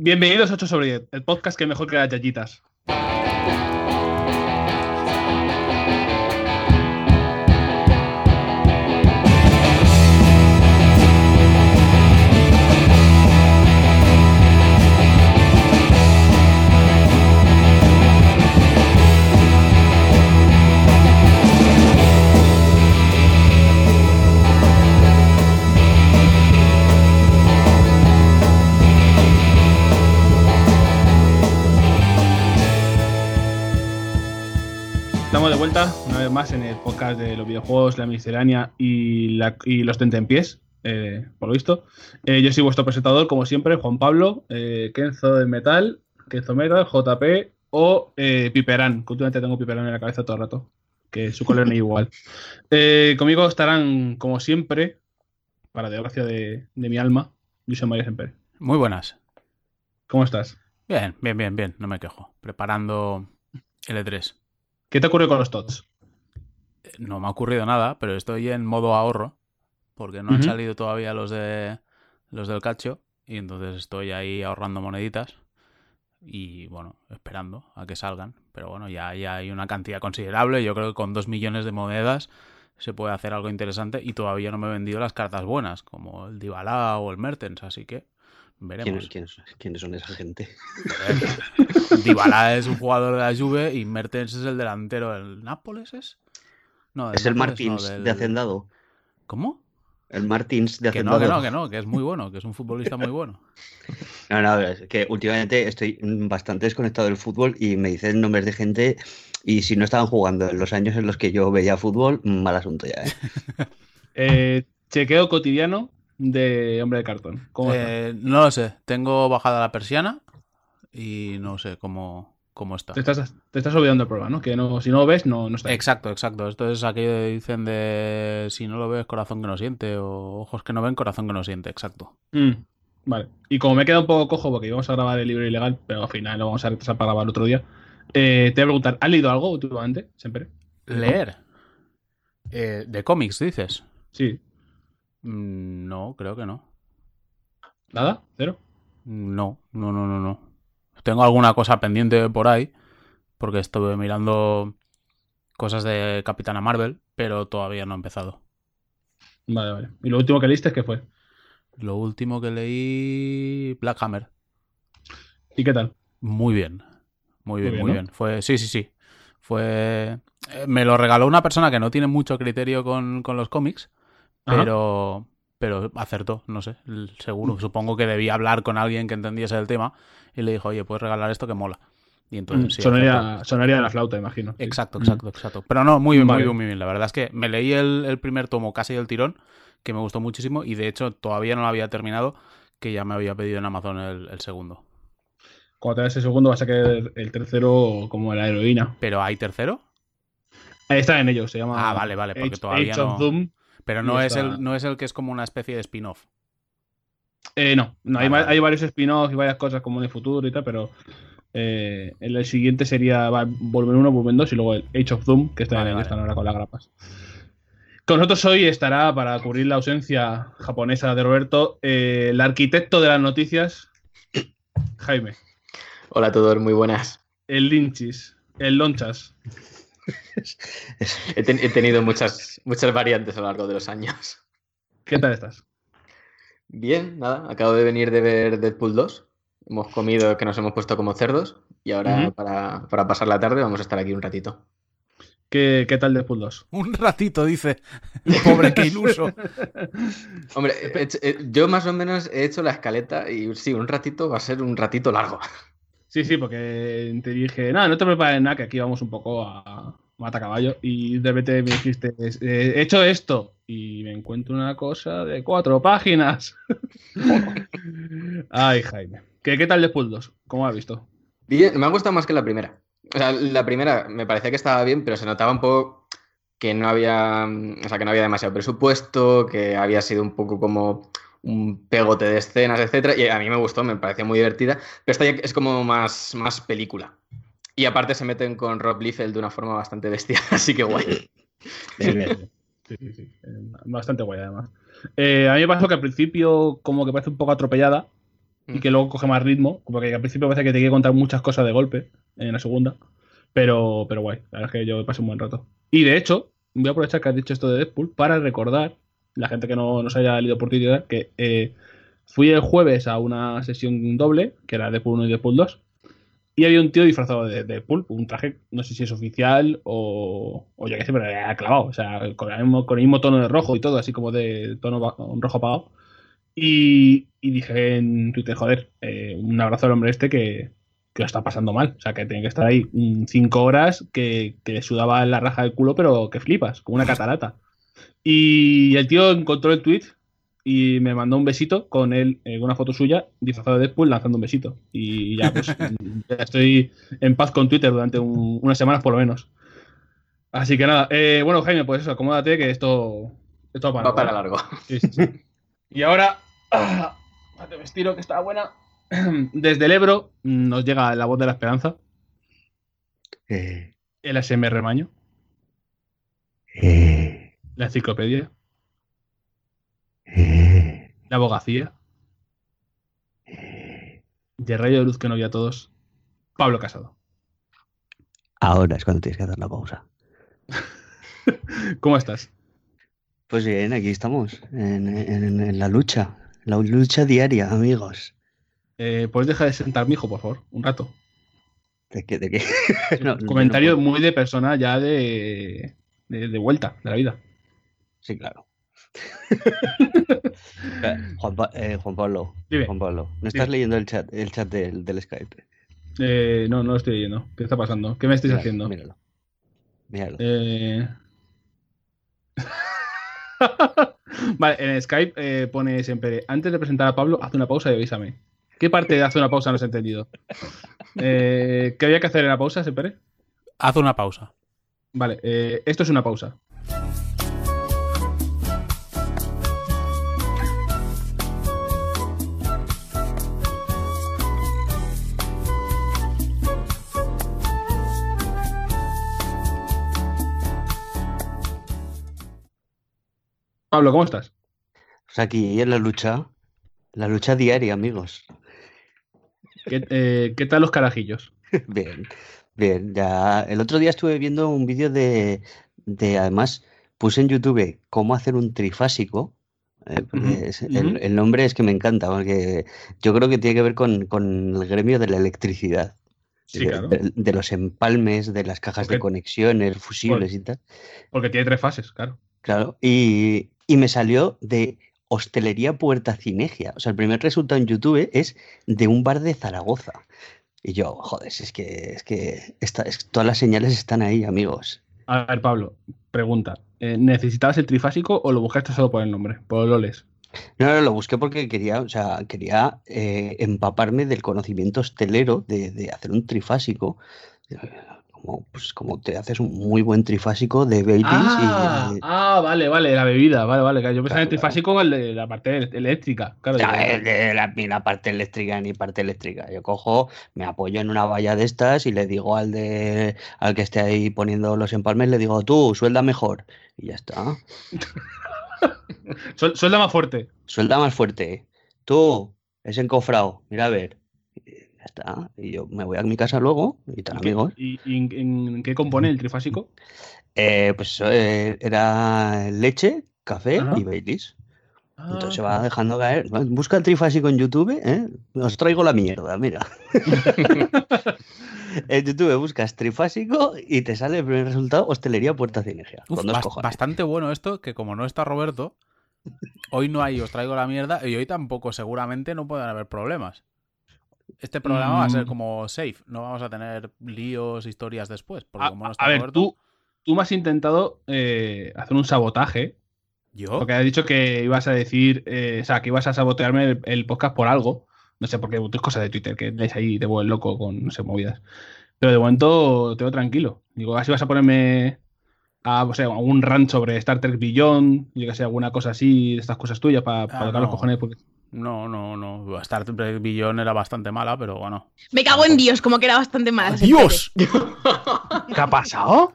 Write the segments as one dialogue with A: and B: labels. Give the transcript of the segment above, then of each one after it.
A: Bienvenidos a 8 sobre 10, el podcast que mejor que las yayitas. Vuelta una vez más en el podcast de los videojuegos, la miscelánea y, la- y los tentempiés, eh, por lo visto. Eh, yo soy vuestro presentador, como siempre, Juan Pablo, eh, Kenzo de Metal, Kenzo Metal, JP o eh, Piperán, que últimamente tengo Piperán en la cabeza todo el rato, que su color ni igual. Eh, conmigo estarán, como siempre, para desgracia de, de mi alma, José María Semper.
B: Muy buenas.
A: ¿Cómo estás?
B: Bien, bien, bien, bien, no me quejo. Preparando L3.
A: ¿Qué te ocurre con los TOTS?
B: No me ha ocurrido nada, pero estoy en modo ahorro, porque no han salido todavía los de los del cacho, y entonces estoy ahí ahorrando moneditas y bueno, esperando a que salgan. Pero bueno, ya, ya hay una cantidad considerable. Yo creo que con dos millones de monedas se puede hacer algo interesante y todavía no me he vendido las cartas buenas, como el Dybala o el Mertens, así que veremos.
C: ¿Quiénes, quiénes- quiénes son esa gente?
B: Dybala es un jugador de la Juve y Mertens es el delantero del Nápoles, ¿es? No,
C: Es el
B: no,
C: Martins
B: del-
C: de Hacendado.
B: ¿Cómo?
C: El Martins de
B: Que no,
C: Hacendado.
B: que no, que no, que es muy bueno, que es un futbolista muy bueno.
C: No, no, es que últimamente estoy bastante desconectado del fútbol y me dicen nombres de gente y si no estaban jugando en los años en los que yo veía fútbol, mal asunto ya, ¿eh?
A: Eh, chequeo cotidiano de Hombre de Cartón.
B: Eh, no lo sé, tengo bajada la persiana y no sé cómo, cómo está.
A: Te estás, te estás olvidando el programa, ¿no? Que no, si no lo ves, no, no está. ahí.
B: Exacto, exacto. Esto es aquello que dicen de si no lo ves, corazón que no siente, o ojos que no ven, corazón que no siente, exacto.
A: Mm, vale. Y como me he quedado un poco cojo porque íbamos a grabar el libro ilegal, pero al final lo vamos a retrasar para grabar otro día, eh, te voy a preguntar, ¿has leído algo últimamente? Siempre.
B: Leer. Eh, de cómics, dices.
A: Sí.
B: Mm, No, creo que no.
A: ¿Nada? ¿Cero?
B: No, no, no, no, no. Tengo alguna cosa pendiente por ahí, porque estuve mirando cosas de Capitana Marvel, pero todavía no he empezado.
A: Vale, vale. ¿Y lo último que leíste qué fue?
B: Lo último que leí, Black Hammer.
A: ¿Y qué tal?
B: Muy bien. Muy bien,
A: bien,
B: muy
A: ¿no?
B: bien. Fue, sí, sí, sí. Fue. eh, Me lo regaló una persona que no tiene mucho criterio con, con los cómics,
A: Ajá.
B: pero. Pero acertó, no sé, seguro. Supongo que debía hablar con alguien que entendiese el tema y le dijo, oye, puedes regalar esto que mola. Y
A: Mm,
B: entonces sí,
A: sonaría, sonaría de la flauta, imagino.
B: Exacto,
A: Mm.
B: exacto, exacto. Pero no, muy bien,
A: Vale.
B: muy bien, muy bien. La verdad es que me leí el, el primer tomo casi del tirón, que me gustó muchísimo, y de hecho todavía no lo había terminado, que ya me había pedido en Amazon el, el segundo.
A: Cuando te das el segundo vas a querer el tercero como la heroína.
B: ¿Pero hay tercero?
A: Está en ello, se llama
B: Ah, vale, vale, porque
A: Age-
B: todavía
A: Age of
B: no-
A: Doom.
B: Pero no es, el, no es el que es como una especie de spin-off.
A: Eh, no, no hay, hay varios spin-offs y varias cosas como en el futuro y tal, pero eh, el, el siguiente sería va, volumen 1, volumen 2 y luego el Age of Doom, que está
B: Vale,
A: en
B: vale.
A: están ahora con las grapas. Con nosotros hoy estará, para cubrir la ausencia japonesa de Roberto, eh, el arquitecto de las noticias, Jaime.
D: Hola a todos, muy buenas.
A: El Linchis, el Lonchas.
D: He, ten- he tenido muchas, muchas variantes a lo largo de los años.
A: ¿Qué tal estás?
D: Bien, nada, acabo de venir de ver Deadpool 2. Hemos comido que nos hemos puesto como cerdos y ahora para, para pasar la tarde vamos a estar aquí un ratito.
A: ¿Qué, qué tal Deadpool 2?
B: Un ratito, dice. Pobre que iluso.
D: Hombre, he hecho- he- yo más o menos he hecho la escaleta y sí, un ratito va a ser un ratito largo.
A: Sí, sí, porque te dije, no, no te prepares nada, que aquí vamos un poco a mata caballo. Y de repente me dijiste, eh, he hecho esto. Y me encuentro una cosa de cuatro páginas. Ay, Jaime. ¿Qué, qué tal Deadpool 2? ¿Cómo has visto?
D: Bien, me ha gustado más que la primera. O sea, la primera me parecía que estaba bien, pero se notaba un poco que no había, o sea, que no había demasiado presupuesto, que había sido un poco como un pegote de escenas, etcétera. Y a mí me gustó, me parecía muy divertida, pero esta ya es como más, más película. Y aparte se meten con Rob Liefeld de una forma bastante bestia, así que guay.
A: Sí, sí, sí, sí. Eh, Bastante guay, además. Eh, a mí me pasó que al principio, como que parece un poco atropellada. y que luego coge más ritmo, porque al principio parece que te quiere contar muchas cosas de golpe en la segunda, pero, pero guay, la verdad es que yo pasé un buen rato. Y de hecho, voy a aprovechar que has dicho esto de Deadpool para recordar, la gente que no, no se haya leído por Twitter, que eh, fui el jueves a una sesión doble, que era Deadpool 1 y Deadpool 2, y había un tío disfrazado de Deadpool, un traje, no sé si es oficial o, o yo qué sé, pero era clavado, o sea, con el, mismo, con el mismo tono de rojo y todo, así como de tono un rojo apagado. Y, dije en Twitter, joder, eh, un abrazo al hombre este que, que lo está pasando mal. O sea, que tiene que estar ahí cinco horas que, que le sudaba la raja del culo, pero que flipas, como una catarata. Y el tío encontró el tweet y me mandó un besito con él, eh, una foto suya, disfrazado de Deadpool, lanzando un besito. Y ya, pues, ya estoy en paz con Twitter durante un- unas semanas por lo menos. Así que nada, eh, bueno, Jaime, pues eso, acomódate que esto, esto va para
D: Va para
A: largo.
D: largo.
A: Sí, sí, sí. Y ahora, ah, espérate, me estiro que está buena. Desde el Ebro nos llega la voz de la esperanza,
C: Eh,
A: el ASMR Maño,
C: eh,
A: la enciclopedia,
C: eh,
A: la abogacía, de rayo de luz que no vi a todos, Pablo Casado.
C: Ahora es cuando tienes que hacer la pausa.
A: ¿Cómo estás?
C: Pues bien, aquí estamos, en, en- en la lucha, la lucha diaria, amigos.
A: Eh, ¿Puedes dejar de sentar mi hijo, por favor? Un rato.
C: ¿De qué? ¿De qué? No,
A: Comentario
C: no
A: muy de persona ya de, de, de vuelta de la vida.
C: Sí, claro. Eh, Juan, Pa- eh, Juan Pablo,
A: Dime.
C: Juan Pablo, ¿no estás
A: Dime.
C: leyendo el chat, el chat del, del Skype?
A: Eh, no, no lo estoy leyendo. ¿Qué está pasando? ¿Qué me estáis
C: Míralo,
A: haciendo?
C: Míralo. Míralo.
A: Eh... vale, en Skype eh, pone siempre, antes de presentar a Pablo, haz una pausa y avísame. ¿Qué parte de hace una pausa no has entendido? Eh, ¿Qué había que hacer en la pausa, siempre?
B: Haz una pausa.
A: Vale, eh, esto es una pausa. Pablo, ¿cómo estás?
C: Pues aquí en la lucha, la lucha diaria, amigos.
A: ¿Qué, eh, ¿qué tal los carajillos?
C: Bien, bien. Ya el otro día estuve viendo un vídeo de, de, además, puse en YouTube cómo hacer un trifásico. eh, es- el, nombre es que me encanta, porque yo creo que tiene que ver con, con el gremio de la electricidad.
A: Sí,
C: de,
A: claro.
C: de- de los empalmes, de las cajas de conexiones, fusibles y tal.
A: Porque tiene tres fases, claro.
C: Claro, y, y me salió de hostelería Puerta Cinegia. O sea, el primer resultado en YouTube es de un bar de Zaragoza. Y yo, joder, es que, es que esta- es- todas las señales están ahí, amigos.
A: A ver, Pablo, pregunta. eh, ¿Necesitabas el trifásico o lo buscaste solo por el nombre? Por Loles.
C: No, no, lo busqué porque quería, o sea, quería eh, empaparme del conocimiento hostelero de, de hacer un trifásico. Eh, Como, pues, como te haces un muy buen trifásico de Baileys
A: Ah,
C: y
A: ah, vale, vale, la bebida, vale, vale. claro, Yo pensaba en el
C: Claro,
A: trifásico el de la parte eléctrica. Claro,
C: eh, de la, ni la parte eléctrica ni parte eléctrica. Yo cojo, me apoyo en una valla de estas y le digo al de al que esté ahí poniendo los empalmes, le digo, tú, suelda mejor. Y ya está.
A: suel- suelda más fuerte.
C: Suelda más fuerte. Tú, es encofrado, mira a ver. Y ya está. Y yo me voy a mi casa luego, y tal,
A: ¿Y qué,
C: amigos.
A: y- y en, en qué compone el trifásico?
C: Eh, pues eh, era leche, café
A: Ajá.
C: y Baileys. Entonces se
A: Ah,
C: va dejando caer. Busca el trifásico en YouTube, ¿eh? Os traigo la mierda, mira. en YouTube buscas trifásico y te sale el primer resultado hostelería Puerta Cinegia.
B: Uf,
C: con dos
B: bas-
C: cojones.
B: bastante bueno esto, que como no está Roberto, hoy no hay, os traigo la mierda, y hoy tampoco, seguramente no pueden haber problemas. Este programa va a ser
A: Mm.
B: como safe, no vamos a tener líos, historias después, porque
A: A,
B: como no
A: a
B: está
A: ver,
B: Roberto,
A: tú, tú me has intentado eh, hacer un sabotaje.
B: yo,
A: Porque has dicho que ibas a decir, eh, o sea, que ibas a sabotearme el, el podcast por algo. No sé, porque tus cosas de Twitter, que lees ahí de buen loco con, no sé, movidas. Pero de momento te veo tranquilo. Digo, así vas a ponerme a, o sea, algún rant sobre Star Trek Beyond, yo que sé, alguna cosa así, de estas cosas tuyas para
B: Ah,
A: tocar los cojones. Porque...
B: no, no, no, Star Trek Billion era bastante mala, pero bueno.
E: Me cago en Dios, como que era bastante mala.
B: ¡Dios!
A: ¿Qué ha pasado?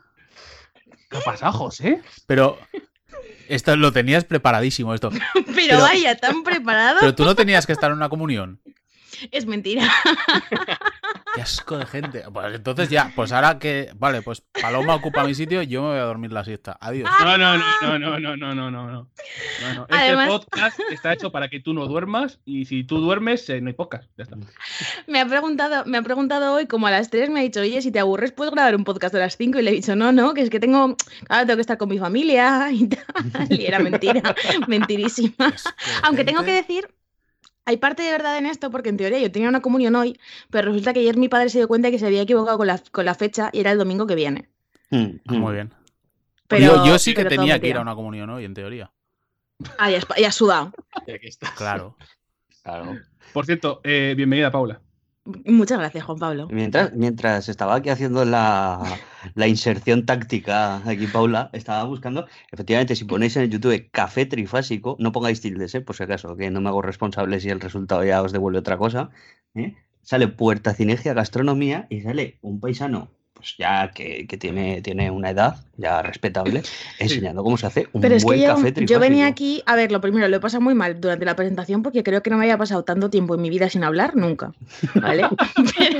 A: ¿Qué ha pasado, José?
B: Pero esto lo tenías preparadísimo esto.
E: Pero- vaya, tan preparado.
B: Pero tú no tenías que estar en una comunión
E: es mentira.
B: Qué asco de gente. Pues entonces ya, pues ahora que, vale, pues Paloma ocupa mi sitio, yo me voy a dormir la siesta. Adiós.
A: Ah, no, no, no, no, no, no, no, no. no. Este podcast está hecho para que tú no duermas y si tú duermes, eh, no hay podcast. Ya está.
E: Me ha preguntado, me ha preguntado hoy, como a las 3, me ha dicho, oye, si te aburres, ¿puedes grabar un podcast a las 5? Y le he dicho, no, no, que es que tengo, ahora tengo que estar con mi familia y tal. Y era mentira, mentirísima. Aunque tengo que decir hay parte de verdad en esto, porque en teoría yo tenía una comunión hoy, pero resulta que ayer mi padre se dio cuenta que se había equivocado con la, con la fecha y era el domingo que viene.
C: Mm,
B: Ah,
C: mm.
B: Muy bien.
E: Pero,
B: yo, yo sí que tenía que ir a una comunión hoy, en teoría.
E: Ah, ya has, ya has sudado.
D: Aquí está.
B: Claro.
C: Claro.
A: Por cierto, eh, bienvenida, Paula.
E: Muchas gracias, Juan Pablo.
C: Mientras, mientras estaba aquí haciendo la, la inserción táctica aquí, Paula, estaba buscando, efectivamente, si ponéis en el YouTube café trifásico, no pongáis tildes, ¿eh? por si acaso, que no me hago responsable si el resultado ya os devuelve otra cosa. ¿eh? Sale Puerta Cinegia Gastronomía y sale un paisano, pues ya que, que tiene, tiene una edad ya respetable, enseñando cómo se hace un
E: Pero es que
C: buen
E: yo,
C: café
E: yo
C: trifásico.
E: venía aquí, a ver, lo primero, lo he pasado muy mal durante la presentación porque creo que no me había pasado tanto tiempo en mi vida sin hablar, nunca, ¿vale? Pero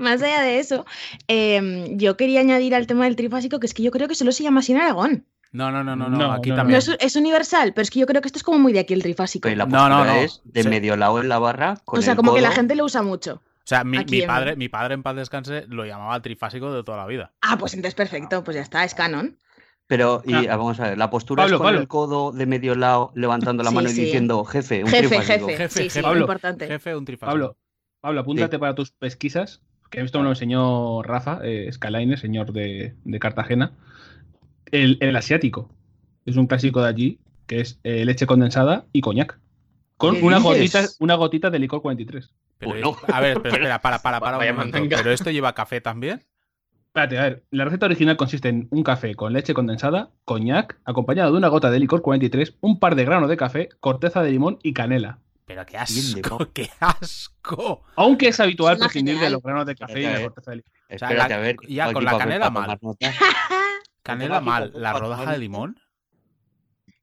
E: más allá de eso, em, yo quería añadir al tema del trifásico que es que yo creo que solo se llama así en Aragón.
B: No, no, no, no, no. Aquí
A: no, no.
E: No
B: también.
E: es, es universal, pero es que yo creo que esto es como muy de aquí el trifásico.
C: Pero la
B: No, no,
C: es de
B: Sí.
C: medio lado en la barra, con
E: o sea,
C: el
E: como que la gente lo usa mucho.
B: O sea, mi, padre, mi padre en paz descanse lo llamaba trifásico de toda la vida.
E: Ah, pues entonces perfecto, pues ya está, es canon.
C: Pero, y
A: Ah.
C: vamos a ver, la postura
A: Pablo,
C: es con
A: Pablo.
C: el codo de medio lado, levantando la
E: Sí,
C: mano y
E: sí.
C: diciendo, jefe, un
E: Jefe,
C: trifásico".
E: jefe,
B: Jefe,
E: sí, sí,
B: jefe.
A: Pablo,
E: importante.
B: Jefe, un trifásico.
A: Pablo, Pablo, apúntate para tus pesquisas, que esto me lo enseñó Rafa eh, Scalaine, señor de, de Cartagena. El, el asiático es un clásico de allí, que es eh, leche condensada y coñac. Con
C: ¿Qué
A: una gotita, una gotita de licor 43.
B: Pero
C: Bueno.
B: es- a ver, pero espera, para, para, para
D: Vaya
B: un momento.
D: mandanga.
B: ¿Pero esto lleva café también?
A: Espérate, a ver, la receta original consiste en un café con leche condensada, coñac, acompañado de una gota de licor 43, un par de granos de café, corteza de limón y canela.
B: Pero qué asco, qué asco.
A: Aunque es habitual prescindir de los granos de café y la corteza de limón.
B: sea,
C: Espérate,
B: la-
C: a ver.
B: ya con la canela mal. Canela mal. ¿La rodaja de limón?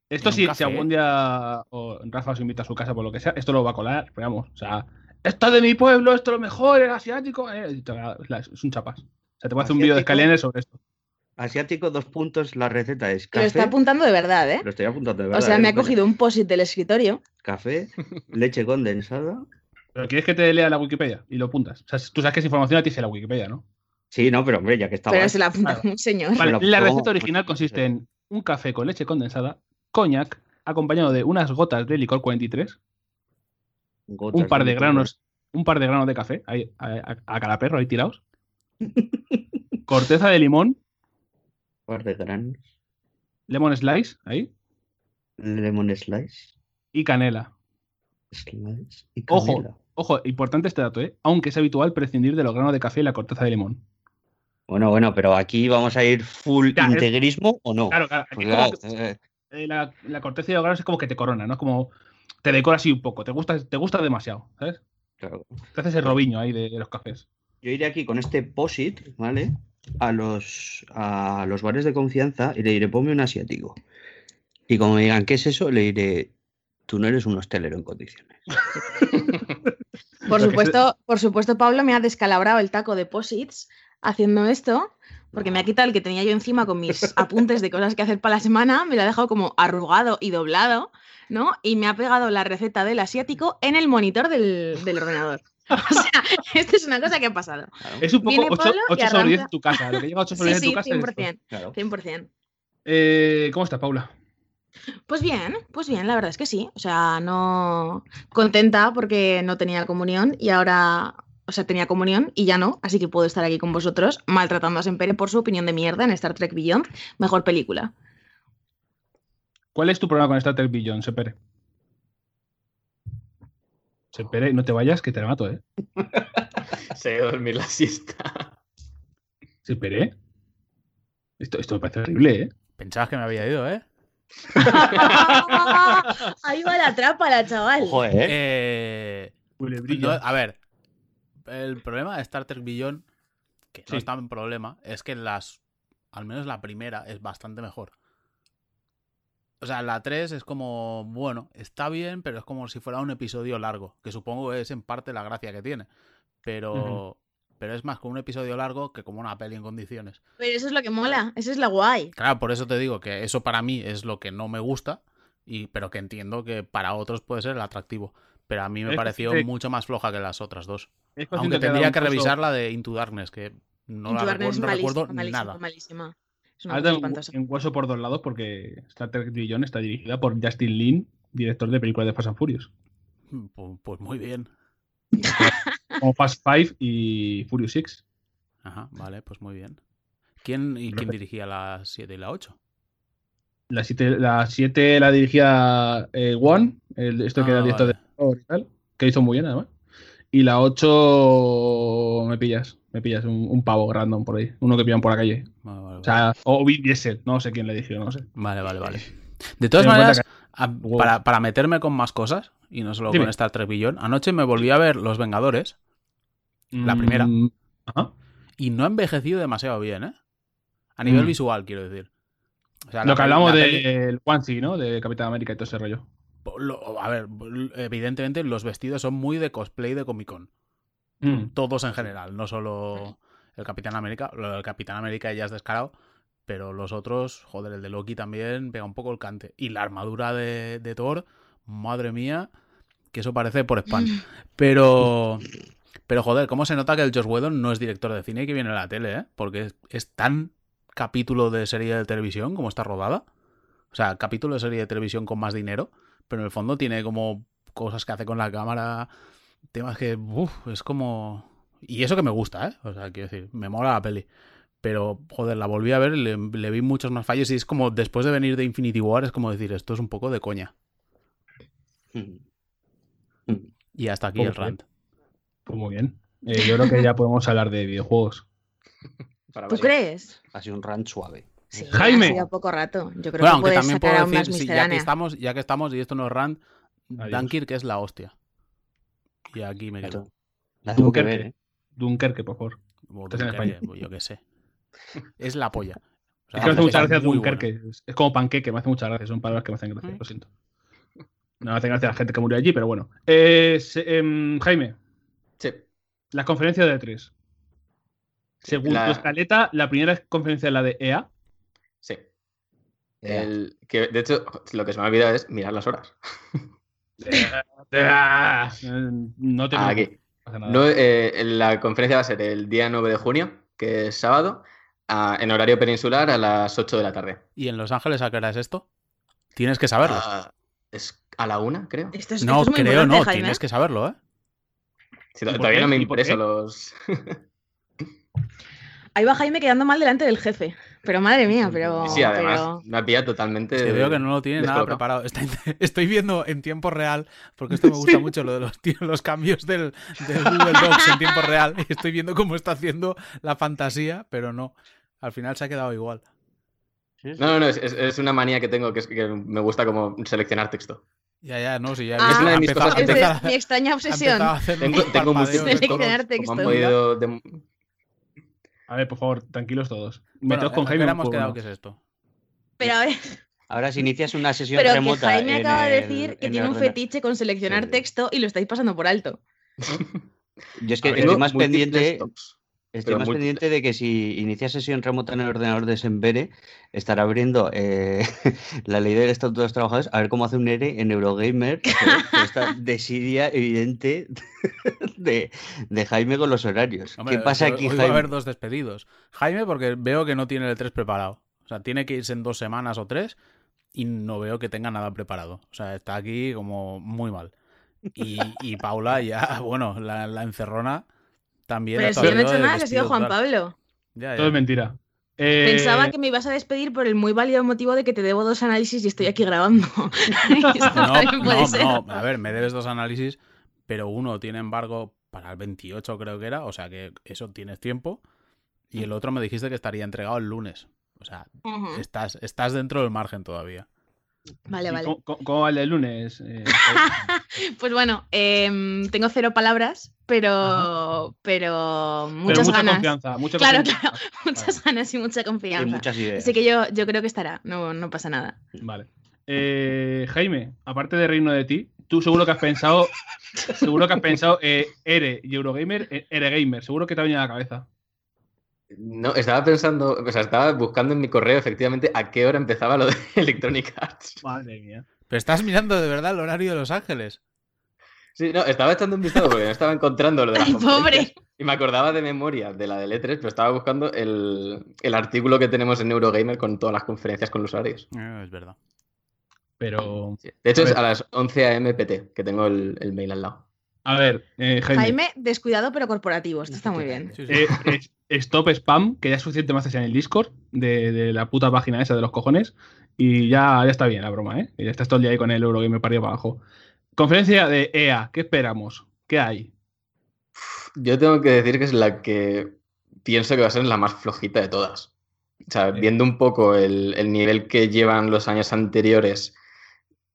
A: Esto
B: ¿En un
A: sí, si algún día o Rafa os invita a su casa por lo que sea, esto lo va a colar, pero vamos, o sea, esto es de mi pueblo, esto es lo mejor, es asiático, eh, es un chapas. O sea, te voy a hacer un vídeo de escalenes sobre esto.
C: Asiático, dos puntos, la receta es
E: Lo
C: café.
E: está apuntando de verdad, ¿eh?
C: Lo estoy apuntando de
E: O
C: verdad.
E: sea,
C: ¿eh?
E: me ha
C: Vale.
E: cogido un posit del escritorio.
C: Café, leche condensada.
A: Pero quieres que te lea la Wikipedia y lo apuntas. O sea, tú sabes que esa información a ti dice la Wikipedia, ¿no?
C: Sí, no, pero hombre, ya que estaba.
E: Pero se la apunta
A: Claro.
E: un señor.
A: Vale, la receta original consiste en un café con leche condensada, coñac, acompañado de unas gotas de licor 43,
C: Gotas
A: un par de granos, un par de granos de café, ahí, a, a- a cada perro ahí tirados, corteza de limón,
C: par de granos.
A: lemon slice, ahí,
C: Lemon slice.
A: y canela.
C: Slice. Y
A: Ojo.
C: canela.
A: Ojo, importante este dato, ¿eh? Aunque es habitual prescindir de los granos de café y la corteza de limón.
C: Bueno, bueno, pero aquí vamos a ir full
A: Ya, es-
C: integrismo o no.
A: Claro, aquí
C: eh,
A: la, la corteza los granos es como que te corona, ¿no? Es como te decora así un poco. Te gusta, te gusta demasiado, ¿sabes?
C: claro.
A: Te haces el robiño ahí de, de los cafés.
C: Yo iré aquí con este POSIT, ¿vale? A los, a los bares de confianza y le diré, ponme un asiático. Y como me digan, ¿qué es eso? Le diré, tú no eres un hostelero en condiciones.
E: Por supuesto, por supuesto, Pablo me ha descalabrado el taco de posits haciendo esto, porque me ha quitado el que tenía yo encima con mis apuntes de cosas que hacer para la semana, me lo ha dejado como arrugado y doblado, ¿no? Y me ha pegado la receta del asiático en el monitor del, del ordenador. O sea, esto es una cosa que ha pasado.
C: Claro,
A: Es un poco
E: Viene
A: 8,
E: Pablo y
A: sobre 10
E: arranca.
A: en tu casa. Lo que llega a 8 sobre
E: Sí,
A: 10 en
E: sí,
A: tu casa. es esto.
E: 100%.
C: claro.
E: 100%.
A: Eh, ¿Cómo estás, Paula?
E: Pues bien, pues bien, la verdad es que sí. O sea, no contenta porque no tenía comunión y ahora, o sea, tenía comunión y ya no, así que puedo estar aquí con vosotros maltratando a Sempere por su opinión de mierda en Star Trek Beyond, mejor película.
A: ¿Cuál es tu problema con Star Trek Beyond, Sepere? Sepere, no te vayas, que te la mato, ¿eh?
D: Se ha ido a dormir la siesta.
A: Sepere. Esto, esto me parece horrible, ¿eh?
B: Pensabas que me había ido, ¿eh?
E: Ahí va la trapa, la chaval.
C: Ojo, ¿eh?
B: No, a ver, el problema de Star Trek Beyond, que no
A: Sí.
B: es tan problema, es que las, al menos la primera es bastante mejor. O sea, la 3 es como, bueno, está bien, pero es como si fuera un episodio largo, que supongo es en parte la gracia que tiene. Pero, pero es más como un episodio largo que como una peli en condiciones.
E: Pero eso es lo que mola, eso es la guay.
B: Claro, por eso te digo que eso para mí es lo que no me gusta, y, pero que entiendo que para otros puede ser el atractivo. Pero a mí me pareció mucho más floja que las otras dos. Aunque
A: que
B: tendría que revisar la de Into Darkness, que no la
E: Into Darkness
B: recuerdo,
E: es
B: no
E: malísima,
B: recuerdo
E: malísima,
B: nada.
E: malísima. Es una espantosa.
A: un, un hueso por dos lados porque Star Trek Beyond está dirigida por Justin Lin, director de películas de Fast and Furious,
B: Pues, pues muy bien.
A: como Fast Five y Furious 6.
B: Ajá, vale, pues muy bien. ¿Quién, ¿Y quién dirigía la 7 y la 8?
A: La 7 la, siete la dirigía eh, One, el, esto que
B: Ah,
A: era director
B: vale.
A: de y tal, que hizo muy bien además. Y la 8 me pillas, me pillas, un, un pavo random por ahí, uno que pillan por la calle.
B: Vale, vale,
A: O sea, o Diesel, no sé quién le dirigió, no sé.
B: vale, vale, vale. De todas maneras, a- para, para meterme con más cosas, y no solo
A: Dime.
B: con Star Trek Beyond, anoche me volví a ver Los Vengadores La primera.
A: Mm, Ajá.
B: y no ha envejecido demasiado bien, ¿eh? A nivel
A: Mm.
B: visual, quiero decir. O sea,
A: Lo que hablamos del One ¿no? De Capitán América y todo ese rollo.
B: Lo- a ver, evidentemente los vestidos son muy de cosplay de Comic Con.
A: Mm.
B: Todos en general, no solo el Capitán América. Lo del Capitán América ya es descarado, pero los otros, joder, el de Loki también pega un poco el cante. Y la armadura de, de Thor, madre mía, que eso parece por spam. Pero, pero joder, ¿cómo se nota que el Josh Whedon no es director de cine y que viene a la tele, eh? Porque es, es tan capítulo de serie de televisión como está rodada. O sea, capítulo de serie de televisión con más dinero, pero en el fondo tiene como cosas que hace con la cámara, temas que, uf, es como... Y eso que me gusta, ¿eh? O sea, quiero decir, me mola la peli. Pero, joder, la volví a ver, le, le vi muchos más fallos y es como, después de venir de Infinity War, es como decir, esto es un poco de coña. Y hasta aquí
A: Pues
B: el
A: bien.
B: rant.
A: Pues muy bien. Eh, yo creo que ya podemos hablar de videojuegos.
D: Para
E: ¿Tú crees?
C: Ha sido un rant suave.
E: Sí,
A: Jaime.
E: ha sido poco rato. Yo creo
B: Bueno,
E: que
B: también
E: sacar
B: puedo
E: aún más
B: decir, sí, ya que estamos, ya que estamos, y esto no es rant. Dunkirk es la hostia. Y aquí me quedo.
A: Dunkerque.
C: ver, ¿eh?
A: Dunkerque, por favor.
B: O
A: Estás en
B: Dunkerque,
A: España.
B: pues yo qué sé. Es la polla. O sea,
A: Es que me hace mucha gracia Dunkerque. Es- Es como panqueque, me hace mucha gracia. Son palabras que me hacen gracia,
B: Mm.
A: lo siento. No me hace gracia la gente que murió allí, pero bueno. Eh, se- em, Jaime,
D: Sí.
A: la conferencia de E3. Según
D: La-
A: tu escaleta, la primera conferencia es la de EA.
D: El, que, de hecho, lo que se me ha olvidado es mirar las horas.
A: No te
D: Ah, aquí.
A: no
D: eh, la conferencia va a ser el día 9 de junio, que es sábado, a- en horario peninsular a las 8 de la tarde.
B: ¿Y en Los Ángeles a qué hora es esto? Tienes que saberlo.
D: Ah, es a la una, creo.
E: Esto es,
B: no,
E: esto es muy
B: creo no,
E: Jaime.
B: tienes que saberlo, ¿eh?
D: Sí,
A: ¿Y por
D: todavía no me
A: ¿Y por
D: interesa
A: qué?
D: los.
E: Ahí va Jaime quedando mal delante del jefe. Pero madre mía, pero.
D: sí, además,
E: pero-
D: me ha pillado totalmente.
B: Es que veo que no lo tiene nada preparado. Está- estoy viendo en tiempo real, porque esto me gusta mucho, lo de los, los cambios del, del Google Docs en tiempo real. Y estoy viendo cómo está haciendo la fantasía, pero no. Al final se ha quedado igual.
D: No, no, no, es, es- una manía que tengo que, es que me gusta como seleccionar texto.
B: Ya, ya, no, si ya
E: Ah, Es una
D: de mis
B: empezado-
D: cosas que
E: Es
B: empezado-
E: de mi extraña obsesión.
D: Tengo, tengo como han podido dem-
A: A ver, por favor, tranquilos todos.
B: Bueno,
A: Meteos con
B: ¿a qué
A: Jaime.
B: hemos quedado que es esto?
E: Pero a ver,
C: Ahora si inicias una sesión
E: pero que
C: remota.
E: Jaime
C: en
E: acaba de decir que
C: en
E: tiene un
C: ordenador-
E: fetiche con seleccionar
C: Sí.
E: texto y lo estáis pasando por alto.
C: Yo es que estoy más pendiente. Estoy
D: pero
C: más pendiente de que si inicia sesión remota en el ordenador de Sembere, estará abriendo eh, la ley del Estatuto de los Trabajadores, a ver cómo hace un ERE en Eurogamer, esta desidia evidente de, de Jaime con los horarios.
B: Hombre,
C: ¿Qué pasa
B: hoy-
C: aquí,
B: hoy va a haber
C: Jaime?
B: dos despedidos. Jaime, porque veo que no tiene el 3 preparado. O sea, tiene que irse en dos semanas o tres y no veo que tenga nada preparado. O sea, está aquí como muy mal. Y, y Paula ya, bueno, la, la encerrona también.
E: Pero si yo no he hecho nada, ha sido Juan
B: claro.
E: Pablo.
B: Ya, ya.
A: Todo es mentira. Eh,
E: Pensaba que me ibas a despedir por el muy válido motivo de que te debo dos análisis y estoy aquí grabando.
B: No,
E: puede
B: no,
E: ser.
B: no, a ver, me debes dos análisis, pero uno tiene embargo para el 28 creo que era, o sea que eso tienes tiempo, y el otro me dijiste que estaría entregado el lunes. O sea, estás, estás dentro del margen todavía.
E: Vale,
A: ¿y
E: vale.
A: ¿Cómo, cómo- cómo va el lunes? Eh,
E: Pues bueno, em, tengo cero palabras, pero, pero
A: pero
E: muchas
A: mucha
E: ganas.
A: confianza. Mucha
E: Claro,
A: confianza.
E: claro, muchas ganas y mucha
C: Y
E: confianza.
C: muchas ideas.
E: Así que yo, yo creo que estará, no, no pasa nada.
A: Vale. Eh, Jaime, aparte de reino de ti, tú seguro que has pensado, seguro que has pensado, eh, Ere y Eurogamer, eh, Eregamer, seguro que te ha venido a la cabeza.
D: No, estaba pensando, o sea, estaba buscando en mi correo efectivamente a qué hora empezaba lo de Electronic Arts.
A: Madre mía.
B: Pero estás mirando de verdad el horario de Los Ángeles.
D: Sí, no, estaba echando un vistazo porque no estaba encontrando lo de las
E: Ay, pobre.
D: Y me acordaba de memoria de la del E3, pero estaba buscando el, el artículo que tenemos en Eurogamer con todas las conferencias con los horarios.
B: Eh, es verdad.
A: Pero,
D: Sí. De hecho,
A: A
D: es
A: ver.
D: a las 11 a.m. PT, que tengo el, el mail al lado.
A: A ver, eh, Jaime.
E: Jaime, descuidado pero corporativo. Esto está muy bien.
B: Sí, sí.
A: eh, es- stop spam, que ya es suficiente más en el Discord de, de la puta página esa de los cojones. Y ya, ya está bien la broma, ¿eh? Y ya estás todo el día ahí con el para arriba y para abajo. Conferencia de EA, ¿qué esperamos? ¿Qué hay?
D: Yo tengo que decir que es la que pienso que va a ser la más flojita de todas. O sea,
A: Sí.
D: viendo un poco el, el nivel que llevan los años anteriores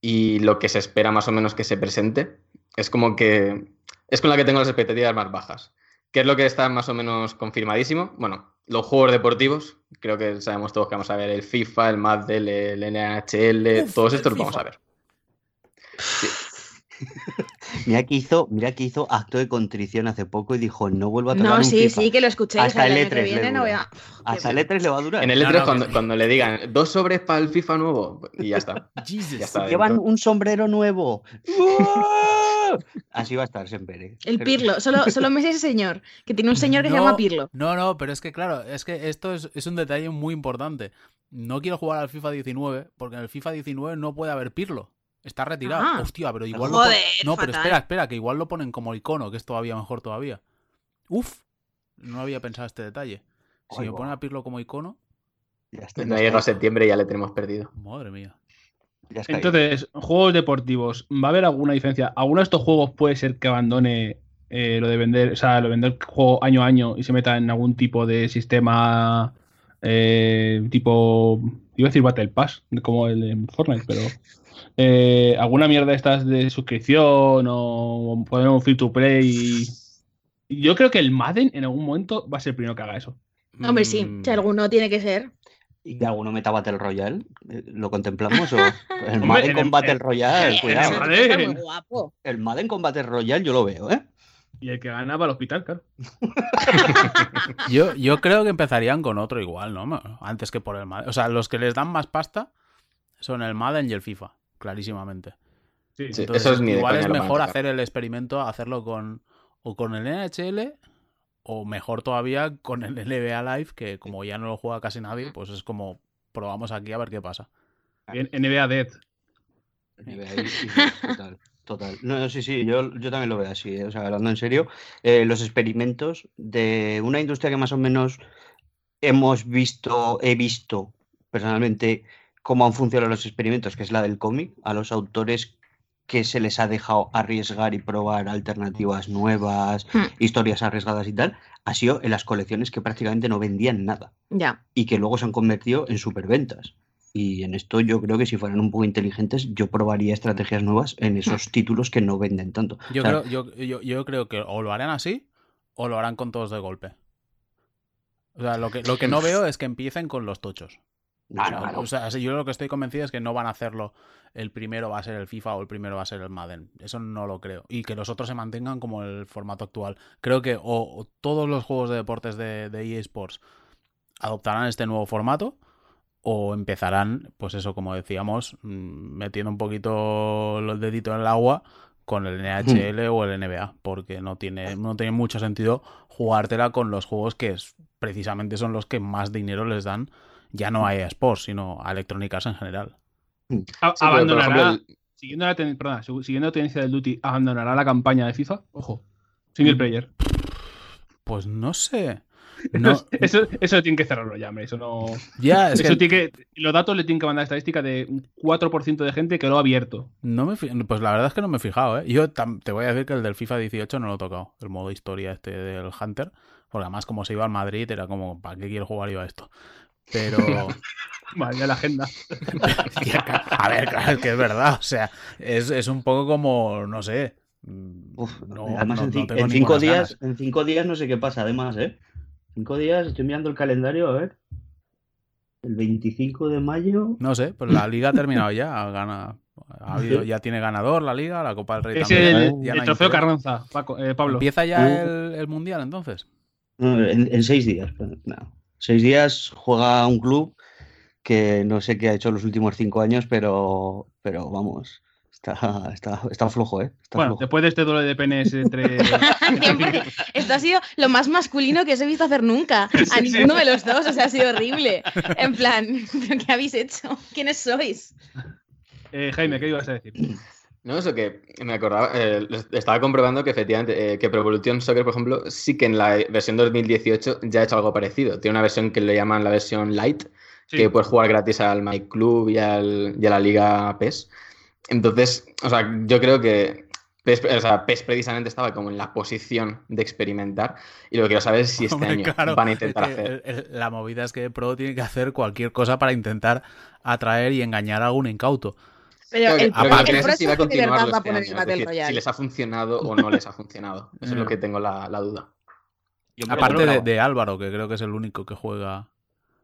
D: y lo que se espera más o menos que se presente, es como que es con la que tengo las expectativas más bajas. ¿Qué es lo que está más o menos confirmadísimo? Bueno, los juegos deportivos, creo que sabemos todos que vamos a ver el FIFA, el Madden, el NHL,
B: Uf,
D: todos estos los vamos a ver.
C: Mira que hizo, mira que hizo acto de contrición hace poco y dijo, no vuelvo a tocar
E: No,
C: un
E: sí,
C: FIFA".
E: sí, que lo escuché.
C: Hasta el
E: año que
C: E3 le
E: viene no voy
C: dura.
E: a-
C: Hasta el E3 le va a durar.
D: En el
B: No,
D: E3,
B: no,
D: cuando, cuando le digan dos sobres para el FIFA nuevo, y ya está.
B: Jesus.
D: Ya está.
C: Llevan un sombrero nuevo. Así va a estar siempre.
E: El Pirlo, solo, solo me sé ese señor, que tiene un señor que se
B: No,
E: llama Pirlo.
B: No, no, pero es que claro, es que esto es, es un detalle muy importante. No quiero jugar al FIFA 19 porque en el FIFA 19 no puede haber Pirlo. Está retirado.
E: Ah.
B: Hostia, pero igual lo
E: Joder,
B: pon- No, pero espera, espera, que igual lo ponen como icono, que es todavía mejor todavía. Uf, no había pensado este detalle. Si me ponen a Pirlo como icono,
C: Ya está,
D: No ha llegado
C: está.
D: septiembre y ya le tenemos perdido.
B: madre mía.
C: Ya está ahí.
A: Entonces, juegos deportivos, ¿va a haber alguna diferencia? ¿Alguno de estos juegos puede ser que abandone eh, lo de vender, o sea, lo de vender juego año a año y se meta en algún tipo de sistema eh, tipo, iba a decir Battle Pass, como el de Fortnite, pero eh, alguna mierda de estas de suscripción o poner un free to play. y- Yo creo que el Madden en algún momento va a ser el primero que haga eso.
E: Hombre, sí,
B: Mm,
E: si alguno tiene que ser.
C: ¿Y que alguno meta Battle Royale? Eh, ¿Lo contemplamos? o El Madden
A: en
C: con
A: el-
C: Battle Royale,
A: en
C: cuidado.
A: el- Madden.
E: está muy guapo.
C: El Madden con Battle Royale yo lo veo, ¿eh?
A: Y el que gana va al hospital, claro.
B: Yo, yo creo que empezarían con otro igual, ¿no? Antes que por el Madden. O sea, los que les dan más pasta son el Madden y el FIFA, clarísimamente.
A: Sí,
D: Sí.
B: Entonces,
D: eso es ni
B: igual es mejor hacer el experimento, hacerlo con o con el NHL o mejor todavía con el NBA Live, que como ya no lo juega casi nadie, pues es como probamos aquí a ver qué pasa.
A: Bien, NBA Dead.
C: Total, total. No, no, sí, sí, yo, yo también lo veo así, ¿eh? O sea, hablando en serio, eh, los experimentos de una industria que más o menos hemos visto, he visto personalmente cómo han funcionado los experimentos, que es la del cómic, a los autores que se les ha dejado arriesgar y probar alternativas nuevas,
E: Hmm.
C: historias arriesgadas y tal, ha sido en las colecciones que prácticamente no vendían nada
E: Ya.
C: y que luego se han convertido en superventas. Y en esto yo creo que si fueran un poco inteligentes, yo probaría estrategias nuevas en esos títulos que no venden tanto.
B: Yo,
C: O sea,
B: creo, yo, yo, yo creo que o lo harán así o lo harán con todos de golpe. O sea, lo que, lo que no veo es que empiecen con los tochos.
C: No.
B: O sea, yo lo que estoy convencido es que no van a hacerlo. El primero va a ser el FIFA o el primero va a ser el Madden. Eso no lo creo. Y que los otros se mantengan como el formato actual. Creo que o, o todos los juegos de deportes de, de EA Sports adoptarán este nuevo formato o empezarán, pues eso, como decíamos, mm, metiendo un poquito el dedito en el agua con el NHL o el NBA, porque no tiene, no tiene mucho sentido jugártela con los juegos que es- precisamente son los que más dinero les dan, ya no a EA Sports, sino a Electronic Arts en general.
D: Sí, por
A: abandonará,
D: ejemplo, el-
A: siguiendo, la ten- perdona, su- siguiendo la tendencia del Duty, abandonará la campaña de FIFA. Ojo, single player.
B: Pues no sé. No,
A: Eso, eso tiene que cerrarlo ya, hombre. Eso no.
B: ya, es
A: eso
B: que
A: tiene que- los datos le tienen que mandar estadística de un 4% de gente que lo ha abierto.
B: no me fi- pues la verdad es que no me he fijado, ¿eh? Yo tam- te voy a decir que el del FIFA 18 no lo he tocado, el modo historia este del Hunter, porque además como se iba al Madrid era como, ¿para qué quiero jugar yo a esto? Pero...
A: Vale, ya la agenda.
B: A ver, claro, es que es verdad. O sea, es, es un poco como, no sé.
C: Uf,
B: no-
C: además
B: no-
C: en,
B: no
C: cinco días,
B: ganas.
C: en cinco días no sé qué pasa, además, ¿eh? Cinco días, estoy mirando el calendario, a ver. El 25 de mayo.
B: No sé, pues la liga ha terminado ya. Gana, ha habido- ya tiene ganador la liga, la Copa del Rey
A: Es
B: también.
A: el,
B: ya
A: trofeo. Carranza, Paco- eh, Pablo.
B: ¿Empieza ya
C: Uh.
B: el, el mundial entonces?
C: no, En, en seis días. pero no. Seis días juega un club que no sé qué ha hecho los últimos cinco años, pero, pero vamos, está, está, está flojo, ¿eh? Está
A: Bueno,
C: flojo.
A: después de este duelo de penes entre.
E: Esto ha sido lo más masculino que os he visto hacer nunca. A ninguno
A: sí.
E: de los dos. O sea, ha sido horrible. En plan, ¿pero ¿qué habéis hecho? ¿Quiénes sois?
A: Eh, Jaime, ¿qué ibas a decir?
D: No, eso que me acordaba, eh, estaba comprobando que efectivamente, eh, que Pro Evolution Soccer, por ejemplo, sí que en la versión 2018 ya ha hecho algo parecido. Tiene una versión que le llaman la versión Lite,
A: Sí.
D: que puedes jugar gratis al My Club y, al- y a la Liga PES. Entonces, o sea, yo creo que PES, o sea, PES precisamente estaba como en la posición de experimentar y lo que quiero saber es si este
B: Hombre,
D: año
B: claro,
D: van a intentar
B: es que
D: hacer.
B: el- el- la movida es que Pro tiene que hacer cualquier cosa para intentar atraer y engañar a algún incauto.
E: Pero el,
B: aparte-
E: el
D: si va a este año, es decir,
E: Royale.
D: si les ha funcionado o no les ha funcionado. Eso es lo que tengo la, la duda.
B: Aparte de, Álvaro, que creo que es el único que juega.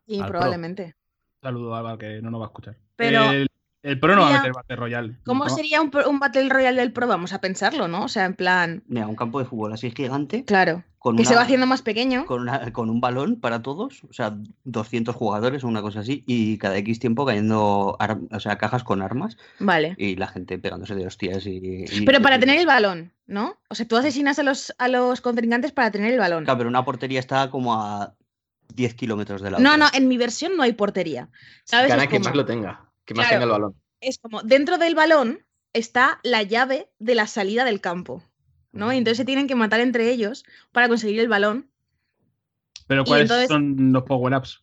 E: Sí,
B: al Pro.
E: probablemente.
A: Saludo a Álvaro, que no nos va a escuchar.
E: Pero-
A: El, el pro no va a meter Battle Royale.
E: ¿Cómo
A: No.
E: sería un, un Battle Royale del Pro? Vamos a pensarlo, ¿no? O sea, en plan,
C: Mira, un campo de fútbol así gigante,
E: claro.
C: Con,
E: Que se va haciendo más pequeño.
C: con, una- con un balón para todos, o sea, 200 jugadores o una cosa así, y cada X tiempo cayendo ar- o sea, cajas con armas
E: Vale.
C: y la gente pegándose de hostias y... y-
E: Pero para
C: y-
E: tener el balón, ¿no? O sea, tú asesinas a los, a los contrincantes para tener el balón.
C: Claro, pero una portería está como a 10 kilómetros de la
E: No,
C: otra.
E: no, en mi versión no hay portería. ¿Sabes?
D: Gana
E: Es como,
D: más lo tenga, quien más
E: Claro.
D: tenga el balón.
E: es como, dentro del balón está la llave de la salida del campo, ¿no? Y entonces se tienen que matar entre ellos para conseguir el balón.
A: Pero ¿cuáles
E: entonces-
A: son los power-ups?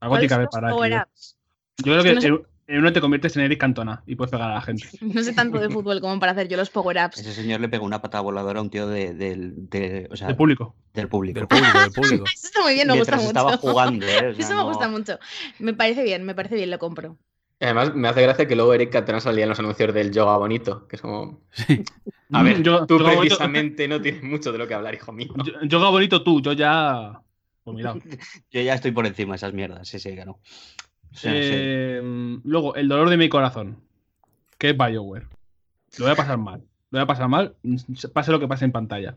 A: Algo tiene
E: ¿Cuáles
A: que haber para
E: power-ups?
A: Yo creo
E: Es
A: que,
E: que no sé-
A: en, en uno te conviertes en Eric Cantona y puedes pegar a la gente.
E: No sé tanto de fútbol como para hacer yo los power-ups.
C: Ese señor le pegó una patada voladora a un tío de, del- de- o sea,
A: El público.
C: del público.
B: Del público, del público.
E: Eso está muy bien, me gusta mucho.
C: estaba jugando, ¿eh? O sea,
E: Eso me
C: no-
E: gusta mucho. Me parece bien, me parece bien, lo compro.
D: Además, me hace gracia que luego Eric Cantona salía en los anuncios del yoga bonito, que es como... A
A: Mm,
D: ver,
A: yo-
D: tú
A: yo bonito-
D: precisamente no tienes mucho de lo que hablar, hijo mío.
A: Yo, yo hago bonito tú, yo ya. Pues mira.
C: Yo ya estoy por encima de esas mierdas, sí, sí, que no. O sea, sí.
A: Eh, luego, el dolor de mi corazón. Que es Bioware. Lo voy a pasar mal. Lo voy a pasar mal, pase lo que pase en pantalla.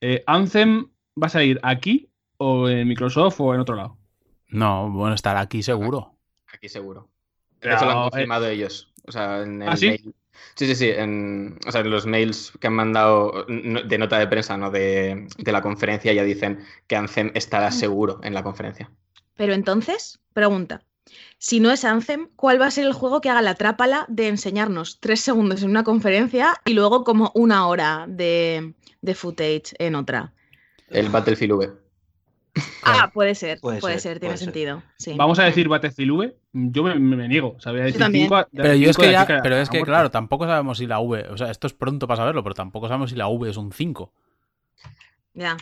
A: Eh, Anthem va a salir aquí, o en Microsoft, o en otro lado.
B: No, bueno, estará aquí seguro.
D: Aquí seguro. De hecho, lo han
A: eh,
D: confirmado ellos. O sea, en el
A: ¿Ah, sí?
D: mail. Sí, sí, sí. En, o sea, en los mails que han mandado de nota de prensa, no de, de la conferencia, ya dicen que Anthem estará seguro en la conferencia.
E: Pero entonces, pregunta. Si no es Anthem, ¿cuál va a ser el juego que haga la trápala de enseñarnos tres segundos en una conferencia y luego como una hora de, de footage en otra?
D: El Battlefield V.
E: Ah, puede ser,
C: Puede
E: puede,
C: ser,
E: ser, tiene
C: puede ser.
E: sentido. sí.
A: Vamos a decir Battlefield V. Yo me, me niego. O sea, voy a decir
E: también.
A: cinco a-
B: Pero yo es que ya, pero es claro, tampoco sabemos si la V, o sea, esto es pronto para saberlo, pero tampoco sabemos si la V es un 5.
E: Ya.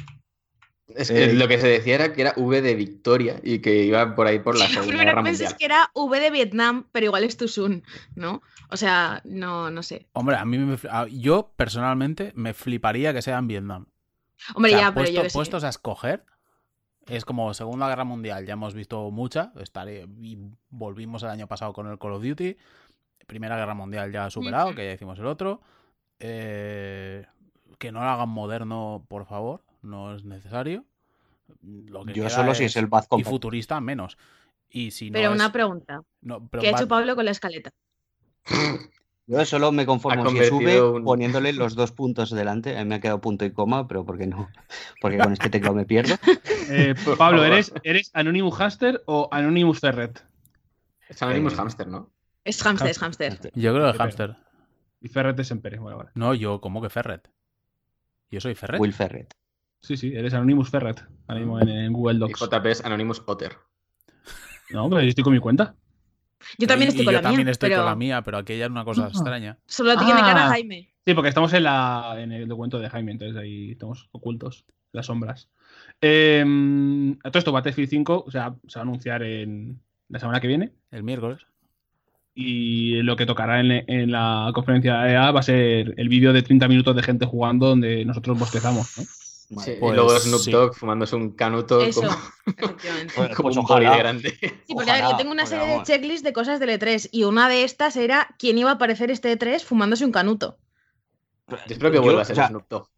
D: Es que
C: Eh,
D: lo que se decía era que era V de Victoria y que iba por ahí por la
E: Yo
D: Segunda
E: primero
D: Guerra
E: pensé
D: Mundial.
E: que era V de Vietnam, pero igual es soon, ¿no? O sea, no, no sé.
B: Hombre, a mí me, a- yo personalmente me fliparía que sea en Vietnam.
E: Hombre,
B: O sea,
E: ya, pero
B: puesto-
E: yo que sé.
B: puestos a escoger, es como Segunda Guerra Mundial, ya hemos visto mucha, estaré, y volvimos el año pasado con el Call of Duty, Primera Guerra Mundial ya superado, que ya hicimos el otro, Eh, que no lo hagan moderno, por favor, no es necesario. Lo que
C: Yo solo si es el Bad
B: Y futurista menos. Y si no
E: Pero una pregunta.
B: no, pero
E: ¿Qué ha hecho Pablo con la escaleta?
C: Yo solo me conformo si sube
D: un-
C: poniéndole los dos puntos delante. A mí me ha quedado punto y coma, pero ¿por qué no? Porque con este teclado me pierdo.
A: Eh, Pablo. ¿eres, ¿eres Anonymous Hamster o Anonymous Ferret?
D: Es Anonymous
C: Eh,
D: Hamster, ¿no?
E: Es hamster, es hamster.
B: Yo creo que
A: Qué
B: hamster.
A: Y Ferret es Empere. Vale, vale.
B: No, yo, ¿cómo que Ferret? Yo soy Ferret.
C: Will Ferret.
A: Sí, sí, eres Anonymous Ferret. Ahora mismo en, en Google
D: Y
A: Docs.
D: JP es Anonymous Otter.
A: No, pero yo estoy con mi cuenta.
E: Yo también
B: Y-
E: estoy
B: y
E: con
B: yo
E: la
B: también
E: mía,
B: estoy
E: pero
B: con la mía, pero aquella es una cosa
A: Ah.
B: extraña.
E: solo tiene cara
A: Ah.
E: Jaime.
A: Sí, porque estamos en, la, en el documento de Jaime, entonces ahí estamos ocultos, las sombras. Eh, a todo esto, Battlefield 5 o sea, se va a anunciar en la semana que viene.
B: El miércoles.
A: Y lo que tocará en, en la conferencia de EA va a ser el vídeo de 30 minutos de gente jugando donde nosotros bostezamos. ¿no?
D: Sí, y luego
B: Pues,
D: Snoop
B: sí.
D: Dogg fumándose un canuto
E: Eso,
D: como,
E: efectivamente.
D: Como
C: pues
D: un
C: ojalá.
D: grande.
E: Sí, porque a ver, yo tengo una serie de checklists de cosas del E3 y una de estas era quién iba a aparecer este E3 fumándose un canuto.
D: Yo espero que
C: Yo,
D: vuelva a
C: o
D: ser
C: sea,
D: Snoop Dogg.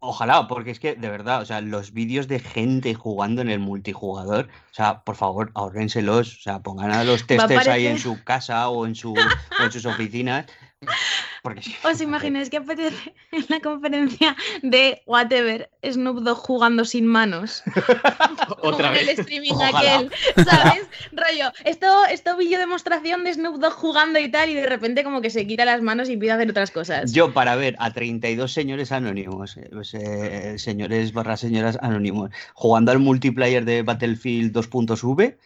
C: Ojalá, porque es que de verdad, o sea, los vídeos de gente jugando en el multijugador, o sea, por favor, ahórrenselos, o sea, pongan a los testers ahí en su casa o en, su, o en sus oficinas. Porque.
E: ¿Os imagináis que apetece en la conferencia de whatever Snoop Dogg jugando sin manos?
D: Otra vez.
E: el streaming
C: Ojalá.
E: aquel, ¿sabes? Rollo, esto, esto vídeo demostración de Snoop Dogg jugando y tal, y de repente como que se quita las manos y empieza a hacer otras cosas.
C: Yo para ver a 32 señores anónimos, eh, pues, eh, señores barra señoras anónimos, jugando al multiplayer de Battlefield 2.v,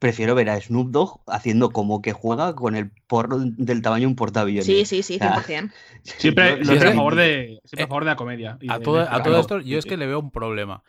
C: prefiero ver a Snoop Dogg haciendo como que juega con el porro del tamaño de un portaaviones.
E: Sí, sí, sí,
C: Ah.
E: 100%.
A: Siempre, a favor de, siempre
B: Eh,
A: a favor de la comedia. y
B: A
A: de-
B: todo,
A: de
B: a todo
A: espectáculo.
B: esto, yo es que le veo un problema.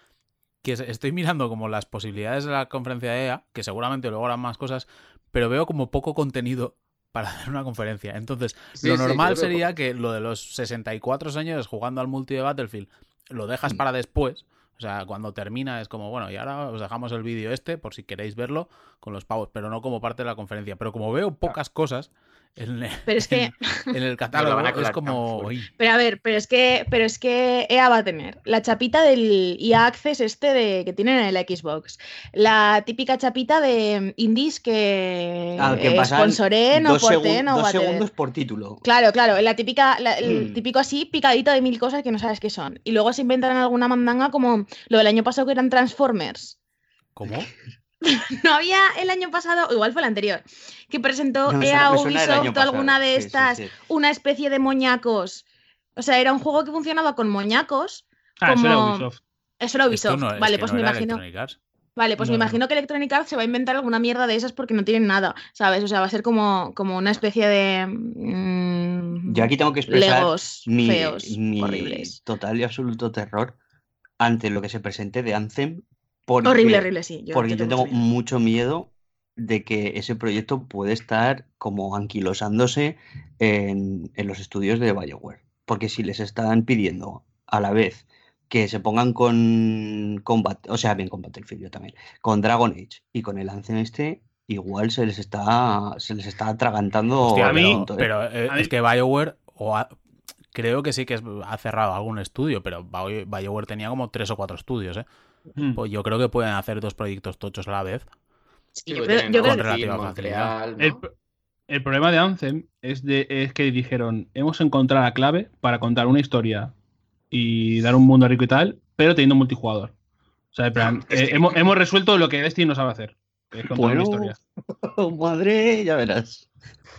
B: Que es- estoy mirando como las posibilidades de la conferencia de EA, que seguramente luego harán más cosas, pero veo como poco contenido para hacer una conferencia. Entonces,
D: Sí,
B: lo normal sería que lo de los 64 señores jugando al multi de Battlefield lo dejas
C: Mm.
B: para después. O sea, cuando termina es como, bueno, y ahora os dejamos el vídeo este por si queréis verlo con los pavos, pero no como parte de la conferencia. Pero como veo pocas cosas en, el-
E: Pero es que,
B: en el catálogo,
D: van a
B: es como...
E: pero a ver, pero es que, pero es que EA va a tener la chapita del EA Access este de, que tienen en el Xbox, la típica chapita de indies que,
C: Ah, que
E: sponsoren o porten o
C: dos segundos por título.
E: Claro, claro, la típica, la- el
C: Mm.
E: típico así, picadito de mil cosas que no sabes qué son. Y luego se inventan alguna mandanga como lo del año pasado que eran Transformers.
B: ¿Cómo?
E: No había el año pasado, o igual fue el anterior, que presentó
C: No,
E: EA
C: año
E: Ubisoft o alguna de
C: sí,
E: estas,
C: sí.
E: una especie de moñacos. O sea, era un juego que funcionaba con moñacos.
A: Ah, eso era
E: como-
A: Ubisoft.
E: Eso era Ubisoft.
B: no- es
E: vale, pues
B: no
E: me imagino. Vale, pues
A: No,
E: me
A: no.
E: imagino que Electronic Arts se va a inventar alguna mierda de esas porque no tienen nada, ¿sabes? O sea, va a ser como, como una especie de. mm,
C: Yo aquí tengo que expresar
E: Legos
C: mi,
E: feos,
C: mi
E: horribles.
C: total y absoluto terror ante lo que se presente de Anthem. Porque,
E: Horrible, horrible, sí. Yo,
C: porque
E: yo
C: yo
E: tengo
C: tengo
E: mucho miedo.
C: mucho miedo de que ese proyecto puede estar como anquilosándose en, en los estudios de BioWare. Porque si les están pidiendo a la vez que se pongan con, con Bat- o sea, bien con Battlefield yo también, con Dragon Age y con el Anthem este, igual se les está, se les está atragantando
B: Hostia,
A: a mí-
C: ¿eh?
B: Pero eh,
A: A mí-
B: es que BioWare, o creo que sí que es- ha cerrado algún estudio, pero Bio- BioWare tenía como tres o cuatro estudios, ¿eh?
A: Mm.
B: Pues yo creo que pueden hacer dos proyectos tochos a la vez.
E: Sí,
D: Sí,
E: yo creo,
D: tienen
E: yo creo
B: Con
E: que
B: relativa
D: Montreal, ¿no?
A: El, pr- el problema de Anthem es, de, es que dijeron, hemos encontrado la clave para contar una historia y dar un mundo rico y tal, pero teniendo multijugador. O sea, en plan, eh,
D: que-
A: hemos, hemos resuelto lo que Destiny no sabe hacer. que es contar
C: Bueno.
A: una historia.
C: Madre, ya verás.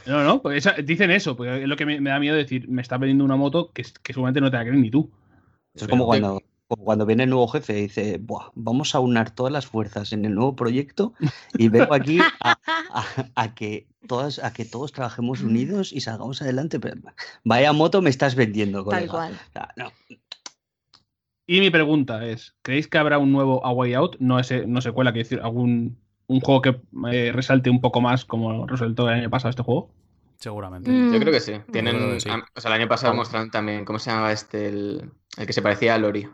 A: No, no, pues esa- dicen eso, porque es lo que me, me da miedo decir, me está vendiendo una moto que, que seguramente no te la creen ni tú.
C: Es
A: Pero-
C: como cuando, cuando viene el nuevo jefe y dice, Buah, vamos a unar todas las fuerzas en el nuevo proyecto y vengo aquí a, a- a que todas, a que todos trabajemos unidos y salgamos adelante. Pero, vaya moto me estás vendiendo,
E: tal
C: colega.
E: cual.
C: O sea, no.
A: Y mi pregunta es, ¿creéis que habrá un nuevo A Way Out? No, ese, no secuela, que decir, algún un juego que eh, resalte un poco más como resaltó el año pasado este juego.
B: Seguramente.
E: Mm,
D: Yo creo que sí. Tienen,
B: que sí.
D: o sea, el año pasado mostraron también, ¿cómo se llamaba este? El, el que se parecía a Lori.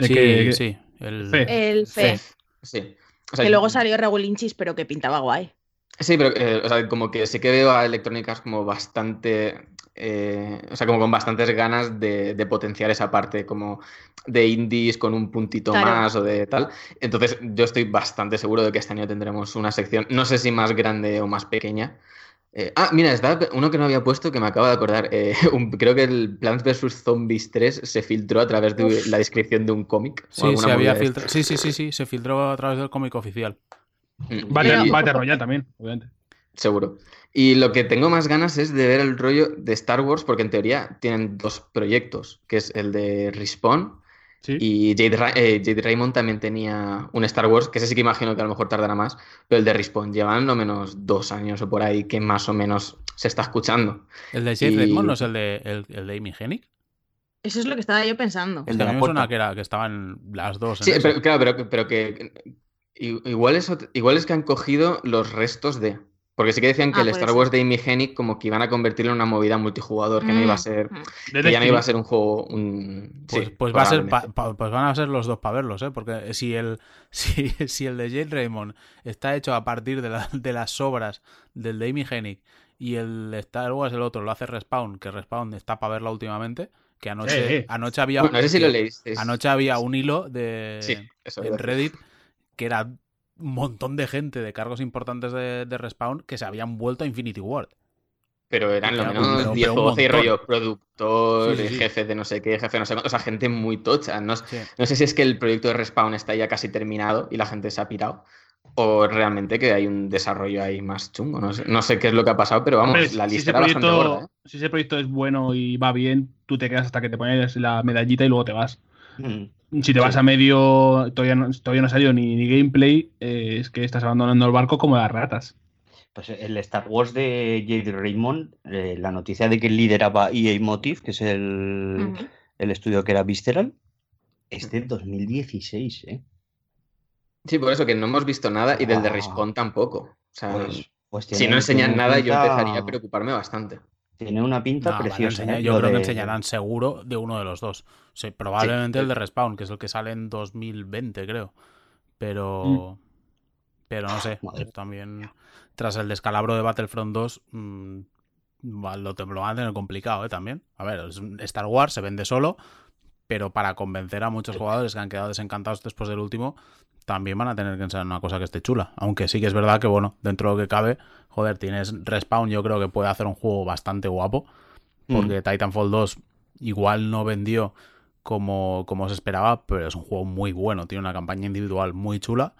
B: Sí,
A: que-
B: sí. El...
A: Fe.
E: El Fe,
D: Sí. O sea,
E: que luego salió Regulinchis, pero que pintaba guay.
D: Sí, pero eh, o sea, como que sí que veo a Electronic Arts como bastante, eh, o sea, como con bastantes ganas de, de potenciar esa parte, como de indies con un puntito
E: Claro.
D: más o de tal. Entonces, yo estoy bastante seguro de que este año tendremos una sección, no sé si más grande o más pequeña. Eh, ah, mira, está uno que no había puesto que me acabo de acordar. Eh, un- creo que el Plants vs. Zombies 3 se filtró a través de
E: Uf.
D: la descripción de un cómic.
B: Sí, se había filtrado. Sí, sí, sí, sí. Se filtró a través del cómic oficial.
D: Mm. Y-
A: Battle Royale también, obviamente.
D: Seguro. Y lo que tengo más ganas es de ver el rollo de Star Wars, porque en teoría tienen dos proyectos, que es el de Respawn
A: Sí.
D: y Jade, Ra- eh, Jade Raymond también tenía un Star Wars, que ese sí que imagino que a lo mejor tardará más, pero el de Respawn llevan no menos dos años o por ahí que más o menos se está escuchando.
B: El de Jade
D: Y-
B: Redmond no es el de, el, el de Amy Hennig.
E: Eso es lo que estaba yo pensando.
C: El de la puerta.
B: que, era, que estaban las dos en
D: Sí, pero, claro, pero, pero que igual es, igual es que han cogido los restos de... Porque sí que decían que
E: Ah,
D: el Star
E: ser.
D: Wars de Amy Hennig como que iban a convertirlo en una movida multijugador, que no iba a
E: Mm,
D: ser,
E: mm.
D: Que ya no iba a ser un juego. un-
B: Pues,
D: sí,
B: pues va a ser pa- pa- pues van a ser los dos para verlos, ¿eh? Porque si el, si, si el de Jade Raymond está hecho a partir de, la- de las obras del de Amy Hennig y el Star Wars el otro lo hace Respawn, que Respawn está para verla últimamente, que anoche,
A: Eh, eh.
B: anoche había
D: Bueno, no sé si lo leísteis.
B: anoche había un hilo de
D: Sí, eso
B: en. Reddit que era un montón de gente de cargos importantes de, de Respawn que se habían vuelto a Infinity Ward.
D: Pero eran lo menos
B: pero-
D: 10
B: pero un
D: o 12
B: montón.
D: rollo productor,
B: Sí, sí, sí.
D: jefe de no sé qué, jefe de no sé cuánto. O sea, gente muy tocha. No,
B: Sí.
D: no sé si es que el proyecto de Respawn está ya casi terminado y la gente se ha pirado. O realmente que hay un desarrollo ahí más chungo. No sé, no sé qué es lo que ha pasado, pero vamos,
A: Hombre,
D: la
A: si
D: lista
A: ese
D: era bastante
A: proyecto-
D: gorda. ¿eh?
A: Si ese proyecto es bueno y va bien, tú te quedas hasta que te pones la medallita y luego te vas.
C: Mm.
A: Si te vas
C: Sí.
A: a medio, todavía no, todavía no ha salido ni, ni gameplay, eh, es que estás abandonando el barco como las ratas.
C: Pues el Star Wars de Jade Raymond, eh, la noticia de que lideraba EA Motive, que es el, el estudio que era Visceral, es del 2016, ¿eh?
D: Sí, por eso que no hemos visto nada y del de
C: Ah.
D: Respawn tampoco. O sea,
C: Pues, pues
D: si no enseñan nada, yo empezaría a preocuparme bastante.
C: Tiene una pinta
B: No,
C: preciosa.
B: enseñar-
C: ¿eh?
B: yo creo que
C: de-
B: enseñarán seguro de uno de los dos. Sí, probablemente
D: Sí.
B: el de Respawn, que es el que sale en 2020, creo. Pero. Pero no sé.
C: Madre
B: También. Tras el descalabro de Battlefront 2. mm, lo, te- lo van a tener complicado, ¿eh? También. A ver, Star Wars se vende solo. Pero para convencer a muchos jugadores que han quedado desencantados después del último, también van a tener que enseñar una cosa que esté chula. Aunque sí que es verdad que, bueno, dentro de lo que cabe, joder, tienes Respawn, yo creo que puede hacer un juego bastante guapo.
C: Mm.
B: Porque Titanfall 2 igual no vendió como, como se esperaba, pero es un juego muy bueno. Tiene una campaña individual muy chula.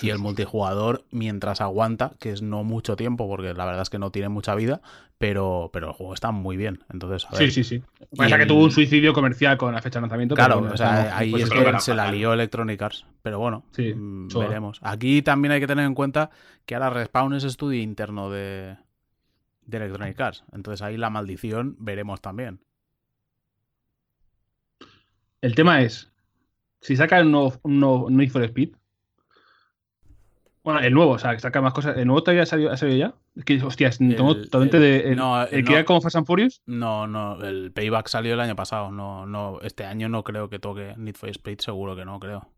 B: Y el multijugador, mientras aguanta, que es no mucho tiempo, porque la verdad es que no tiene mucha vida, pero, pero el juego está muy bien. Entonces, a ver,
A: Sí, sí, sí. Pasa que
B: el-
A: tuvo un suicidio comercial con la fecha de lanzamiento.
B: Claro, o sea, ahí
A: pues
B: es que se la lió Electronic Arts. Pero bueno,
A: Sí,
B: mm, veremos. Aquí también hay que tener en cuenta que ahora Respawn es estudio interno de, de Electronic Arts. Entonces ahí la maldición veremos también.
A: El tema es, si sacan un nuevo, un nuevo Need for Speed, bueno, el nuevo, o sea, que saca más cosas, ¿el nuevo todavía ha salido, ha salido ya? Es que, hostias, tengo
B: El-
A: totalmente
B: el-
A: de... El,
B: no,
A: el
B: no.
A: que era como Fast and Furious,
B: No, no, el Payback salió el año pasado. No, no, este año no creo que toque Need for Speed, seguro que no, creo.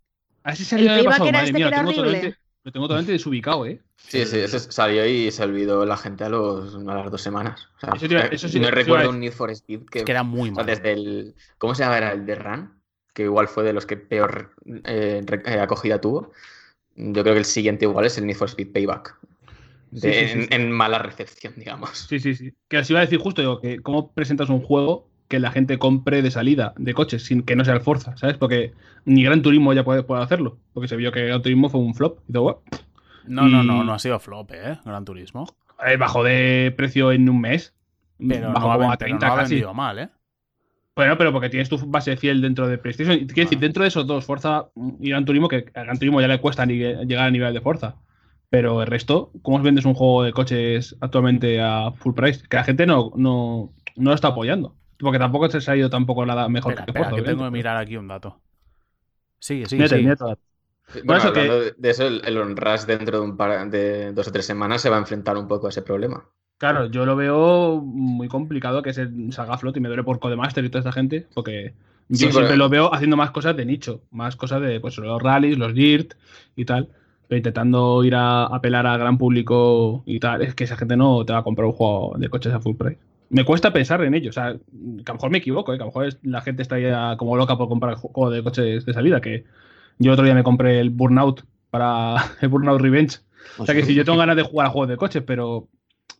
A: así salió el año
E: Payback
A: pasado,
E: era
A: madre
E: este
A: mía,
E: que
A: lo
E: era
A: tengo,
E: horrible.
A: totalmente, lo tengo totalmente desubicado, ¿eh?
D: Sí, sí, ese salió y se olvidó la gente a, los, a las dos semanas. O sea,
A: Eso
D: eh,
A: eso sí-
D: no recuerdo un Need for Speed que,
B: Es que era muy mal.
D: desde el. ¿Cómo se llama? Era el de Run, que igual fue de los que peor eh, eh, acogida tuvo. Yo creo que el siguiente igual es el Need for Speed Payback. De-
A: sí, sí,
D: en,
A: sí.
D: en mala recepción, digamos.
A: Sí, sí, sí. Que os iba a decir justo, digo, que cómo presentas un juego que la gente compre de salida de coches sin que no sea el Forza, ¿sabes? Porque ni Gran Turismo ya puede, puede hacerlo, porque se vio que Gran Turismo fue un flop. Y todo.
B: No, no, no, no ha sido flop, ¿eh? Gran Turismo.
A: Eh, bajó de precio en un mes.
B: Pero
A: bajó
B: no ha,
A: como a
B: pero
A: 30
B: no ha
A: casi.
B: vendido mal, ¿eh?
A: Bueno, pero porque tienes tu base fiel dentro de PlayStation. Quiero decir,
B: Ah.
A: dentro de esos dos, Forza y Gran Turismo, que a Gran Turismo ya le cuesta ni llegar a nivel de Forza. Pero el resto, ¿cómo vendes un juego de coches actualmente a full price? Que la gente no, no, no lo está apoyando. Porque tampoco se ha ido tampoco nada mejor
B: Espera,
A: que
B: espera,
A: Forza.
B: que tengo que mirar aquí un dato. Sigue, sigue,
A: Mírate,
B: sigue.
D: Bueno,
A: eso que-
D: hablando de- de eso, el, el OnRush dentro de, un par, de dos o tres semanas se va a enfrentar un poco a ese problema.
A: Claro, yo lo veo muy complicado que se salga a flote y me duele por Codemaster y toda esta gente, porque yo
D: Sí,
A: siempre
D: pero-
A: lo veo haciendo más cosas de nicho, más cosas de pues los rallies, los DIRT y tal, pero intentando ir a apelar al gran público y tal, es que esa gente no te va a comprar un juego de coches a full price. Me cuesta pensar en ello, o sea, que a lo mejor me equivoco, ¿eh? que a lo mejor es- la gente está ya como loca por comprar juego de coches de salida, que yo otro día me compré el Burnout para el Burnout Revenge o sea que si yo tengo ganas de jugar a juegos de coches, pero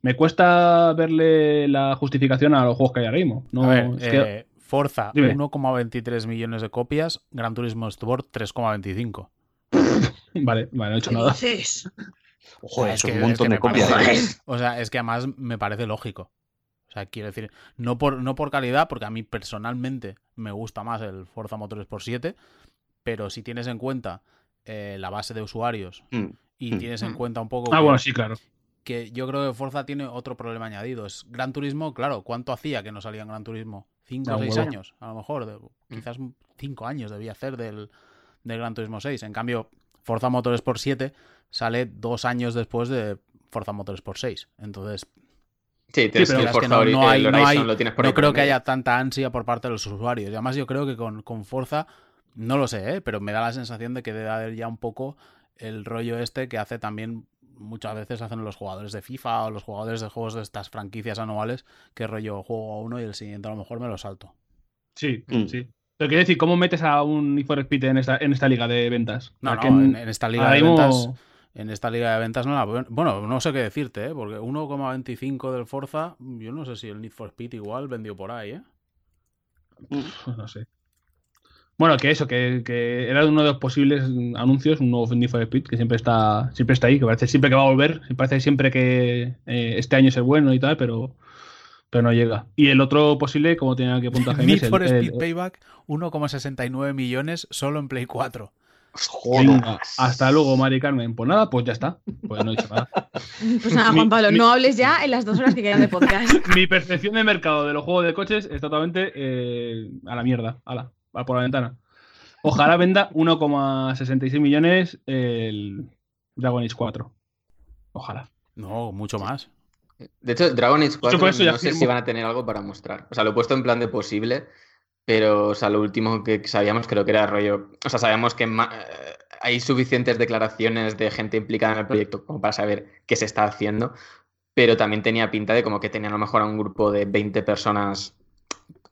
A: me cuesta verle la justificación a los juegos que hay ahora mismo. No,
B: a ver,
A: es que-
B: eh, Forza,
A: Dime.
B: 1,23 millones de copias. Gran Turismo Sport, 3,25.
A: Vale, vale, no he hecho
E: ¿Qué
A: nada.
E: dices?
C: Joder,
B: es
C: es un
B: que-
C: montón
B: es que
C: de copias.
B: parece- O sea, es que además me parece lógico. O sea, quiero decir, no por, no por calidad, porque a mí personalmente me gusta más el Forza Motorsport 7, pero si tienes en cuenta eh, la base de usuarios
C: Mm,
B: y
C: mm.
B: tienes en cuenta un poco
A: Ah,
B: que-
A: bueno, sí, claro.
B: que yo creo que Forza tiene otro problema añadido. Es Gran Turismo, claro, ¿cuánto hacía que no salía en Gran Turismo? ¿Cinco o
A: un
B: seis años? A lo mejor, de- quizás cinco años debía hacer del, del Gran Turismo 6. En cambio, Forza Motorsport 7 sale dos años después de Forza Motorsport 6. Entonces,
D: Sí, tienes
A: pero
D: el
B: es que
D: Forza
B: no- no hay-
D: el
B: no
D: Horizon
B: hay-
D: lo tienes por ahí
B: no creo que haya tanta ansia por parte de los usuarios. Y además yo creo que con, con Forza, no lo sé, ¿eh? pero me da la sensación de que debe haber ya un poco el rollo este que hace también muchas veces hacen los jugadores de FIFA o los jugadores de juegos de estas franquicias anuales, que rollo juego a uno y el siguiente a lo mejor me lo salto.
A: Sí,
C: Mm.
A: sí. Pero quiero decir, ¿cómo metes a un Need for Speed en esta, en esta liga de ventas?
B: No, no, en, en esta liga de
A: mismo-
B: ventas, en esta liga de ventas no la bueno, no sé qué decirte, ¿eh? porque 1,25 del Forza, yo no sé si el Need for Speed igual vendió por ahí, ¿eh?
A: No sé. Bueno, que eso, que, que era uno de los posibles anuncios, un nuevo Need for Speed, que siempre está, siempre está ahí, que parece siempre que va a volver, parece siempre que eh, este año es el bueno y tal, pero, pero no llega. Y el otro posible, como tenía que apuntar Jaime,
B: Need
A: es el-
B: for
A: el-
B: Speed Payback, 1,69 millones solo en Play 4.
A: Venga, hasta luego, Mari Carmen. Pues nada, pues ya está. Pues no he dicho nada.
E: Pues nada, Juan Pablo,
A: mi-
E: no hables ya en las dos horas que quedan de podcast.
A: Mi percepción de mercado de los juegos de coches es totalmente eh, a la mierda. Ala, va por la ventana. Ojalá venda 1,66 millones el Dragon Age 4. Ojalá.
B: No, mucho más.
D: De hecho, Dragon Age 4
A: por eso ya
D: no sé
A: firmo.
D: si van a tener algo para mostrar. O sea, lo he puesto en plan de posible, pero o sea, lo último que sabíamos creo que era rollo. O sea, sabemos que eh, hay suficientes declaraciones de gente implicada en el proyecto como para saber qué se está haciendo, pero también tenía pinta de como que tenían a lo mejor a un grupo de 20 personas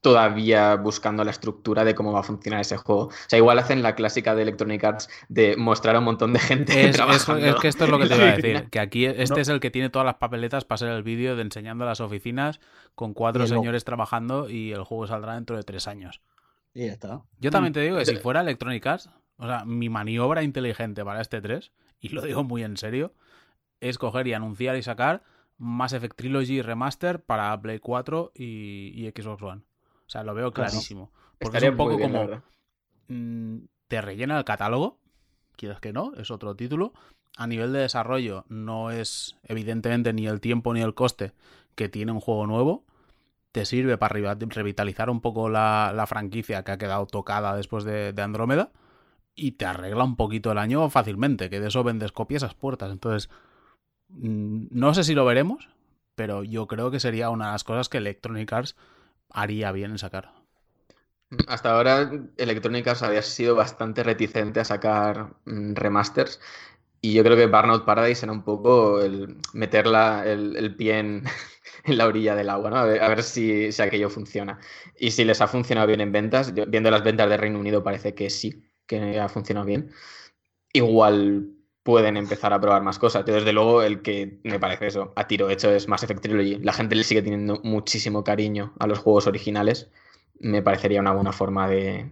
D: todavía buscando la estructura de cómo va a funcionar ese juego. O sea, igual hacen la clásica de Electronic Arts de mostrar a un montón de gente
B: Es,
D: trabajando.
B: es que esto es lo que te iba a decir. Que aquí este
A: No.
B: es el que tiene todas las papeletas para ser el vídeo de enseñando las oficinas con cuatro señores trabajando y el juego saldrá dentro de tres años.
C: Y ya está.
B: Yo también te digo que si fuera Electronic Arts, o sea, mi maniobra inteligente para este 3, y lo digo muy en serio, es coger y anunciar y sacar Mass Effect Trilogy Remaster para Play 4 y, y Xbox One. O sea, lo veo
C: Claro.
B: clarísimo. Porque
D: Estaría
B: es un poco
D: bien,
B: como mm, te rellena el catálogo, quieres que no, es otro título. A nivel de desarrollo no es evidentemente ni el tiempo ni el coste que tiene un juego nuevo. Te sirve para revitalizar un poco la, la franquicia que ha quedado tocada después de, de Andrómeda y te arregla un poquito el año fácilmente, que de eso vendes copias a esas puertas. Entonces, mm, no sé si lo veremos, pero yo creo que sería una de las cosas que Electronic Arts haría bien en sacar.
D: Hasta ahora Electronic había sido bastante reticente a sacar mm, remasters y yo creo que Burnout Paradise era un poco el meter la- el, el pie en, la orilla del agua, ¿no? A ver, a ver si, si aquello funciona. Y si les ha funcionado bien en ventas, viendo las ventas de Reino Unido parece que sí, que ha funcionado bien. Igual pueden empezar a probar más cosas. Yo, desde luego, el que me parece eso, a tiro hecho, es Mass Effect Trilogy. La gente le sigue teniendo muchísimo cariño a los juegos originales. Me parecería una buena forma de,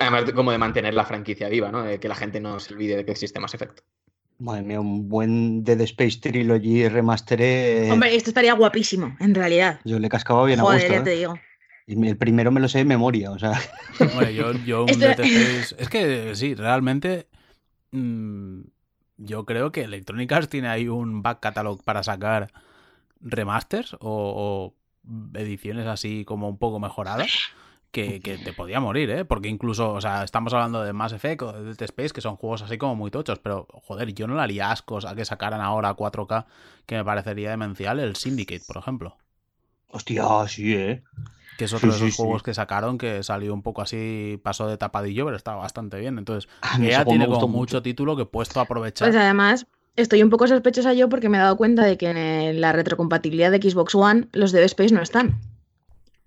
D: además de- como de mantener la franquicia viva, ¿no? De que la gente no se olvide de que existe Mass Effect.
C: Madre mía, un buen Dead Space Trilogy remaster. eh,
E: Hombre, esto estaría guapísimo, en realidad.
C: Yo le cascaba bien a
E: Joder,
C: gusto.
E: ya
C: ¿eh?
E: te digo.
C: Y el primero me lo sé de memoria, o sea.
B: Bueno, yo, yo un
E: Esto-
B: Dead Space- Es que sí, realmente. mm, yo creo que Electronic Arts tiene ahí un back catalog para sacar remasters o, ediciones así como un poco mejoradas. Que, que te podía morir, ¿eh? Porque incluso, o sea, estamos hablando de Mass Effect o de Dead Space, que son juegos así como muy tochos, pero joder, yo no le haría ascos a que sacaran ahora 4K, que me parecería demencial, el Syndicate, por ejemplo.
C: Hostia, sí, ¿eh?
B: Que es otro
C: Sí,
B: de esos
C: sí, sí.
B: juegos que sacaron que salió un poco así, pasó de tapadillo, pero estaba bastante bien. Entonces,
C: A mí ese
B: EA
C: juego me
B: tiene como mucho
C: mucho.
B: título que puesto a aprovechar.
E: Pues además, estoy un poco sospechosa yo porque me he dado cuenta de que en la retrocompatibilidad de Xbox One los Dead Space no están.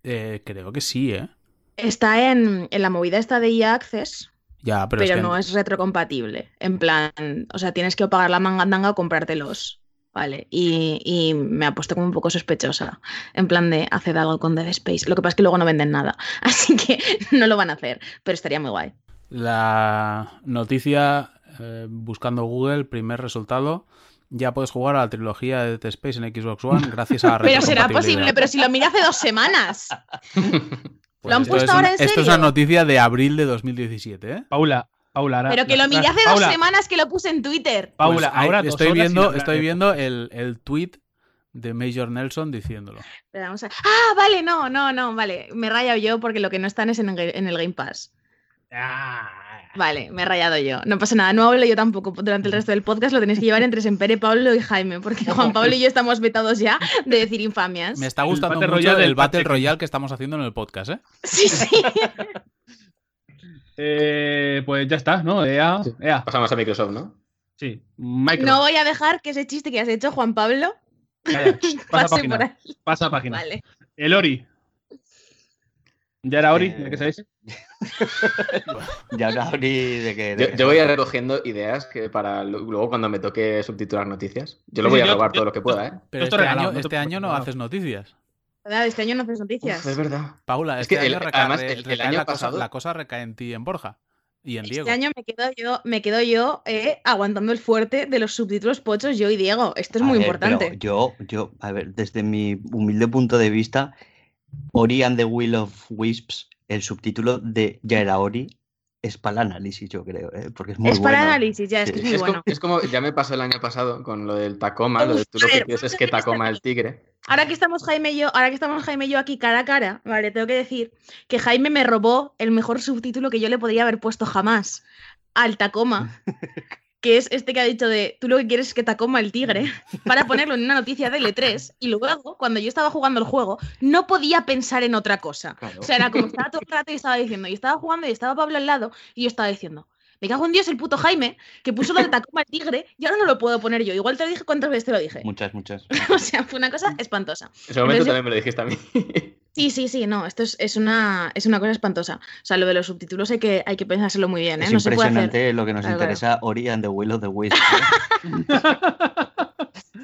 B: Eh, creo que sí, ¿eh?
E: Está en, en la movida esta de EA Access,
B: Ya, pero,
E: pero,
B: es que
E: no es retrocompatible. En plan, o sea, tienes que pagar la mangandanga o comprártelos. Vale, y, y me ha puesto como un poco sospechosa. En plan de hacer algo con Dead Space. Lo que pasa es que luego no venden nada. Así que no lo van a hacer. Pero estaría muy guay.
B: la noticia, eh, buscando Google, primer resultado, ya puedes jugar a la trilogía de Dead Space en Xbox One gracias a la
E: Pero será posible, pero si lo miré hace dos semanas.
B: Pues
E: ¿Lo han
B: esto
E: puesto
B: es una-
E: ahora en
B: Esto es
E: serio?
B: una noticia de abril de 2017, ¿eh?
A: Paula, Paula, ahora-
E: Pero que lo miré hace dos
A: Paula,
E: semanas que lo puse en Twitter.
A: Paula,
B: Pues ahí
A: ahora
B: estoy viendo, estoy viendo el, el tweet de Major Nelson diciéndolo.
E: Pero vamos a- Ah, vale, no, no, no, vale. Me he rayado yo porque lo que no están es en el, en el Game Pass.
A: Ah,
E: Vale, me he rayado yo. No pasa nada, no hablo yo tampoco durante el resto del podcast. Lo tenéis que llevar entre Sempere, Pablo y Jaime, porque Juan Pablo y yo estamos vetados ya de decir infamias.
B: Me está gustando
A: Battle
B: mucho
A: Royale
B: el
A: del
B: Battle. Royale que estamos haciendo en el podcast, ¿eh?
E: Sí, sí.
A: Eh, pues ya está, ¿no? EA.
D: Pasamos a Microsoft, ¿no?
A: Sí. Microsoft.
E: No voy a dejar que ese chiste que has hecho, Juan Pablo,
A: Calla, Pasa
E: pase
A: página.
E: por ahí.
A: Pasa página.
E: Vale.
A: El Ori. ¿Ya era Ori?
C: Eh,
A: ¿De qué sabéis?
C: Ya ahora abrí de que. de
D: Yo, voy a ir recogiendo ideas que para luego cuando me toque subtitular noticias. Yo lo
A: Sí,
D: voy a robar
A: yo-
D: todo lo que pueda, ¿eh?
B: Pero este
A: regalado,
B: año,
A: no te
B: este año no haces noticias.
E: ¿Verdad? Este año no haces noticias.
D: Uf, es verdad.
B: Paula,
D: Es
B: este
D: que el-
B: año recae,
D: además, el- el
B: recae
D: año
B: la, cosa,
D: pasado-
B: la cosa recae en ti y en Borja. Y en Diego.
E: Este año me quedo yo, me quedo yo eh, aguantando el fuerte de los subtítulos pochos, yo y Diego. Esto es
C: A
E: muy
C: ver,
E: importante.
C: yo, yo, a ver, desde mi humilde punto de vista, Ori and the Will of Wisps, el subtítulo de Ya era Ori, es para el análisis, yo creo, ¿eh? porque es muy
E: es para
C: bueno.
E: análisis, ya, es que es muy
D: Es,
E: bueno.
D: como, es como ya me pasó el año pasado con lo del Tacoma, lo de tú lo que quieres es que Tacoma el tigre.
E: Ahora que estamos Jaime y yo, ahora que estamos Jaime y yo aquí cara a cara, vale, tengo que decir que Jaime me robó el mejor subtítulo que yo le podría haber puesto jamás al Tacoma, que es este que ha dicho de tú lo que quieres es que Tacoma el tigre, para ponerlo en una noticia de L3 y luego cuando yo estaba jugando el juego no podía pensar en otra cosa.
D: Claro.
E: O sea, era como estaba todo el rato y estaba diciendo, y estaba jugando y estaba Pablo al lado y yo estaba diciendo, me cago en Dios el puto Jaime que puso lo de Tacoma el tigre y ahora no lo puedo poner yo. Igual te lo dije cuántas veces te lo dije.
C: Muchas, muchas.
E: O sea, fue una cosa espantosa.
D: En ese momento
E: Entonces
D: también me lo dijiste a mí.
E: Sí, sí, sí, no, esto es, es una, es una cosa espantosa. O sea, lo de los subtítulos hay que, hay que pensárselo muy bien, ¿eh?
C: Es
E: No se puede hacer.
C: impresionante lo que nos
E: Claro, claro.
C: interesa Ori and the Will of the Wisps. ¿eh?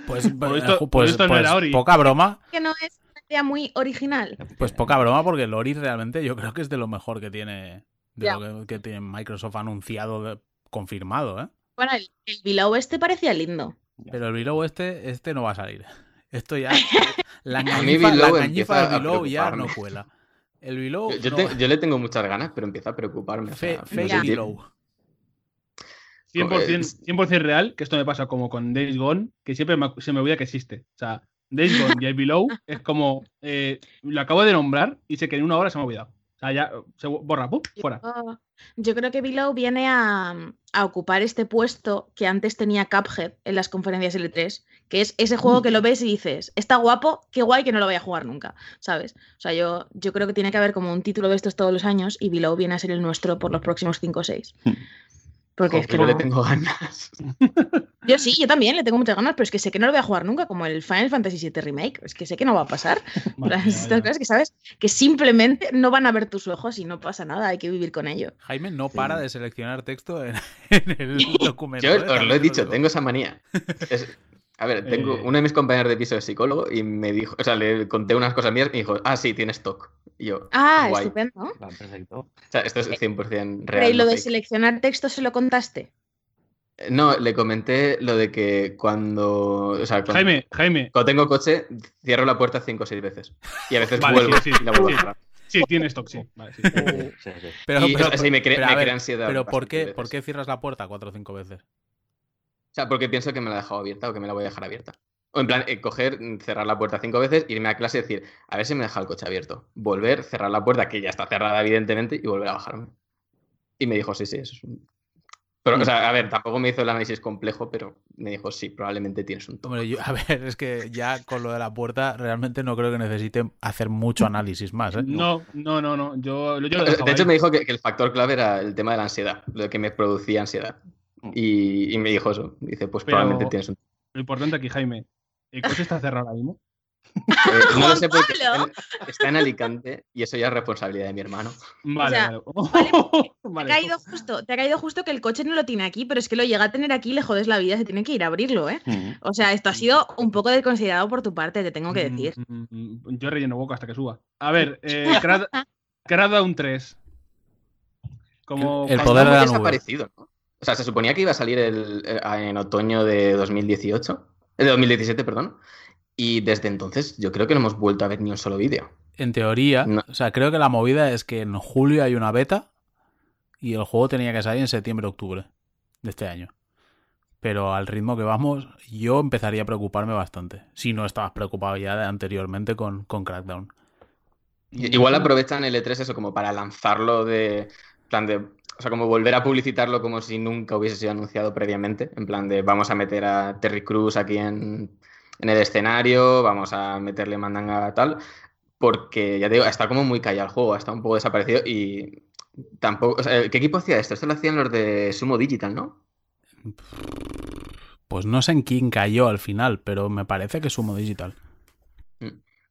B: Pues,
A: esto- por
B: pues-
A: esto no
B: pues
A: era Ori.
B: poca broma.
E: Que no es una idea muy original.
B: Pues poca broma, porque el Ori realmente yo creo que es de lo mejor que tiene, de lo que, que tiene Microsoft anunciado, de- confirmado, ¿eh?
E: Bueno, el, el Below este parecía lindo.
B: Pero el Below este, este no va a salir. Esto ya. La
D: A mí
B: engañifa, la
D: Below
B: engañifa
D: empieza
B: del ya no cuela. El Below.
D: Yo, yo
B: no.
D: te- yo le tengo muchas ganas, pero empieza a preocuparme. o
B: Fe,
D: sea,
B: fe
D: no
B: y
D: sé.
B: Below.
A: 100%,
D: Es-
A: 100% real, que esto me pasa como con Days Gone, que siempre me- se me olvida que existe. O sea, Days Gone y el Below es como, eh, lo acabo de nombrar y sé que en una hora se me ha olvidado. O sea, ya se borra, ¡pum! fuera.
E: Yo, yo creo que Below viene a, a ocupar este puesto que antes tenía Cuphead en las conferencias L3, que es ese juego que lo ves y dices, está guapo, qué guay que no lo voy a jugar nunca, ¿sabes? O sea, yo, yo creo que tiene que haber como un título de estos todos los años y Below viene a ser el nuestro por los próximos 5 o 6. Porque
D: Jo,
E: es que
D: pero le
E: no-
D: tengo ganas.
E: Yo sí, yo también le tengo muchas ganas, pero es que sé que no lo voy a jugar nunca, como el Final Fantasy VII Remake. Es que sé que no va a pasar. Estas cosas que sabes que simplemente no van a ver tus ojos y no pasa nada, hay que vivir con ello.
B: Jaime no para
C: Sí.
B: de seleccionar texto en, en el documento.
D: Yo
B: ¿eh?
D: os lo he dicho, tengo esa manía. Es- a ver, tengo
A: Eh.
D: uno de mis compañeros de piso es psicólogo y me dijo, o sea, le conté unas cosas mías y me dijo, ah, sí, tienes TOC. Y yo,
E: Ah,
D: guay.
E: estupendo.
C: Perfecto.
D: O sea, esto es 100%
E: Pero
D: real.
E: ¿y lo
D: no
E: de
D: fake.
E: seleccionar texto se lo contaste?
D: No, le comenté lo de que cuando, o sea, cuando,
A: Jaime, Jaime,
D: cuando tengo coche, cierro la puerta cinco o seis veces. Y a veces
A: Vale,
D: vuelvo
A: sí, sí,
D: y la vuelvo
A: sí.
D: a cerrar.
A: sí, tienes stock, sí. Vale, sí.
C: Sí, sí, sí.
B: Pero,
D: Y,
B: pero-
D: o sea, sí, me crea,
B: pero,
D: me
B: a ver,
D: crea ansiedad.
B: pero ¿por qué, ¿por qué cierras la puerta cuatro o cinco veces?
D: O sea, porque pienso que me la he dejado abierta o que me la voy a dejar abierta. O en plan, eh, coger, mm, cerrar la puerta cinco veces, irme a clase y decir, a ver si me deja el coche abierto. Volver, cerrar la puerta, que ya está cerrada, evidentemente, y volver a bajarme. Y me dijo, sí, sí, eso es un. Pero, o sea, a ver, tampoco me hizo el análisis complejo, pero me dijo, sí, probablemente tienes un toque.
B: Hombre, yo- a ver, es que ya con lo de la puerta realmente no creo que necesite hacer mucho análisis más, ¿eh?
A: No, no, no, no. Yo, yo lo
D: De hecho,
A: ahí.
D: me dijo que, que el factor clave era el tema de la ansiedad, lo que me producía ansiedad. Y, y me dijo eso. Dice, pues
A: Pero-
D: probablemente tienes un
A: Lo importante aquí, Jaime, ¿el coche está cerrado ahora mismo?
D: Eh, no lo sé porque está en, está en Alicante y eso ya es responsabilidad de mi hermano.
A: Vale,
E: sea,
A: vale.
E: Te
A: Vale.
E: ha caído justo, te ha caído justo que el coche no lo tiene aquí, pero es que lo llega a tener aquí, le jodes la vida, se tiene que ir a abrirlo, ¿eh?
C: Mm.
E: O sea, esto ha sido un poco desconsiderado por tu parte, te tengo que decir.
A: Mm, mm, mm, Yo relleno boca hasta que suba. A ver, eh, Crackdown 3. Como
B: El poder de la
D: Muy
B: nube.
D: desaparecido, ¿no? O sea, se suponía que iba a salir el- eh, en otoño de 2018, eh, de 2017, perdón. Y desde entonces yo creo que no hemos vuelto a ver ni un solo vídeo.
B: En teoría,
D: No.
B: o sea, creo que la movida es que en julio hay una beta y el juego tenía que salir en septiembre-octubre de este año. Pero al ritmo que vamos, yo empezaría a preocuparme bastante. Si no estabas preocupado ya anteriormente con, con Crackdown.
D: Igual aprovechan el E3 eso como para lanzarlo de plan de o sea, como volver a publicitarlo como si nunca hubiese sido anunciado previamente, en plan de vamos a meter a Terry Cruz aquí en, en el escenario, vamos a meterle mandanga tal, porque ya te digo, está como muy callado el juego, está un poco desaparecido y tampoco, ¿qué equipo hacía esto? Esto lo hacían los de Sumo Digital, ¿no?
B: Pues no sé en quién cayó al final, pero me parece que Sumo Digital.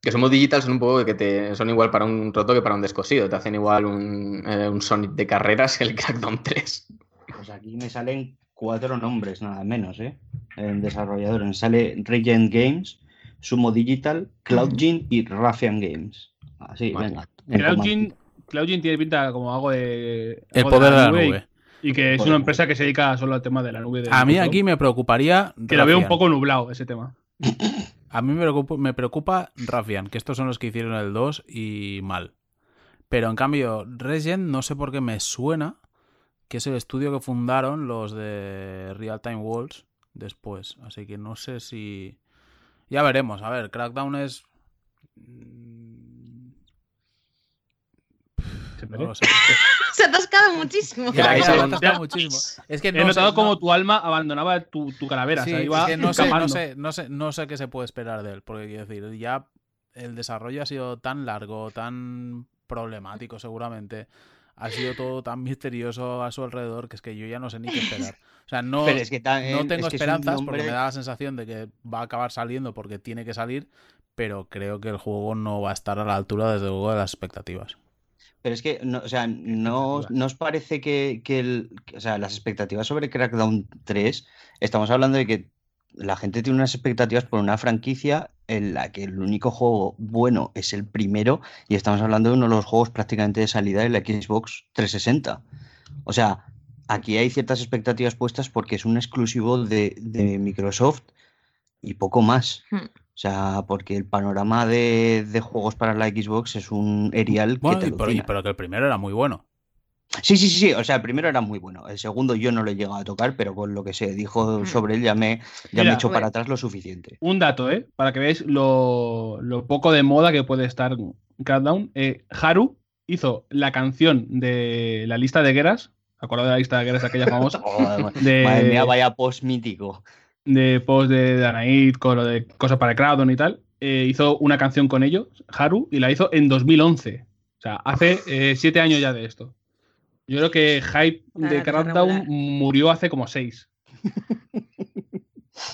D: Que Sumo Digital son un poco que te son igual para un roto que para un descosido. Te hacen igual un, eh, un Sonic de carreras que el Crackdown 3.
C: Pues aquí me salen cuatro nombres, nada menos, ¿eh? En desarrollador. Me sale Regent Games, Sumo Digital, CloudGene y Raffian Games. Así,
D: Vale.
C: venga. en
A: CloudGene CloudGene tiene pinta como algo de.
B: El
A: algo
B: poder de la
A: y-
B: nube.
A: Y que es una empresa que se dedica solo al tema de la nube. de
B: A mí aquí me preocuparía.
A: Que lo veo un poco nublado ese tema.
B: A mí me preocupa, me preocupa Raffian, que estos son los que hicieron el 2 y mal. Pero en cambio, Regent no sé por qué me suena que es el estudio que fundaron los de Real Time Walls después. Así que no sé si. Ya veremos. A ver, Crackdown es. mm, Sé.
E: Se ha atascado muchísimo.
B: Ya,
D: ahí
B: ya,
D: se
B: me
D: va.
B: ha atascado muchísimo. Es que
A: He
B: no
A: notado
B: sé,
A: como
B: no-
A: tu alma abandonaba tu, tu calavera.
B: Sí,
A: o sea,
B: es
A: iba
B: que no sé, no sé, no sé, no sé qué se puede esperar de él, porque quiero decir, ya el desarrollo ha sido tan largo, tan problemático seguramente, ha sido todo tan misterioso a su alrededor que es que yo ya no sé ni qué esperar. O sea, no,
C: Pero es que ta-
B: no tengo
C: es
B: esperanzas
C: nombre-
B: porque me da la sensación de que va a acabar saliendo porque tiene que salir, pero creo que el juego no va a estar a la altura desde luego de las expectativas.
C: Pero es que, no, o sea, no, ¿no os parece que, que el, o sea, las expectativas sobre Crackdown 3, estamos hablando de que la gente tiene unas expectativas por una franquicia en la que el único juego bueno es el primero y estamos hablando de uno de los juegos prácticamente de salida de la Xbox 360. O sea, aquí hay ciertas expectativas puestas porque es un exclusivo de, de Microsoft y poco más.
E: Hmm.
C: O sea, porque el panorama de, de juegos para la Xbox es un erial que te
B: y pero, y- pero que el primero era muy bueno.
C: Sí, sí, sí, sí. O sea, el primero era muy bueno. El segundo yo no lo he llegado a tocar, pero con lo que se dijo
E: Mm.
C: sobre él ya me, ya me he hecho para atrás lo suficiente.
A: Un dato, ¿eh? Para que veáis lo, lo poco de moda que puede estar Crackdown. Eh, Haru hizo la canción de la lista de guerras. ¿Acordáis de la lista de guerras aquella famosa?
C: Joder,
A: De,
C: Madre mía, vaya post mítico.
A: De post de Danaid, con lo de cosas para Crackdown y tal. Eh, hizo una canción con ellos, Haru, y la hizo en 2011. O sea, hace eh, siete años ya de esto. Yo creo que hype de
E: regular.
A: murió hace como seis.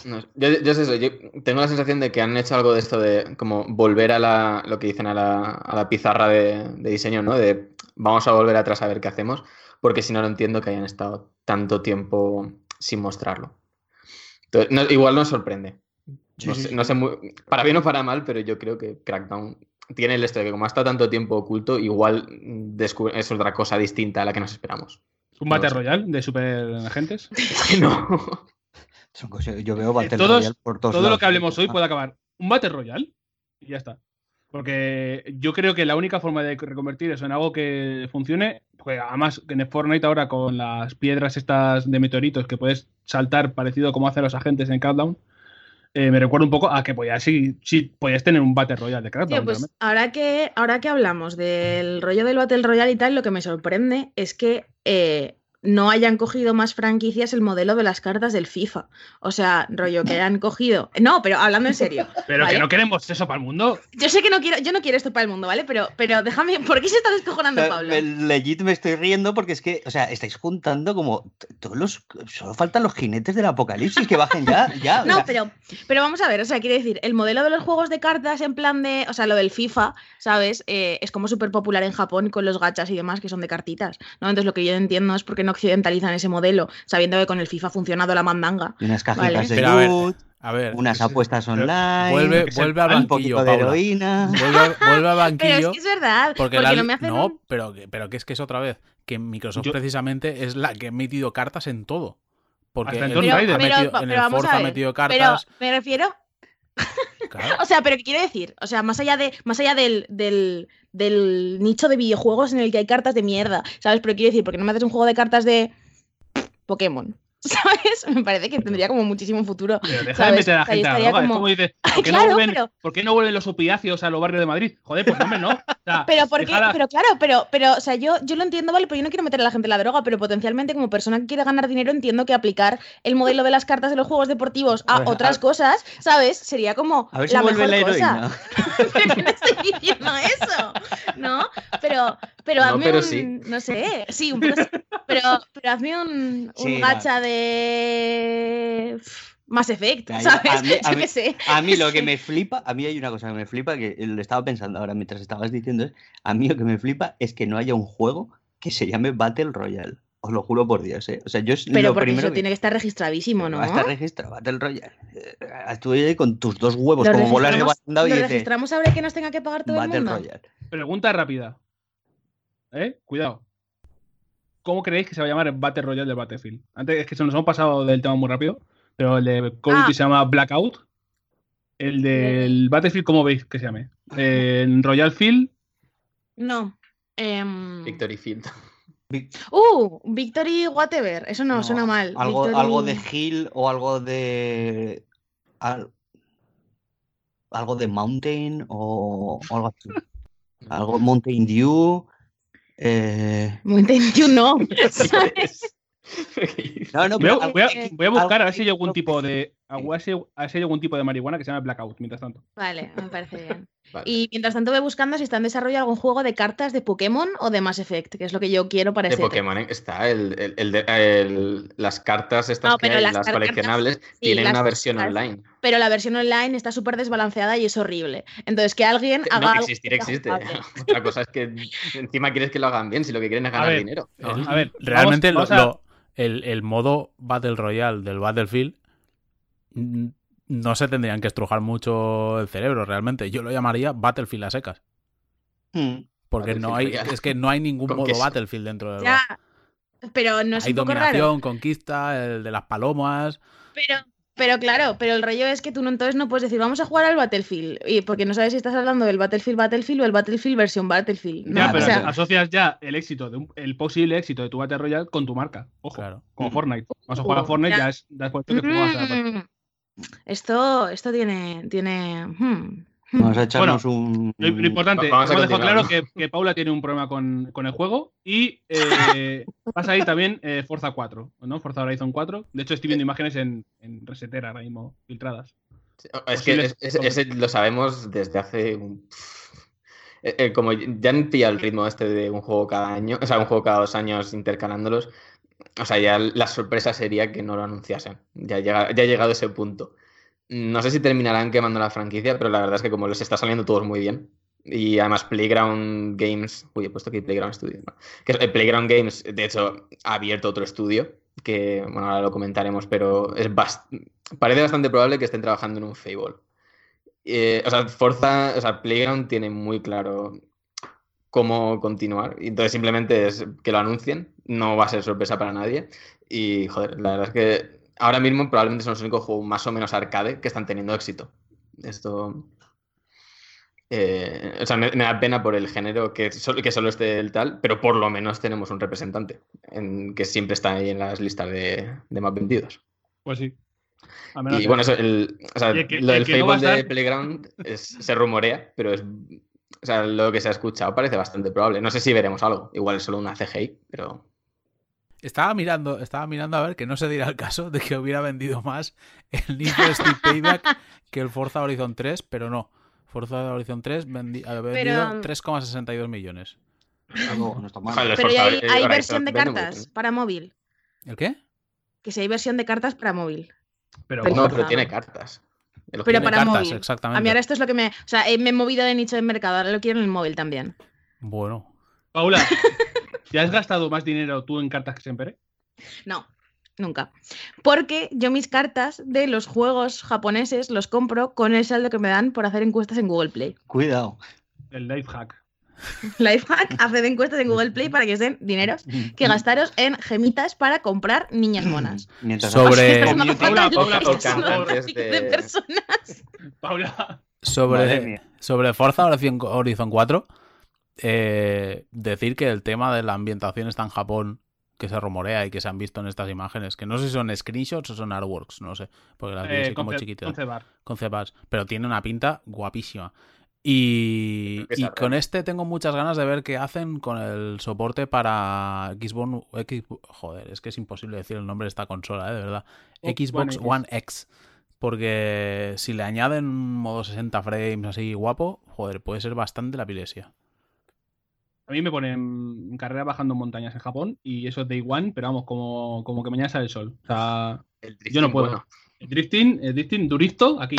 D: No yo, yo es eso, yo tengo la sensación de que han hecho algo de esto de como volver a la, lo que dicen a la, a la pizarra de, de diseño, ¿no? De vamos a volver atrás a ver qué hacemos, porque si no, no entiendo que hayan estado tanto tiempo sin mostrarlo. Entonces, no- igual nos sorprende.
C: Sí,
D: no
C: sí,
D: sé,
C: sí.
D: no sé muy- para bien o para mal, pero yo creo que Crackdown tiene el esto de que como ha estado tanto tiempo oculto, igual mm, descubre- es otra cosa distinta a la que nos esperamos.
A: Un
D: No
A: Battle
D: sé.
A: Royale de super agentes.
D: no.
C: Son cosas- yo veo Battle
A: todos-
C: Royale por todos
A: Todo lo
C: lados.
A: que hablemos hoy
C: Ah,
A: puede acabar. Un Battle Royale y ya está. Porque yo creo que la única forma de reconvertir eso en algo que funcione, porque además en el Fortnite ahora con las piedras estas de meteoritos que puedes saltar parecido como hacen los agentes en Countdown, eh, me recuerda un poco a que podías, sí, sí, podías tener un Battle Royale de Countdown.
E: Tío, pues ahora que, ahora que hablamos del rollo del Battle Royale y tal, lo que me sorprende es que eh, no hayan cogido más franquicias el modelo de las cartas del FIFA. O sea, rollo que hayan cogido. No, pero hablando en serio.
A: Pero
E: ¿vale?
A: que no queremos eso para el mundo.
E: Yo sé que no quiero, yo no quiero esto para el mundo, ¿vale? Pero, pero déjame. ¿Por qué se está descojonando Pablo?
C: me- legit me estoy riendo porque es que, o sea, estáis juntando como todos los. Solo faltan los jinetes del apocalipsis que bajen ya. ya o
E: No,
C: sea,
E: pero, pero vamos a ver, o sea, quiere decir, el modelo de los juegos de cartas en plan de, o sea, lo del FIFA, ¿sabes? Eh, es como súper popular en Japón con los gachas y demás que son de cartitas, ¿no? Entonces lo que yo entiendo es por qué no occidentalizan ese modelo, sabiendo que con el FIFA ha funcionado la mandanga.
C: y unas cajitas
E: Vale.
C: de
B: Pero a ver,
C: loot,
B: A ver,
C: unas apuestas
A: pero
C: online.
B: vuelve, vuelve al
C: un
B: banquillo,
C: poquito de heroína.
B: Vuelve, vuelve al
E: Pero es que es verdad,
B: Porque,
E: porque,
B: la
E: no me hacen
B: no,
E: un-
B: pero, que- pero que es que es otra vez que Microsoft
A: Yo-
B: precisamente es la que ha metido cartas en todo. Porque
A: Hasta en
B: el
A: Raider.
B: ha
E: pero,
B: metido-
E: pero
B: en el Forza
E: a
B: ha metido
E: pero
B: cartas.
E: me refiero O sea, pero ¿qué quiero decir? O sea, más allá de, más allá del, del, del nicho de videojuegos en el que hay cartas de mierda, ¿sabes? Pero quiero decir, porque no me haces un juego de cartas de Pokémon? ¿Sabes? Me parece que tendría como muchísimo futuro.
A: Pero deja de meter a la
E: O
A: gente a la
E: estaría
A: droga. Es
E: como-
A: como dices, ¿por qué, no
E: claro,
A: vuelven,
E: pero-
A: ¿por qué no vuelven los opiáceos a los barrios de Madrid? Joder, pues hombre, no. sea,
E: Pero porque,
A: fijaros-
E: pero claro, pero, pero, o sea, yo, yo lo entiendo, vale, pero yo no quiero meter a la gente en la droga, pero potencialmente como persona que quiere ganar dinero entiendo que aplicar el modelo de las cartas de los juegos deportivos a
C: A ver,
E: otras
C: a-
E: cosas, ¿sabes? Sería como
C: A ver si
E: la
C: vuelve
E: mejor
C: la
E: cosa.
C: heroína.
E: Pero no estoy diciendo eso, ¿no? Pero, pero
D: No,
E: hazme
D: pero
E: un,
D: sí.
E: no sé, sí, un pero, pero, pero hazme un, un
C: Sí,
E: gacha de Mass Effect,
C: Ya, ya,
E: ¿sabes?
C: a mí- a
E: Yo qué sé.
C: A mí lo que me flipa, a mí hay una cosa que me flipa que lo estaba pensando ahora mientras estabas diciendo es, a mí lo que me flipa es que no haya un juego que se llame Battle Royale. Os lo juro por Dios, ¿eh? O sea, yo es
E: Pero
C: lo
E: porque
C: primero
E: eso tiene que estar registradísimo, ¿no?
C: Va a estar registrado, Battle Royale. Eh, Estuve ahí con tus dos huevos como bolas de
E: registramos-
C: banda y
E: ¿Lo
C: dice
E: registramos ahora que nos tenga que pagar todo el
C: Battle
E: mundo?
C: Royale.
A: Pregunta rápida. ¿Eh? Cuidado. ¿Cómo creéis que se va a llamar el Battle Royale del Battlefield? Antes es que se nos hemos pasado del tema muy rápido, pero el de Call of Duty
E: Ah.
A: se llama Blackout. El del Battlefield, ¿cómo veis que se llame? En Royal Field,
E: No. em,
D: Victory Field.
E: Uh, Victory Whatever. Eso no,
C: No,
E: suena mal.
C: Algo,
E: Victory-
C: algo de Hill o algo de. al- algo de Mountain o, o algo así. Algo Mountain Dew. Eh,
E: Dew no. ¿sabes?
C: No, no,
A: voy a,
C: pero
A: voy a- voy a buscar a ver si hay algún tipo de. A si hay algún tipo de marihuana que se llama Blackout, mientras tanto.
E: Vale, me parece bien.
D: Vale.
E: Y mientras tanto voy buscando si está en desarrollo algún juego de cartas de Pokémon o de Mass Effect, que es lo que yo quiero para
D: De
E: ese
D: Pokémon ¿eh? está el, el- el de- el- las cartas estas
E: No,
D: que
E: pero
D: hay,
E: las
D: las
E: cartas-
D: coleccionables,
E: sí,
D: tienen
E: las
D: una versión
E: cartas-
D: online.
E: Pero la versión online está súper desbalanceada y es horrible. Entonces, que alguien haga
D: No, existir
E: que sea
D: existe. Otra cosa es que encima quieres que lo hagan bien, si lo que quieren es ganar
A: ver,
D: dinero.
A: No, a ver,
B: realmente
A: vamos-
B: lo-
A: vamos a-
B: lo- el, el modo Battle Royale del Battlefield no se tendrían que estrujar mucho el cerebro realmente. Yo lo llamaría Battlefield a secas.
C: hmm,
B: Porque no hay, es que no hay ningún modo
D: queso.
B: Battlefield dentro del
E: Ya. Pero no es
B: Hay
E: un poco
B: dominación,
E: raro.
B: conquista, el de las palomas.
E: Pero, pero claro, pero el rollo es que tú no, entonces no puedes decir, vamos a jugar al Battlefield. Y porque no sabes si estás hablando del Battlefield Battlefield o el Battlefield versión Battlefield. ¿no?
A: Ya,
E: O
A: pero
E: sea,
A: asocias ya el éxito, de un- el posible éxito de tu Battle Royale con tu marca. Ojo,
B: Claro.
A: como. Fortnite. Vamos a jugar a Fortnite,
E: ya.
A: ya es que jugabas a
E: mm, esto, esto tiene, tiene. hmm, hmm.
C: Vamos a echarnos un.
A: Lo, lo importante, hemos dejado claro que, que Paula tiene un problema con, con el juego y eh, pasa ahí también eh, Forza 4, ¿no? Forza Horizon 4. De hecho, estoy viendo imágenes en, en Resetera ahora mismo filtradas.
D: Es que
A: Posibles-
D: es- es- ese lo sabemos desde hace un... Eh, eh, Como ya han pillado el ritmo este de un juego cada año, o sea, un juego cada dos años intercalándolos, o sea, ya la sorpresa sería que no lo anunciasen. Ya, ha llegado ese punto. No sé si terminarán quemando la franquicia, pero la verdad es que como les está saliendo todos muy bien, y además Playground Games, uy, he puesto aquí Playground Studios, ¿no? que eh, Playground Games, de hecho, ha abierto otro estudio, que, bueno, ahora lo comentaremos, pero es parece bastante probable que estén trabajando en un Fable. Eh, o sea, Forza, o sea, Playground tiene muy claro cómo continuar. Entonces simplemente es que lo anuncien, no va a ser sorpresa para nadie. Y joder, la verdad es que ahora mismo probablemente son los únicos juegos más o menos arcade que están teniendo éxito. Esto. eh, o sea, me, me da pena por el género que solo, que solo esté el tal, pero por lo menos tenemos un representante en, que siempre está ahí en las listas de, de más vendidos.
A: Pues sí. Menos
D: Y bueno, eso, el, o sea,
A: el que-
D: lo
A: el
D: del
A: no
D: Fable de Playground es- se rumorea, pero es. O sea, lo que se ha escuchado parece bastante probable. No sé si veremos algo. Igual es solo una CGI, pero.
B: Estaba mirando, estaba mirando a ver que no se dirá el caso de que hubiera vendido más el Need for Speed Payback que el Forza Horizon 3, pero no. Forza Horizon 3 vendi- ha vendido
E: Pero-
B: 3,62 millones.
C: Algo no está mal.
D: Joder, el
E: Pero
D: Forza
E: hay,
D: Horizon
E: hay versión de cartas para móvil.
B: ¿El qué?
E: Que si hay versión de cartas para móvil.
A: Pero,
E: Pero
D: No, pero tiene cartas.
E: Pero para
B: cartas,
E: móvil.
B: exactamente.
E: A mí ahora esto es lo que me. O sea, eh, me he movido de nicho de mercado, ahora lo quiero en el móvil también.
B: Bueno,
A: Paula, ¿te has gastado más dinero tú en cartas que siempre?
E: No, nunca. Porque yo mis cartas de los juegos japoneses los compro con el saldo que me dan por hacer encuestas en Google Play.
C: Cuidado.
A: El life hack.
E: Lifehack, haced encuestas en Google Play para que os den dineros que gastaros en gemitas para comprar niñas monas.
C: Mientras
B: Sobre-
A: Paula,
B: sobre, sobre Forza Horizon, Horizon 4, eh, decir que el tema de la ambientación está en Japón, que se rumorea y que se han visto en estas imágenes, que no sé si son screenshots o son artworks, no sé, porque las vi
A: Eh,
B: como
A: conce-
B: chiquititas.
A: concebar.
B: concept arts, pero tiene una pinta guapísima. Y, con este tengo muchas ganas de ver qué hacen con el soporte para Xbox. Xbox- joder, es que es imposible decir el nombre de esta consola, ¿eh? de verdad.
A: Xbox One
B: X. Porque si le añaden un modo 60 frames así guapo, joder, puede ser bastante la epilepsia.
A: A mí me ponen en carrera bajando montañas en Japón y eso es Day One, pero vamos, como, como que mañana sale el sol. O sea,
D: El
A: yo no puedo.
D: bueno.
A: El drifting, el drifting duristo, aquí,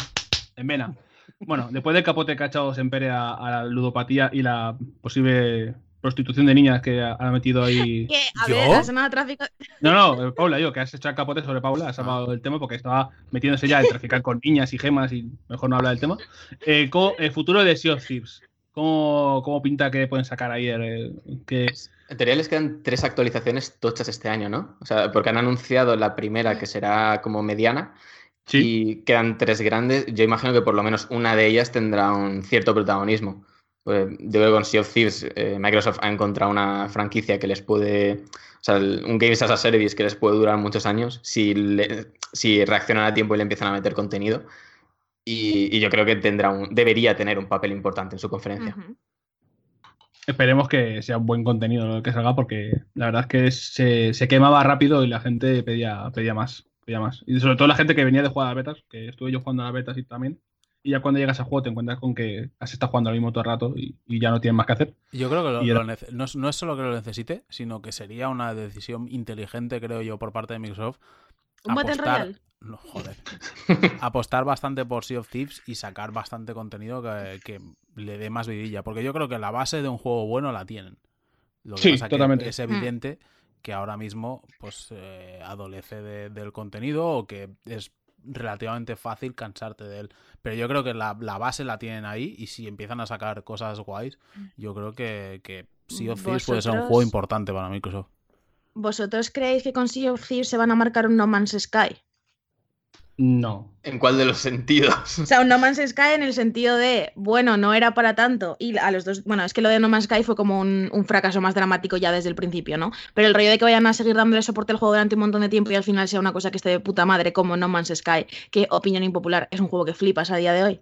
A: en vena. Bueno, después del capote cachado se empere a, a la ludopatía y la posible prostitución de niñas que ha, ha metido ahí.
E: Que, a
B: ¿Yo?
E: ver, la zona de tráfico.
A: No, no, eh, Paula, yo, que has hecho el capote sobre Paula, has salvado el tema porque estaba metiéndose ya en traficar con niñas y gemas y mejor no hablar del tema. Eh, ¿cómo- el futuro de Sea of Thieves. ¿Cómo, cómo pinta que pueden sacar ahí? eh, que,
D: En teoría les quedan tres actualizaciones tochas este año, ¿no? O sea, porque han anunciado la primera que será como mediana
A: sí,
D: y quedan tres grandes. Yo imagino que por lo menos una de ellas tendrá un cierto protagonismo. Pues yo creo que con Sea of Thieves eh, Microsoft ha encontrado una franquicia que les puede, o sea, un Games as a Service que les puede durar muchos años si, le- si reaccionan a tiempo y le empiezan a meter contenido. Y, y yo creo que tendrá un, debería tener un papel importante en su conferencia.
A: Esperemos que sea un buen contenido lo que salga porque la verdad es que se, se quemaba rápido y la gente pedía, pedía más. Más. Y sobre todo la gente que venía de jugar a betas, que estuve yo jugando a las betas y también. Y ya cuando llegas a juego te encuentras con que has estado jugando al mismo todo el rato y, y ya no tienes más que hacer.
B: Yo creo que lo- lo nece- no, es, no es solo que lo necesite, sino que sería una decisión inteligente, creo yo, por parte de Microsoft.
E: Un Battle
B: apostar-
E: Royale.
B: No, joder. apostar bastante por Sea of Thieves y sacar bastante contenido que, que le dé más vidilla. Porque yo creo que la base de un juego bueno la tienen. Lo que
A: Sí,
B: pasa que
A: totalmente.
B: es evidente que ahora mismo pues eh, adolece de- del contenido o que es relativamente fácil cansarte de él. Pero yo creo que la, la base la tienen ahí y si empiezan a sacar cosas guays, yo creo que, que Sea of Thieves puede ser un juego importante para Microsoft.
E: ¿Vosotros creéis que con Sea of Thieves se van a marcar un No Man's Sky?
A: No.
D: ¿En cuál de los sentidos?
E: O sea, un No Man's Sky en el sentido de, bueno, no era para tanto. Y a los dos, bueno, es que lo de No Man's Sky fue como un, un fracaso más dramático ya desde el principio, ¿no? Pero el rollo de que vayan a seguir dándole soporte al juego durante un montón de tiempo y al final sea una cosa que esté de puta madre como No Man's Sky, que opinión impopular, es un juego que flipas a día de hoy.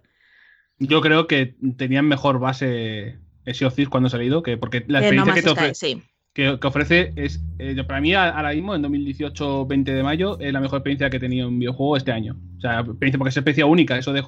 A: Yo creo que tenían mejor base of Thieves cuando ha salido, que porque la
E: No
A: experiencia
E: Man's
A: que te
E: Sky,
A: ofrece.
E: sí.
A: Que, que ofrece es, eh, para mí ahora mismo, en 2018-20 de mayo, es la mejor experiencia que he tenido en videojuego este año. O sea, experiencia porque es experiencia única, eso de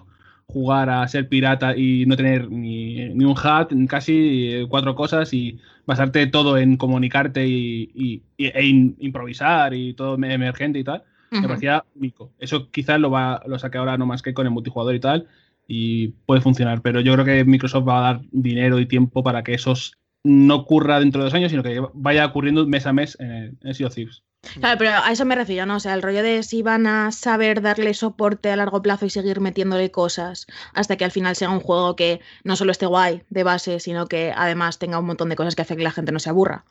A: jugar a ser pirata y no tener ni, ni un hat, casi eh, cuatro cosas y basarte todo en comunicarte y, y- y- e in- improvisar y todo emergente y tal, me parecía único. Eso quizás lo va lo saque ahora no más que con el multijugador y tal y puede funcionar, pero yo creo que Microsoft va a dar dinero y tiempo para que esos no ocurra dentro de dos años, sino que vaya ocurriendo mes a mes en, en Sea of Thieves.
E: Claro, pero a eso me refiero, ¿no? O sea, el rollo de si van a saber darle soporte a largo plazo y seguir metiéndole cosas hasta que al final sea un juego que no solo esté guay de base, sino que además tenga un montón de cosas que hacen que la gente no se aburra.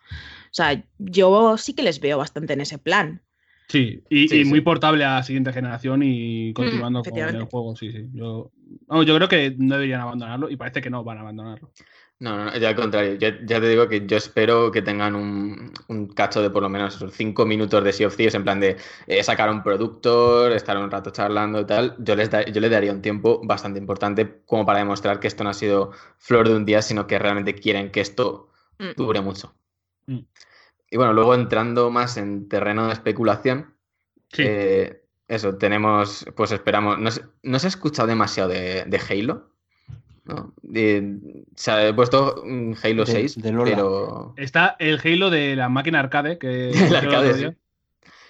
E: O sea, yo sí que les veo bastante en ese plan.
A: Sí, y,
D: Sí,
A: y
D: sí.
A: muy portable a la siguiente generación y continuando con el juego. Sí, sí. Yo creo que no deberían abandonarlo y parece que no van a abandonarlo.
D: No, no, ya al contrario. Ya, ya te digo que yo espero que tengan un, un cacho de por lo menos esos cinco minutos de Sea of Thieves, en plan de eh, sacar un productor, estar un rato charlando y tal. Yo les, da- yo les daría un tiempo bastante importante como para demostrar que esto no ha sido flor de un día, sino que realmente quieren que esto
E: Mm.
D: dure mucho.
A: Mm.
D: Y bueno, luego entrando más en terreno de especulación,
A: Sí.
D: eh, eso, tenemos, pues esperamos, no, se- no se ha escuchado demasiado de, de Halo. ¿No? De- se ha puesto un Halo
C: De-
D: 6,
C: de
D: pero,
A: Está el Halo de la máquina arcade, que
D: El arcade, sí.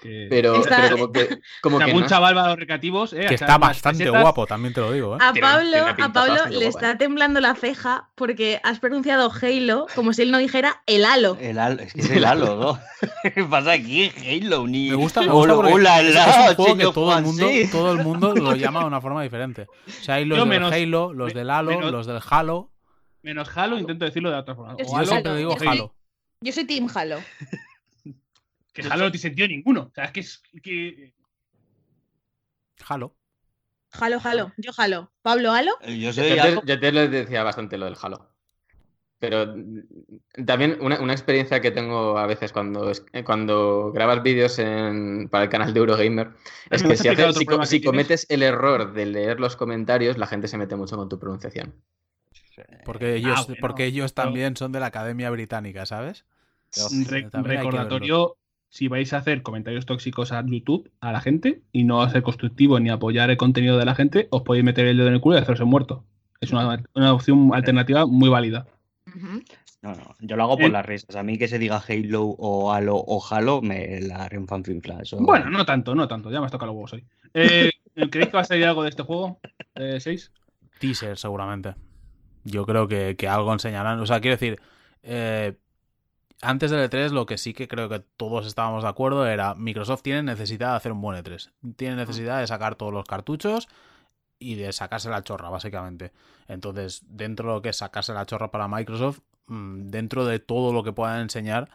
A: Que
D: pero,
E: Está-
D: pero como que, como que
A: algún
D: no.
A: chaval va a los recreativos, eh,
B: Que está bastante
A: pesetas.
B: guapo, también te lo digo, ¿eh?
E: A Pablo, a Pablo le
D: guapa,
E: está
D: ¿eh?
E: temblando la ceja porque has pronunciado Halo como si él no dijera el halo.
C: El Halo, es que es el Halo, ¿no? ¿Qué pasa aquí? Halo, ni.
B: Me gusta, me gusta
C: Hola,
B: porque
C: hola,
B: es, un juego que todo el, mundo,
C: Juanse.
B: todo el mundo lo llama de una forma diferente. O sea, hay los del
A: menos-
B: Halo, los
A: me-
B: del Halo,
A: menos-
B: los del Halo.
A: Menos Halo, intento decirlo de otra forma.
E: Yo
A: O
E: sí,
B: Yo siempre
E: Halo,
B: digo
E: yo sí.
B: Halo.
E: Yo soy Team Halo.
A: Que Halo no tiene sentido ninguno. O sea, es que es que
B: Halo.
E: Halo, Halo. Yo Halo. Pablo, Halo.
C: Eh, Yo
D: Yo
C: soy
D: te,
C: Halo.
D: yo te lo decía bastante lo del Halo. Pero también una, una experiencia que tengo a veces cuando, eh, cuando grabas vídeos para el canal de Eurogamer es
A: ¿Me
D: que si, haces- si
A: que
D: cometes el error de leer los comentarios, la gente se mete mucho con tu pronunciación.
B: Porque ellos,
A: Ah, bueno,
B: porque ellos
A: pero-
B: también son de la Academia Británica, ¿sabes?
A: Re-
B: también
A: recordatorio, si vais a hacer comentarios tóxicos a YouTube, a la gente, y no a ser constructivo ni apoyar el contenido de la gente, os podéis meter el dedo en el culo y hacerse muerto. Es una, una opción alternativa muy válida.
C: No, no, yo lo hago por
A: Eh.
C: las risas. A mí que se diga Halo o Halo o Halo, me la haré un fanfinfla. Eso...
A: Bueno, no tanto, no tanto, ya me has tocado los huevos hoy. Eh, ¿Creéis que va a salir algo de este juego? ¿De 6?
B: Teaser, seguramente. Yo creo que, que algo enseñarán. O sea, quiero decir, eh, antes del E3 lo que sí que creo que todos estábamos de acuerdo era Microsoft tiene necesidad de hacer un buen E3. Tiene necesidad de sacar todos los cartuchos y de sacarse la chorra, básicamente. Entonces, dentro de lo que es sacarse la chorra para Microsoft, mm, dentro de todo lo que puedan enseñar,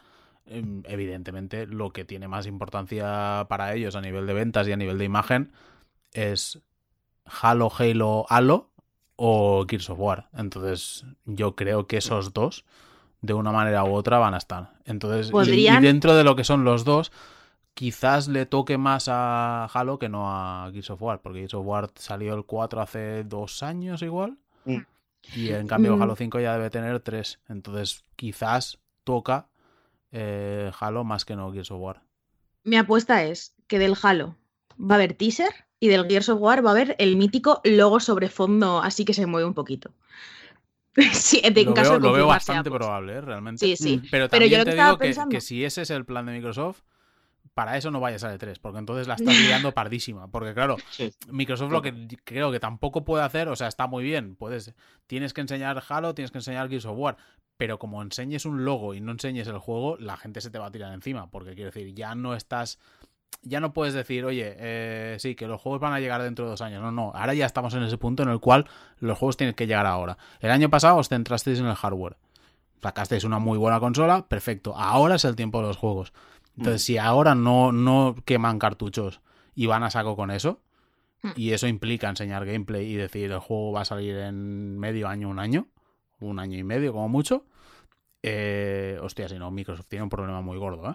B: em, evidentemente lo que tiene más importancia para ellos a nivel de ventas y a nivel de imagen es Halo, Halo, Halo o Gears War. Entonces, yo creo que esos dos, de una manera u otra, van a estar. Entonces, y- dentro de lo que son los dos, quizás le toque más a Halo que no a Gears of War, porque Gears of War salió el 4 hace dos años igual.
C: Mm.
B: Y en cambio
E: Mm.
B: Halo 5 ya debe tener tres. Entonces, quizás toca eh, Halo más que no Gears of War.
E: Mi apuesta es que del Halo va a haber teaser y del Gears of War va a haber el mítico logo sobre fondo, así que se mueve un poquito. sí, en
B: lo
E: caso
B: veo,
E: de
B: lo veo
E: confirmarse
B: bastante
E: ambos.
B: probable, ¿eh? realmente.
E: Sí, sí.
A: Mm.
B: Pero
E: Pero
B: también
E: yo
B: te
E: que
B: digo que,
E: pensando-
B: que si ese es el plan de Microsoft, para eso no vayas al E3, porque entonces la estás liando pardísima. Porque claro,
C: Sí.
B: Microsoft lo que creo que tampoco puede hacer, o sea, está muy bien, puedes, tienes que enseñar Halo, tienes que enseñar Gears of War, pero como enseñes un logo y no enseñes el juego, la gente se te va a tirar encima, porque quiero decir, ya no estás, ya no puedes decir, oye, eh, sí, que los juegos van a llegar dentro de dos años, no, no, ahora ya estamos en ese punto en el cual los juegos tienen que llegar ahora. El año pasado os centrasteis en el hardware, sacasteis una muy buena consola, perfecto, ahora es el tiempo de los juegos. Entonces, si ahora no, no queman cartuchos y van a saco con eso,
E: Hmm.
B: y eso implica enseñar gameplay y decir el juego va a salir en medio año, un año, un año y medio como mucho, eh, hostia, si no, Microsoft tiene un problema muy gordo, ¿eh?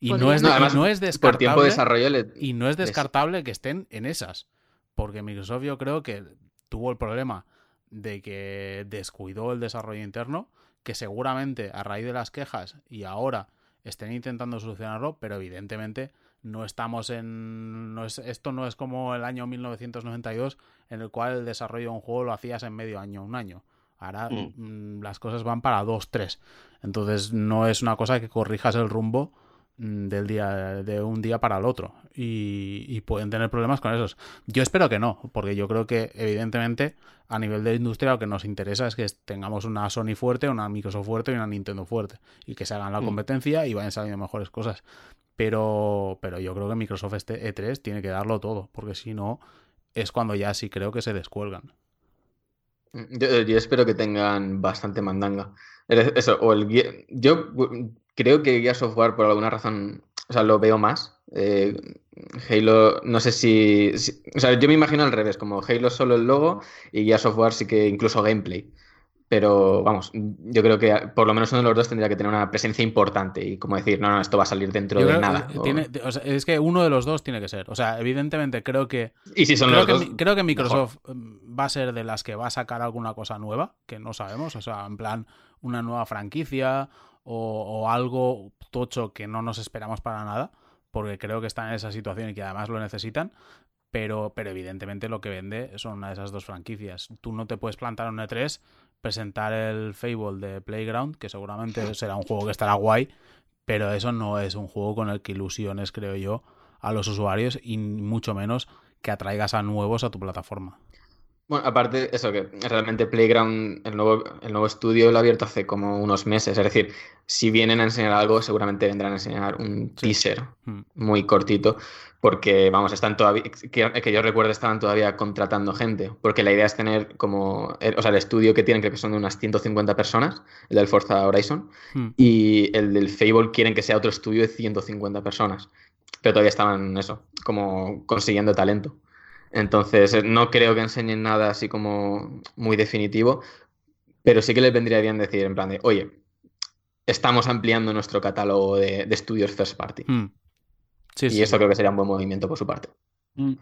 B: Y no es,
E: No,
D: además,
B: no es
D: Por
B: descartable.
D: tiempo de desarrollo le-
B: Y no es descartable que estén en esas. Porque Microsoft yo creo que tuvo el problema de que descuidó el desarrollo interno, que seguramente a raíz de las quejas y ahora estén intentando solucionarlo, pero evidentemente no estamos en... No es, esto no es como el año 1992 en el cual el desarrollo de un juego lo hacías en medio año, un año. Ahora
C: Mm.
B: mm, las cosas van para dos, tres. Entonces no es una cosa que corrijas el rumbo del día de un día para el otro y, y pueden tener problemas con esos. Yo espero que no, porque yo creo que evidentemente a nivel de industria lo que nos interesa es que tengamos una Sony fuerte, una Microsoft fuerte y una Nintendo fuerte y que se hagan la
C: Mm.
B: competencia y vayan saliendo mejores cosas. Pero, pero yo creo que Microsoft este E3 tiene que darlo todo, porque si no es cuando ya sí creo que se descuelgan.
D: Yo, yo espero que tengan bastante mandanga. Es- Eso, o el yo creo que Gears of War por alguna razón, o sea, lo veo más. Eh, Halo, no sé si, si- o sea, yo me imagino al revés, como Halo solo el logo y Gears of War sí que incluso gameplay. Pero vamos, yo creo que por lo menos uno de los dos tendría que tener una presencia importante y como decir, no, no, esto va a salir dentro
B: Yo
D: de nada.
B: que
D: o-
B: tiene- o sea, es que uno de los dos tiene que ser. O sea, evidentemente creo que
D: Y si son
B: creo
D: los
B: que,
D: dos,
B: creo que Microsoft mm, va a ser de las que va a sacar alguna cosa nueva, que no sabemos, o sea, en plan una nueva franquicia o, o algo tocho que no nos esperamos para nada, porque creo que están en esa situación y que además lo necesitan. Pero, pero evidentemente lo que vende son una de esas dos franquicias. Tú no te puedes plantar un E3, presentar el Fable de Playground, que seguramente será un juego que estará guay, pero eso no es un juego con el que ilusiones, creo yo, a los usuarios y mucho menos que atraigas a nuevos a tu plataforma.
D: Bueno, aparte, eso que realmente Playground, el nuevo, el nuevo estudio lo ha abierto hace como unos meses. Es decir, si vienen a enseñar algo, seguramente vendrán a enseñar un
B: Sí.
D: teaser
B: Mm.
D: muy cortito, porque, vamos, están todavía, que, que yo recuerdo, estaban todavía contratando gente, porque la idea es tener como, el- o sea, el estudio que tienen, creo que son de unas 150 personas, el del Forza Horizon,
B: Mm.
D: y el del Fable quieren que sea otro estudio de 150 personas, pero todavía estaban, eso, como consiguiendo talento. Entonces, eh, no creo que enseñen nada así como muy definitivo, pero sí que les vendría bien decir en plan de, oye, estamos ampliando nuestro catálogo de, de estudios first party.
B: Mm. Sí,
D: y
B: sí.
D: eso creo que sería un buen movimiento por su parte.
A: Mm.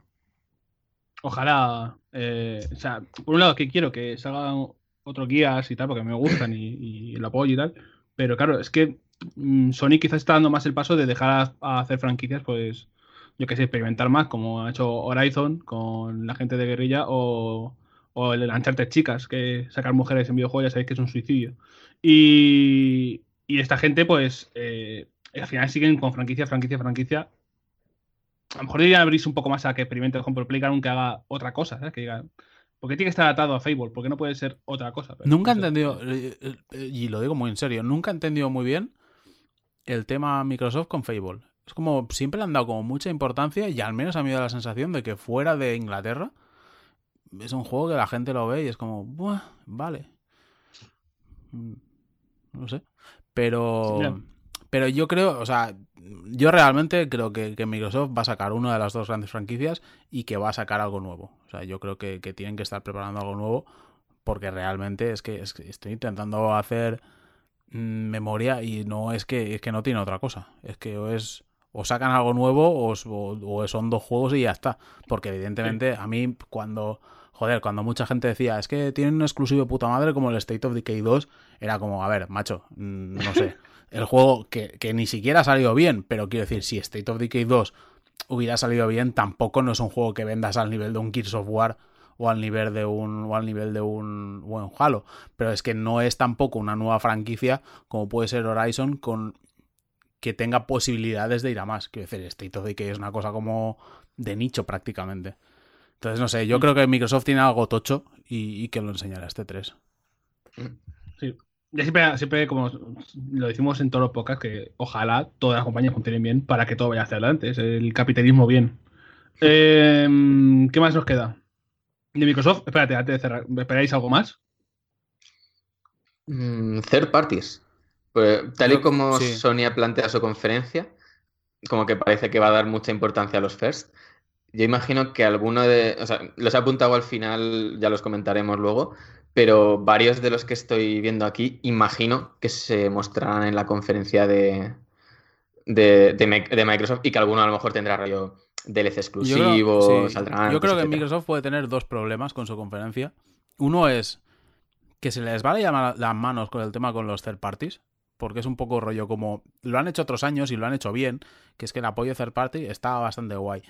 A: Ojalá. eh, o sea, por un lado, que quiero que salgan otros guías y tal, porque me gustan y, y lo apoyo y tal. Pero claro, es que mm, Sony quizás está dando más el paso de dejar a, a hacer franquicias, pues, yo que sé, experimentar más, como ha hecho Horizon con la gente de guerrilla o, o el Uncharted Chicas, que sacar mujeres en videojuegos ya sabéis que es un suicidio. Y, y esta gente, pues, eh, al final siguen con franquicia, franquicia, franquicia. A lo mejor debería abrirse un poco más a que experimente, ejemplo, Playground que haga otra cosa, ¿sabes? Que diga, ¿por qué tiene que estar atado a Fable? ¿Por qué no puede ser otra cosa? Pero,
B: Nunca he
A: no sé.
B: entendido, eh, eh, y lo digo muy en serio, nunca he entendido muy bien el tema Microsoft con Fable. Es como siempre le han dado como mucha importancia y al menos a mí me da la sensación de que fuera de Inglaterra es un juego que la gente lo ve y es como, "Buah, vale. Mm, No sé. Pero, pero yo creo, o sea, yo realmente creo que, que Microsoft va a sacar una de las dos grandes franquicias y que va a sacar algo nuevo. O sea, yo creo que, que tienen que estar preparando algo nuevo porque realmente es que, es que estoy intentando hacer mm, memoria y no es que es que no tiene otra cosa. Es que o es o sacan algo nuevo o, es- o- o son dos juegos y ya está. Porque evidentemente a mí cuando joder, cuando mucha gente decía, es que tienen un exclusivo de puta madre como el State of Decay 2, era como, a ver, macho, mm, no sé. El juego que, que ni siquiera ha salido bien, pero quiero decir, si State of Decay 2 hubiera salido bien, tampoco no es un juego que vendas al nivel de un Gears of War o al nivel de un o al nivel de un buen Halo, pero es que no es tampoco una nueva franquicia como puede ser Horizon con que tenga posibilidades de ir a más. Quiero decir, State of Decay es una cosa como de nicho prácticamente. Entonces, no sé, yo creo que Microsoft tiene algo tocho y, y que lo enseñará este 3.
A: Sí. Ya siempre, siempre, como lo decimos en todos los podcasts, que ojalá todas las compañías funcionen bien para que todo vaya hacia adelante. Es el capitalismo bien. Eh, ¿Qué más nos queda? De Microsoft, espérate, antes de cerrar, ¿esperáis algo más?
D: Mm, third parties. Pues, tal y como
B: sí.
D: Sony ha planteado su conferencia, como que parece que va a dar mucha importancia a los first. Yo imagino que alguno de. O sea, los he apuntado al final, ya los comentaremos luego. Pero varios de los que estoy viendo aquí, imagino que se mostrarán en la conferencia de, de, de Mic- de Microsoft y que alguno a lo mejor tendrá rollo DLC
B: Yo
D: exclusivo,
B: creo, sí,
D: saldrán.
B: yo creo que
D: etcétera.
B: Microsoft puede tener dos problemas con su conferencia. Uno es que se les vale llamar las manos con el tema con los third parties, porque es un poco rollo como lo han hecho otros años y lo han hecho bien, que es que el apoyo third party está bastante guay.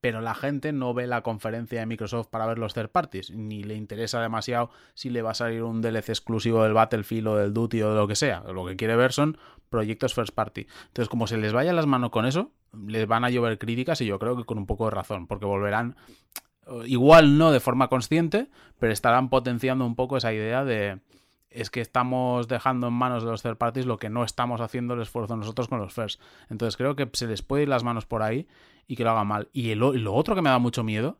B: Pero la gente no ve la conferencia de Microsoft para ver los third parties, ni le interesa demasiado si le va a salir un DLC exclusivo del Battlefield o del Duty o de lo que sea. Lo que quiere ver son proyectos first party. Entonces, como se les vaya las manos con eso, les van a llover críticas y yo creo que con un poco de razón, porque volverán, eh, igual no de forma consciente, pero estarán potenciando un poco esa idea de es que estamos dejando en manos de los third parties lo que no estamos haciendo el esfuerzo nosotros con los first. Entonces creo que se les puede ir las manos por ahí y que lo hagan mal. Y el lo otro que me da mucho miedo,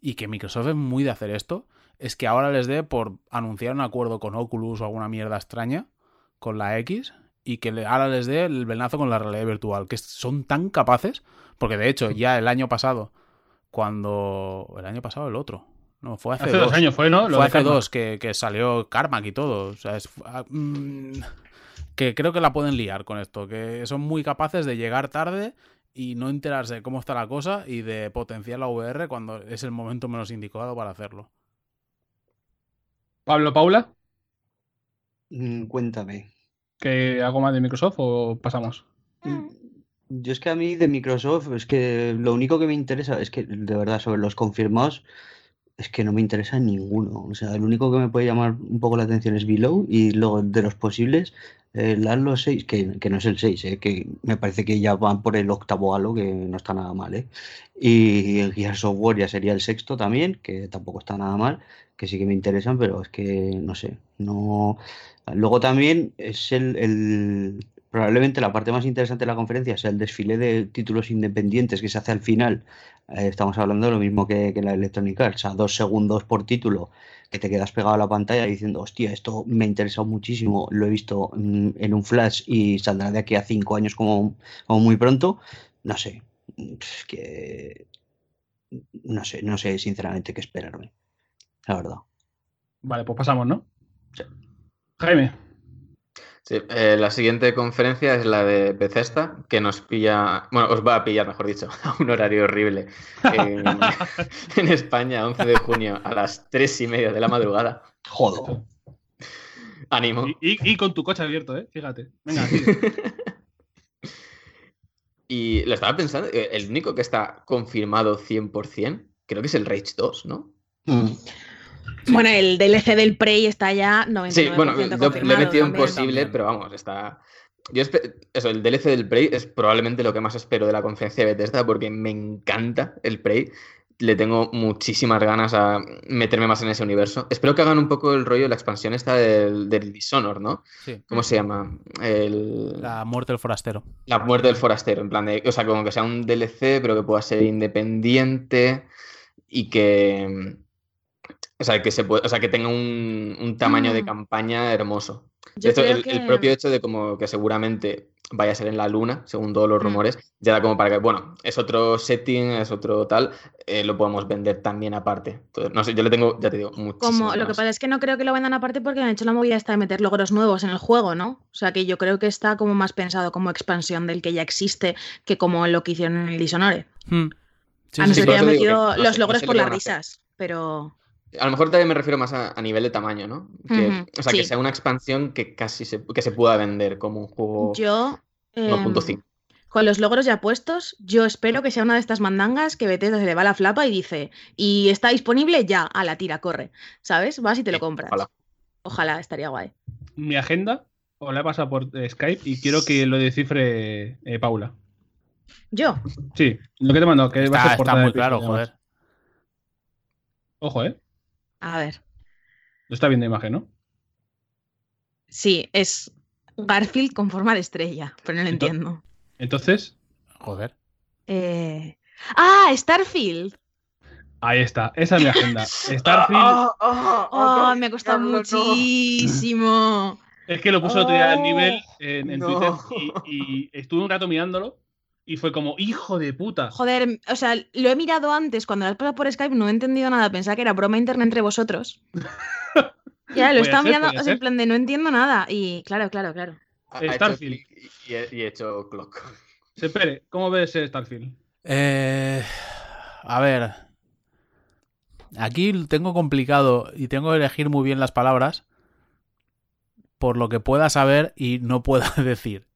B: y que Microsoft es muy de hacer esto, es que ahora les dé por anunciar un acuerdo con Oculus o alguna mierda extraña, con la X, y que ahora les dé el venazo con la realidad virtual, que son tan capaces, porque de hecho ya el año pasado, cuando... El año pasado el otro. No, fue hace,
A: Hace dos años fue, ¿no? Lo
B: fue hace
A: Karma.
B: dos que, que salió Carmack y todo. O sea, es, ah, mm, que creo que la pueden liar con esto. Que son muy capaces de llegar tarde y no enterarse de cómo está la cosa y de potenciar la VR cuando es el momento menos indicado para hacerlo.
A: Pablo, Paula,
C: Mm, Cuéntame.
A: ¿que algo más de Microsoft o pasamos?
C: Mm, Yo es que a mí de Microsoft, es que lo único que me interesa es que, de verdad, sobre los confirmados, es que no me interesa ninguno. O sea, el único que me puede llamar un poco la atención es Below y luego de los posibles, el Halo 6, que, que no es el 6, eh, que me parece que ya van por el octavo Halo, que no está nada mal, ¿eh? Y el Gears of War ya sería el sexto también, que tampoco está nada mal, que sí que me interesan, pero es que no sé, no... Luego también es el- probablemente la parte más interesante de la conferencia sea el desfile de títulos independientes que se hace al final. Eh, estamos hablando de lo mismo que, la Electronic Arts, a dos segundos por título, que te quedas pegado a la pantalla diciendo, hostia, esto me ha interesado muchísimo, lo he visto mm, en un flash y saldrá de aquí a cinco años como, como muy pronto. No sé, es que no sé, no sé sinceramente qué esperarme, la verdad.
A: Vale, pues pasamos, ¿no?
D: Sí.
A: Jaime.
D: Sí, eh, la siguiente conferencia es la de Bethesda, que nos pilla, bueno, os va a pillar, mejor dicho, a un horario horrible. En, en España, 11 de junio, a las 3 y media de la madrugada.
C: Jodo.
D: Ánimo.
A: Y, y- y con tu coche abierto, ¿eh? Fíjate. Venga.
D: Y lo estaba pensando, eh, el único que está confirmado 100%, creo que es el Rage 2, ¿no?
C: Mm.
E: Bueno, el DLC del Prey está ya 99%
D: Sí, bueno, lo, lo he metido en
E: también.
D: posible,
B: También.
D: pero vamos, está... Yo eso, el DLC del Prey es probablemente lo que más espero de la conferencia de Bethesda porque me encanta el Prey. Le tengo muchísimas ganas a meterme más en ese universo. Espero que hagan un poco el rollo, la expansión esta del, del Dishonor, ¿no?
B: Sí.
D: ¿Cómo se llama? El...
B: La muerte del forastero.
D: La muerte del forastero, en plan de, o sea, como que sea un DLC, pero que pueda ser independiente y que, o sea, que se puede, o sea, que tenga un, un tamaño de
E: Mm.
D: campaña hermoso.
E: Yo
D: el, propio hecho de como que seguramente vaya a ser en la luna, según todos los
E: Mm.
D: rumores, ya da como para que, bueno, es otro setting, es otro tal, eh, lo podemos vender también aparte. Entonces, no sé, yo le tengo, ya te digo, muchísimas
E: Como, lo que pasa es que no creo que lo vendan aparte porque han hecho la movida esta de meter logros nuevos en el juego, ¿no? O sea que yo creo que está como más pensado como expansión del que ya existe que como lo que hicieron en el Dishonored.
B: Hmm. Sí,
E: a no
B: sí,
E: ser
B: sí.
E: que hayan metido
D: sé-
E: los
D: no
E: logros
D: sé
E: por las risas, pero...
D: A lo mejor también me refiero más a, a nivel de tamaño, ¿no? Que, o sea, que sea una expansión que casi se, que se pueda vender como un juego
E: Yo...
D: 1.5.
E: Con los logros ya puestos, yo espero que sea una de estas mandangas que Bethesda se le va la flapa y dice, y está disponible ya, a la tira, corre. ¿Sabes? Vas y te lo compras.
D: ojalá.
E: Ojalá, estaría guay.
A: Mi agenda os la he pasado por eh, Skype y quiero que lo descifre eh, Paula.
E: Yo,
A: Sí, lo que te mando, que va a
B: Está,
A: ser
B: está muy claro, joder.
A: Ojo, ¿eh?
E: A ver.
A: Lo está viendo imagen, ¿no?
E: Sí, es Garfield con forma de estrella, pero no lo
A: Ento-
E: entiendo.
A: Entonces,
B: Joder.
E: Eh, Ah, Starfield.
A: ahí está. Esa es mi agenda. Starfield.
D: Ah,
E: Oh, me ha costado muchísimo.
A: Es que lo puse el otro día al
D: Oh,
A: nivel en, en
D: no.
A: Twitter y, y estuve un rato mirándolo y fue como, hijo de puta.
E: Joder, o sea, lo he mirado antes, cuando lo has pasado por Skype no he entendido nada, pensaba que era broma interna entre vosotros. Ya, lo estaba mirando, o sea, en plan de no entiendo nada. Y claro, claro, claro.
A: Starfield.
D: y, he, y he hecho clock.
A: Sepere, ¿cómo ves Starfield?
B: Eh, a ver. Aquí tengo complicado y tengo que elegir muy bien las palabras por lo que pueda saber y no pueda decir.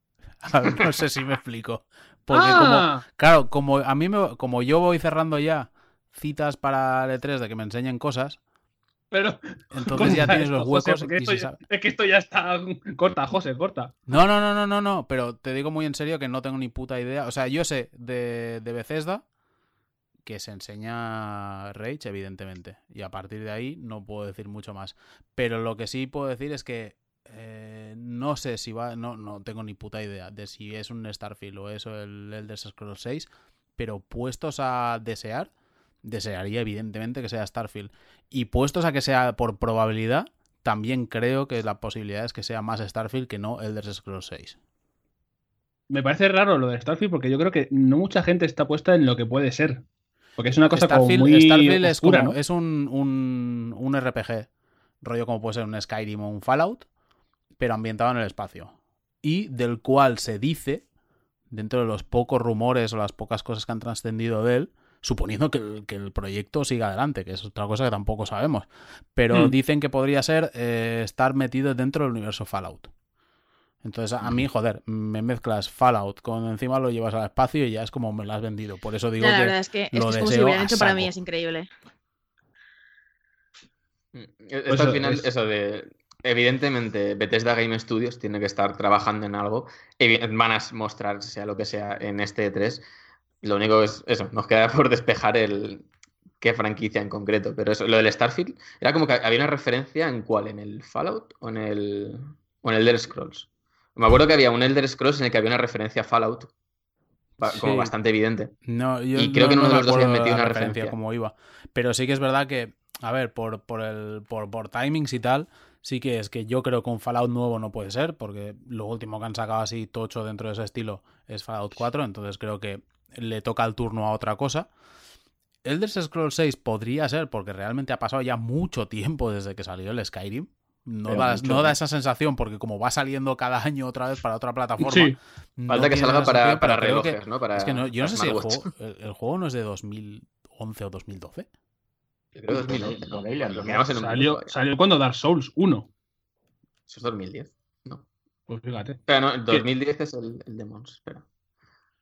B: A ver, no sé si me explico. Porque como,
A: Ah,
B: claro, como a mí me, como yo voy cerrando ya citas para el E3 de que me enseñen cosas,
A: pero
B: entonces ya tienes
A: esto,
B: los huecos y
A: esto
B: se
A: ya-
B: sabe-
A: es que esto ya está corta, José, corta.
B: No, no, no, no, no, no, pero te digo muy en serio que no tengo ni puta idea. O sea, yo sé de, de Bethesda que se enseña Rage, evidentemente. Y a partir de ahí no puedo decir mucho más. Pero lo que sí puedo decir es que eh, no sé si va, no, no tengo ni puta idea de si es un Starfield o eso el Elder Scrolls 6. Pero puestos a desear, desearía evidentemente que sea Starfield. Y puestos a que sea por probabilidad, también creo que la posibilidad es que sea más Starfield que no Elder Scrolls 6.
A: Me parece raro lo de Starfield porque yo creo que no mucha gente está puesta en lo que puede ser. Porque es una cosa
B: Starfield,
A: como muy
B: Starfield es, como-
A: ¿no?
B: es un, un, un RPG, rollo como puede ser un Skyrim o un Fallout, pero ambientado en el espacio. Y del cual se dice, dentro de los pocos rumores o las pocas cosas que han trascendido de él, suponiendo que el, que el proyecto siga adelante, que es otra cosa que tampoco sabemos, pero
A: Hmm.
B: dicen que podría ser eh, estar metido dentro del universo Fallout. Entonces, a mí, joder, me mezclas Fallout con encima lo llevas al espacio y ya es como me lo has vendido. Por eso digo
E: Ya, la
B: que
E: verdad es que, es, que
B: lo
E: es como si lo hubieran hecho para mí, es increíble.
D: Mm, Esto
A: Pues
D: al final,
A: es-
D: eso de. Evidentemente, Bethesda Game Studios tiene que estar trabajando en algo. Van a mostrar, sea lo que sea, en este E3. Lo único es eso, nos queda por despejar el qué franquicia en concreto. Pero eso, lo del Starfield, era como que había una referencia en cuál, en el Fallout o en el, o en el Elder Scrolls. Me acuerdo que había un Elder Scrolls en el que había una referencia a Fallout. Como
B: Sí.
D: bastante evidente.
B: No, yo
D: Y creo que en uno de los dos habían metido una
B: referencia
D: referencia.
B: como iba. Pero sí que es verdad que, a ver, por, por el por, por timings y tal, sí que es que yo creo que un Fallout nuevo no puede ser, porque lo último que han sacado así tocho dentro de ese estilo es Fallout 4, entonces creo que le toca el turno a otra cosa. Elder Scrolls 6 podría ser, porque realmente ha pasado ya mucho tiempo desde que salió el Skyrim. No da,
A: mucho,
B: no da
A: ¿no?
B: esa sensación, porque como va saliendo cada año otra vez para otra plataforma,
A: Sí.
B: no
D: Falta que salga para, para
B: creo que-
D: relojes, ¿no? Para
B: es que no, yo no sé si el juego, el, el juego no es de 2011 o 2012.
D: Yo creo 2011.
F: Por ahí le ando.
D: Lo miramos en un
A: Salió,
D: minuto,
A: salió cuando Dark Souls 1.
D: Eso es 2010. No.
A: Pues fíjate.
D: Espera, no, el 2010 es el, el Demons. Espera.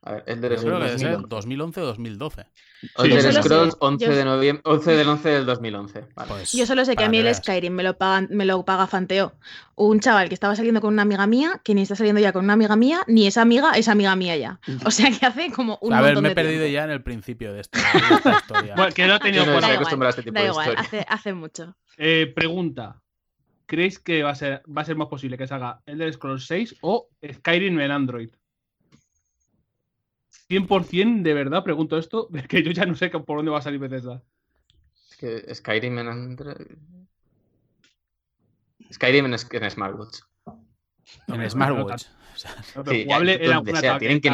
D: A ver, el de
B: Yo creo que debe ser
D: 2011.
B: 2011 o 2012.
D: Elder
E: Yo solo
D: Scrolls,
E: sé-
D: 11
E: yo-
D: de noviembre, 11 del 11 del 2011. Vale.
B: Pues,
E: Yo solo sé que a mí el. Skyrim me lo, pagan, me lo paga Fanteo. Un chaval que estaba saliendo con una amiga mía, que ni está saliendo ya con una amiga mía, ni esa amiga es amiga mía ya. O sea que hace como un
B: a ver, me he perdido
E: tiempo.
B: ya en el principio de esta, de esta historia.
A: Bueno, que no he tenido por
D: acostumbrado a este tipo
E: Da
D: de
E: igual,
D: historia.
E: hace, hace mucho.
A: Eh, pregunta. ¿Creéis que va a, ser, va a ser más posible que salga Elder Scrolls 6 o Skyrim en Android? 100% de verdad pregunto esto, que yo ya no sé por dónde va a salir Bethesda.
D: Es que Skyrim en Android. Skyrim en, en Smartwatch.
B: en Smartwatch. O sea,
A: No, pero
D: Sí, sea, tienen que.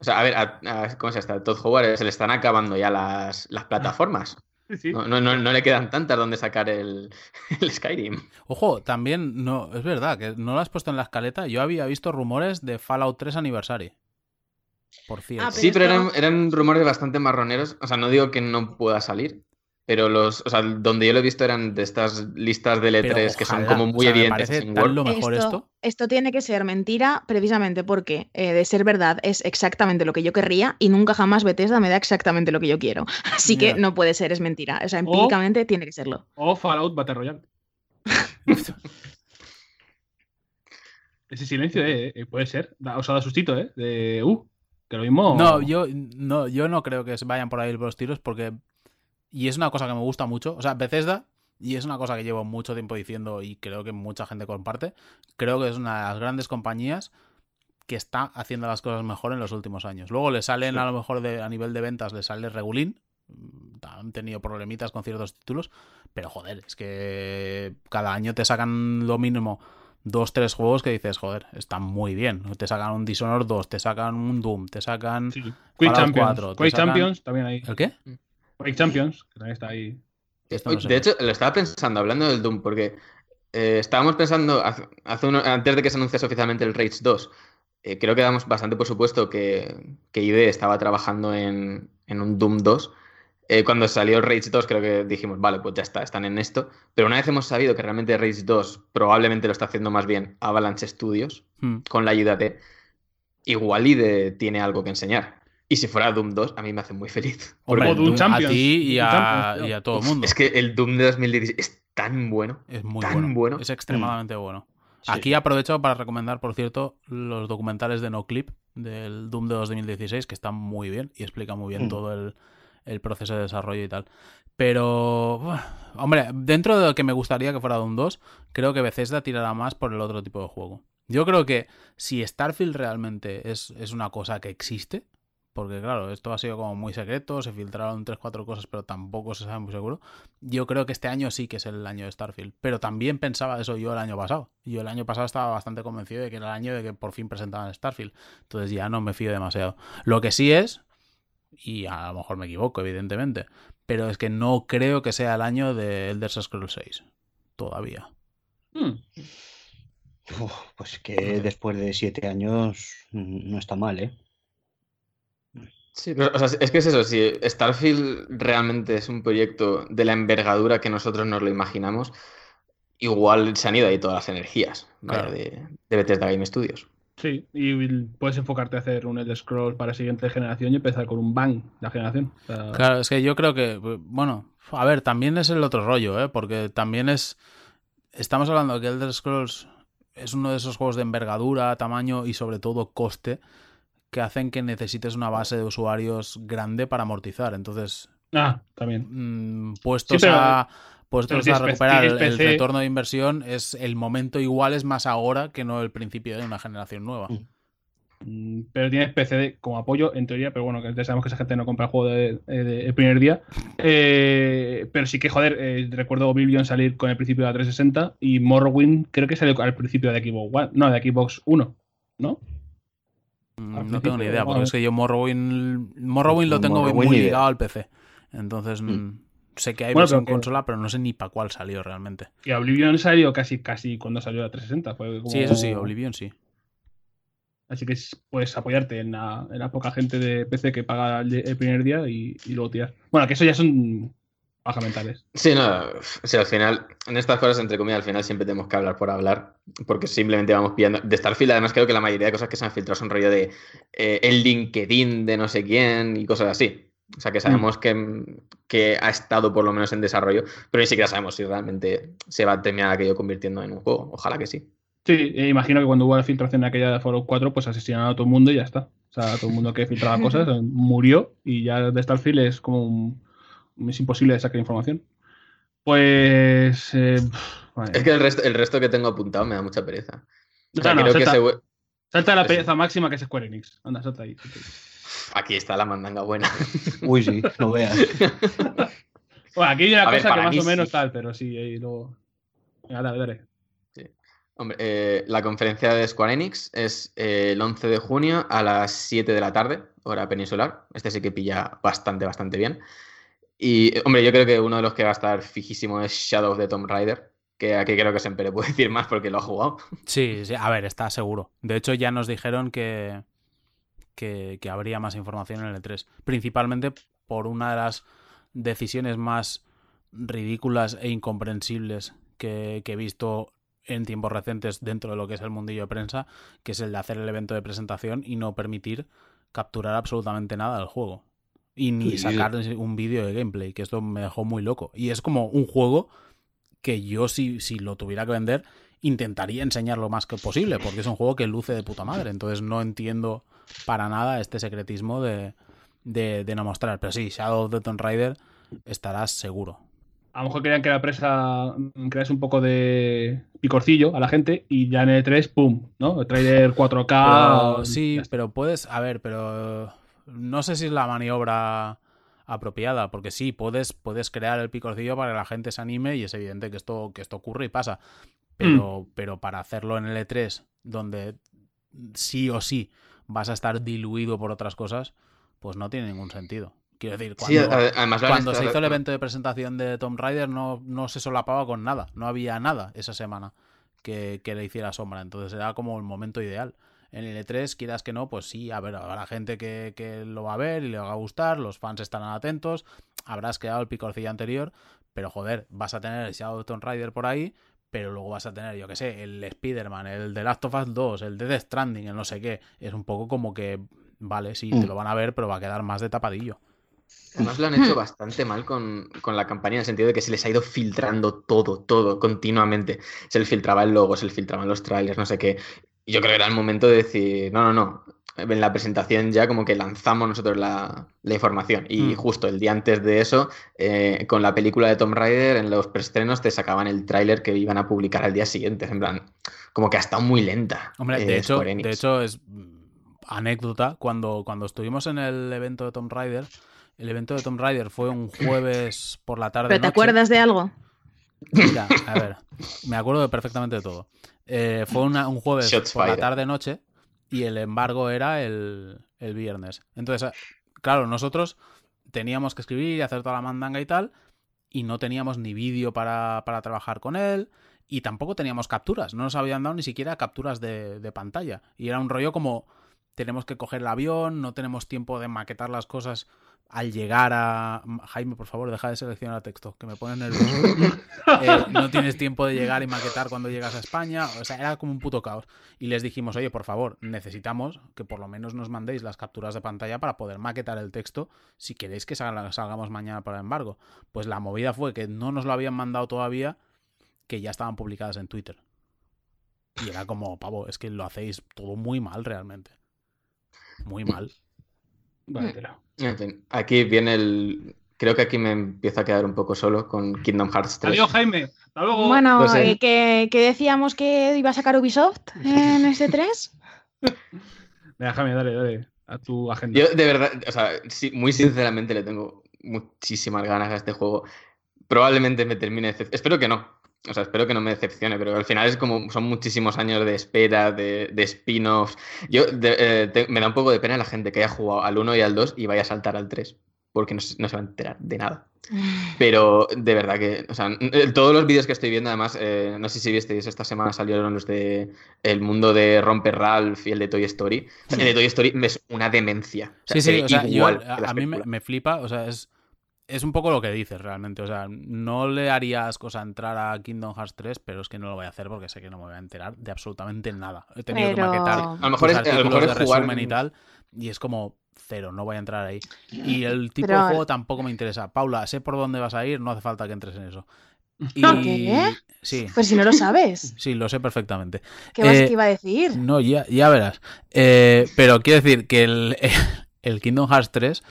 D: O sea, a ver, a, a- ¿cómo se está? Todd Howard se le están acabando ya las, las plataformas.
A: Sí, sí.
D: No, no, no, no le quedan tantas donde sacar el, el Skyrim.
B: Ojo, también no, es verdad que no lo has puesto en la escaleta. Yo había visto rumores de Fallout 3 Anniversary. Por cierto.
E: Ah,
D: Sí, pero eran, eran rumores bastante marroneros. O sea, no digo que no pueda salir, pero los, o sea, donde yo lo he visto eran de estas listas de L3 que son como
B: o
D: muy
B: sea,
D: evidentes
B: parece
D: en
B: tan
D: Word.
B: lo mejor esto.
E: esto tiene que ser mentira precisamente porque eh, de ser verdad es exactamente lo que yo querría y nunca jamás Bethesda me da exactamente lo que yo quiero. Así que no puede ser, es mentira. O sea, empíricamente tiene que serlo.
A: O Fallout Battle Royale. Ese silencio, eh, eh, puede ser. Da- Os ha dado sustito, ¿eh? De, uh, que lo mismo...
B: No, yo no, yo no creo que se vayan por ahí los tiros porque. Y es una cosa que me gusta mucho. O sea, Bethesda, y es una cosa que llevo mucho tiempo diciendo y creo que mucha gente comparte. Creo que es una de las grandes compañías que está haciendo las cosas mejor en los últimos años. Luego le salen, a lo mejor de, a nivel de ventas, le sale regulín. Han tenido problemitas con ciertos títulos. Pero joder, es que cada año te sacan lo mínimo dos, tres juegos que dices, joder, están muy bien. Te sacan un Dishonored 2, te sacan un Doom, te sacan.
A: Sí. Quake Champions.
B: 4, te
A: Quake
B: sacan-
A: Champions también ahí.
B: ¿El qué?
A: Quake Champions, que también está ahí.
B: Esto no
D: de hecho, lo estaba pensando, hablando del Doom, porque eh, estábamos pensando, hace, hace uno- antes de que se anunciase oficialmente el Rage 2, eh, creo que damos bastante por supuesto que, que ID estaba trabajando en, en un Doom 2. Eh, cuando salió el Rage 2, creo que dijimos, vale, pues ya está, están en esto. Pero una vez hemos sabido que realmente Rage 2 probablemente lo está haciendo más bien Avalanche Studios,
B: Hmm.
D: con la ayuda de. Igual ID tiene algo que enseñar. Y si fuera Doom 2, a mí me hace muy feliz.
B: Hombre,
A: Como Doom
B: Doom a ti y a, y todo el mundo.
D: Es que el Doom de 2016 es tan bueno.
B: Es muy
D: tan
B: bueno.
D: bueno.
B: Es extremadamente bueno.
C: Sí.
B: Aquí aprovecho para recomendar, por cierto, los documentales de NoClip del Doom de 2016, que están muy bien y explican muy bien
C: Mm.
B: todo el, el proceso de desarrollo y tal. Pero, hombre, dentro de lo que me gustaría que fuera Doom 2, creo que Bethesda tirará más por el otro tipo de juego. Yo creo que si Starfield realmente es, es una cosa que existe, porque claro, esto ha sido como muy secreto, se filtraron 3-4 cosas, pero tampoco se sabe muy seguro. Yo creo que este año sí que es el año de Starfield, pero también pensaba eso yo el año pasado. Yo el año pasado estaba bastante convencido de que era el año de que por fin presentaban Starfield, entonces ya no me fío demasiado. Lo que sí es, y a lo mejor me equivoco, evidentemente, pero es que no creo que sea el año de Elder Scrolls 6, todavía.
A: Hmm.
C: Uf, pues que después de siete años mm, no está mal, ¿eh?
D: Sí, pero, o sea, es que es eso, si Starfield realmente es un proyecto de la envergadura que nosotros nos lo imaginamos, igual se han ido ahí todas las energías vaya,
B: Claro.
D: de, de Bethesda Game Studios.
A: Sí, y puedes enfocarte a hacer un Elder Scrolls para la siguiente generación y empezar con un bang la generación. O sea,
B: Claro, es que yo creo que, bueno, a ver, también es el otro rollo, ¿eh? Porque también es, estamos hablando de que Elder Scrolls es uno de esos juegos de envergadura, tamaño y sobre todo coste que hacen que necesites una base de usuarios grande para amortizar. Entonces,
A: Ah, también.
B: mm, puestos
A: Sí, pero-
B: a puestos
A: pero
B: a
A: tienes
B: recuperar el, retorno de inversión es el momento igual es más ahora que no el principio de una generación nueva.
C: Mm.
A: Mm, Pero tienes PC de- como apoyo, en teoría, pero bueno, que ya sabemos que esa gente no compra el juego de- de- el primer día. Eh, pero sí que, joder, eh, recuerdo Oblivion salir con el principio de la 360 y Morrowind creo que salió al principio de Xbox One, no, de Xbox 1, ¿no?
B: Mm,
A: Al
B: No tengo ni idea, porque es que yo Morrowind, Morrowind lo tengo
C: Morrowind
B: muy ligado al PC. Entonces, Mm. Sé que hay
A: Bueno,
B: versión
A: pero que-
B: consola, pero no sé ni para cuál salió realmente.
A: Que Oblivion salió casi, casi cuando salió la 360. Fue como-
B: Sí, eso sí, Oblivion sí.
A: Así que es- puedes apoyarte en la, en la poca gente de PC que paga el, el primer día y, y luego tirar. Bueno, que eso ya son bajas mentales.
D: Sí, no, o sea, al final, en estas cosas, entre comillas, al final siempre tenemos que hablar por hablar, porque simplemente vamos pillando. De Starfield, además, creo que la mayoría de cosas que se han filtrado son rollo de eh, el LinkedIn de no sé quién y cosas así. O sea, que sabemos que, que ha estado por lo menos en desarrollo, pero ni siquiera sabemos si realmente se va a terminar aquello convirtiendo en un juego. Ojalá que sí.
A: Sí, e imagino que cuando hubo la filtración de aquella de Fallout 4, pues asesinaron a todo el mundo y ya está. O sea, todo el mundo que filtraba cosas eh, murió y ya de Starfield es como un- es imposible de sacar información. Pues. eh, vale.
D: Es que el resto, el resto que tengo apuntado me da mucha pereza. O sea,
A: No, no,
D: creo que
A: salta,
D: se vu-
A: salta la pereza máxima que es Square Enix. Anda, salta ahí. salta ahí.
D: Aquí está la mandanga buena.
C: Uy, sí, no veas.
A: Bueno, aquí hay una
D: A ver,
A: cosa que más o menos
D: sí.
A: tal, pero sí, ahí luego. Venga, dale, dale.
D: Hombre, eh, la conferencia de Square Enix es eh, el 11 de junio a las 7 de la tarde, hora peninsular. Este sí que pilla bastante, bastante bien. Y, hombre, yo creo que uno de los que va a estar fijísimo es Shadow of the Tomb Raider, que aquí creo que siempre le puede decir más porque lo ha jugado.
B: Sí, sí, a ver, está seguro. De hecho, ya nos dijeron que, que, que habría más información en el E3. Principalmente por una de las decisiones más ridículas e incomprensibles que, que he visto en tiempos recientes dentro de lo que es el mundillo de prensa, que es el de hacer el evento de presentación y no permitir capturar absolutamente nada del juego. Y ni
C: Sí.
B: sacar un vídeo de gameplay, que esto me dejó muy loco. Y es como un juego que yo si, si lo tuviera que vender intentaría enseñar lo más que posible, porque es un juego que luce de puta madre. Entonces no entiendo para nada este secretismo de, de, de no mostrar. Pero sí, Shadow of the Tomb Raider estarás seguro.
A: A lo mejor querían que la presa mm, crease un poco de picorcillo a la gente y ya en el 3, ¡pum! ¿No? El trailer 4K.
B: Pero, sí, pero puedes, a ver, pero no sé si es la maniobra apropiada, porque sí, puedes, puedes crear el picorcillo para que la gente se anime y es evidente que esto, que esto ocurre y pasa. Pero, pero para hacerlo en el E3, donde sí o sí vas a estar diluido por otras cosas, pues no tiene ningún sentido. Quiero decir, cuando,
D: además
B: se hizo el evento de presentación de Tomb Raider no, no se solapaba con nada, no había nada esa semana que, que le hiciera sombra, entonces era como el momento ideal. En el E3, quieras que no, pues sí, a ver, habrá gente que, que lo va a ver y le va a gustar, los fans estarán atentos, habrás creado el picorcillo anterior, pero joder, vas a tener of Tomb Raider por ahí, pero luego vas a tener, yo que sé, el Spider-Man, el The Last of Us 2, el Death Stranding, el no sé qué. Es un poco como que, vale, sí, te
C: Mm.
B: lo van a ver, pero va a quedar más de tapadillo.
D: Además lo han hecho bastante mal con, con la campaña, en el sentido de que se les ha ido filtrando todo, todo, continuamente. Se les filtraba el logo, se les filtraban los trailers, no sé qué. Y yo creo que era el momento de decir, no, no, no. En la presentación ya como que lanzamos nosotros la, la información. Y
B: Mm.
D: justo el día antes de eso, eh, con la película de Tomb Raider, en los preestrenos te sacaban el tráiler que iban a publicar al día siguiente. En plan, como que ha estado muy lenta.
B: Hombre,
D: eh,
B: de, hecho, de hecho, es mm, anécdota, cuando, cuando estuvimos en el evento de Tomb Raider, el evento de Tomb Raider fue un jueves por la tarde.
E: ¿Pero te
B: noche.
E: acuerdas de algo?
B: Mira, a ver, me acuerdo perfectamente de todo. Eh, fue una- un jueves
D: Shots
B: por la tarde-noche y el embargo era el, el viernes. Entonces, eh, claro, nosotros teníamos que escribir y hacer toda la mandanga y tal, y no teníamos ni vídeo para, para trabajar con él, y tampoco teníamos capturas, no nos habían dado ni siquiera capturas de, de pantalla. Y era un rollo como, tenemos que coger el avión, no tenemos tiempo de maquetar las cosas al llegar a... Jaime, por favor, deja de seleccionar texto, que me pone nervioso. Eh, no tienes tiempo de llegar y maquetar cuando llegas a España. O sea, era como un puto caos. Y les dijimos, oye, por favor, necesitamos que por lo menos nos mandéis las capturas de pantalla para poder maquetar el texto si queréis que salga- salgamos mañana para el embargo. Pues la movida fue que no nos lo habían mandado todavía, que ya estaban publicadas en Twitter. Y era como, pavo, es que lo hacéis todo muy mal realmente. Muy mal.
D: En fin, aquí viene el... Creo que aquí me empiezo a quedar un poco solo con Kingdom Hearts 3.
A: Adiós, Jaime. Hasta luego.
E: Bueno, eh, que, que decíamos que iba a sacar Ubisoft en este 3.
A: Venga, Jaime, dale, dale. A tu agenda.
D: Yo de verdad, o sea, sí, muy sinceramente le tengo muchísimas ganas a este juego. Probablemente me termine Espero que no. O sea, espero que no me decepcione, pero al final es como son muchísimos años de espera, de, de spin-offs. Yo de- eh, te- me da un poco de pena la gente que haya jugado al 1 y al 2 y vaya a saltar al 3, porque no, se- no se va a enterar de nada. Pero de verdad que, o sea, todos los vídeos que estoy viendo, además, eh, no sé si visteis, esta semana salieron los de El mundo de Romper Ralph y el de Toy Story. El de Toy Story es una demencia. O sea,
B: Sí, sí, o sea, yo-
D: igual que
B: a, a mí me, me flipa, o sea, es, es un poco lo que dices realmente. O sea, no le harías cosa entrar a Kingdom Hearts 3, pero es que no lo voy a hacer porque sé que no me voy a enterar de absolutamente nada. He tenido que maquetar
E: A
D: lo mejor es- a lo mejor
B: de
D: es jugar-
B: resumen y tal, y es como cero, no voy a entrar ahí. Y el tipo
E: Pero-
B: de juego tampoco me interesa. Paula, sé por dónde vas a ir, no hace falta que entres en eso. Y...
E: ¿Qué?
B: Sí,
E: Pues si no lo sabes,
B: sí, lo sé perfectamente.
E: ¿qué vas
B: Eh,
E: que iba a decir?
B: No, ya, ya verás. Eh, pero quiero decir que el, el Kingdom Hearts 3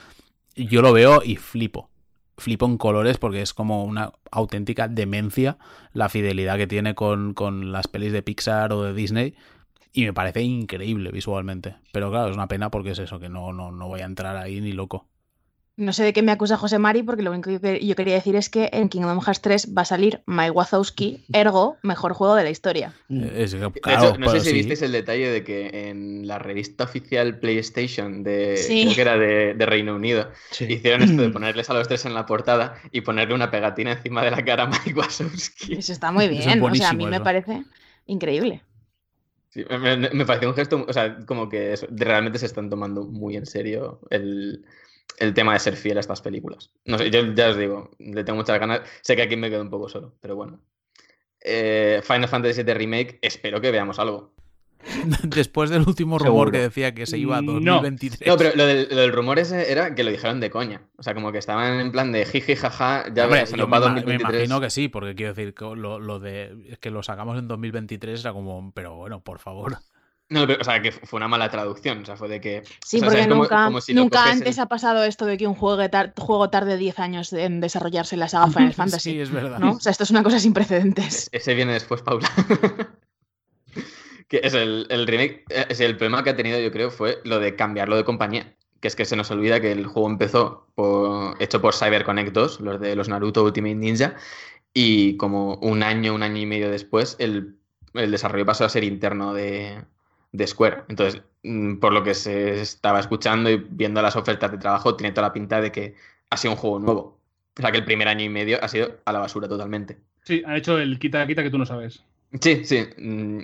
B: yo lo veo y flipo. Flipo en colores porque es como una auténtica demencia la fidelidad que tiene con, con las pelis de Pixar o de Disney. Y me parece increíble visualmente. Pero claro, es una pena porque es eso, que no, no, no voy a entrar ahí ni loco.
E: No sé de qué me acusa José Mari, porque lo único que yo que- yo quería decir es que en Kingdom Hearts 3 va a salir Mike Wazowski, ergo, mejor juego de la historia.
B: Eh, Es,
D: De
B: claro,
D: hecho, no sé si
B: sí.
D: visteis el detalle de que en la revista oficial PlayStation de,
E: Sí.
D: creo que era de, de Reino Unido,
C: Sí.
D: hicieron esto de ponerles a los tres en la portada y ponerle una pegatina encima de la cara a Mike Wazowski.
E: Eso está muy
B: Eso es
E: bien. O sea, a mí me parece increíble.
D: Sí, me, me- pareció un gesto, o sea, como que realmente se están tomando muy en serio el, el tema de ser fiel a estas películas. No sé, yo ya os digo, le tengo muchas ganas. Sé que aquí me quedo un poco solo, pero bueno. Eh, Final Fantasy VII Remake, espero que veamos algo.
B: Después del último rumor
C: Seguro.
B: que decía que se iba a
A: No.
B: 2023.
D: No, pero lo del, lo del rumor ese era que lo dijeron de coña. O sea, como que estaban en plan de jiji, jaja, ya
B: Hombre,
D: verás, se
B: yo
D: nos
B: me,
D: va
B: ima- me
D: 2023.
B: imagino que sí, porque quiero decir que lo, lo de que lo sacamos en 2023 era como, pero bueno, por favor.
D: No, pero, o sea, que fue una mala traducción. O sea, fue de que.
E: Sí,
D: o sea,
E: porque
D: como-
E: nunca,
D: como si lo
E: nunca
D: coges
E: antes
D: en-
E: ha pasado esto de que un juego, tar- juego tarde 10 años en desarrollarse en la saga Final Fantasy.
B: Sí, es verdad.
E: ¿no? O sea, esto es una cosa sin precedentes.
D: Ese viene después, Paula. que es el, el remake. eh, Es el problema que ha tenido, yo creo, fue lo de cambiarlo de compañía. Que es que se nos olvida que el juego empezó por- hecho por CyberConnect 2, los de los Naruto Ultimate Ninja. Y como un año, un año y medio después, el, el desarrollo pasó a ser interno de, de Square. Entonces, mm, por lo que se estaba escuchando y viendo las ofertas de trabajo, tiene toda la pinta de que ha sido un juego nuevo. O sea, que el primer año y medio ha sido a la basura totalmente.
A: Sí, han hecho el quita quita que tú no sabes.
D: Sí, sí. mm,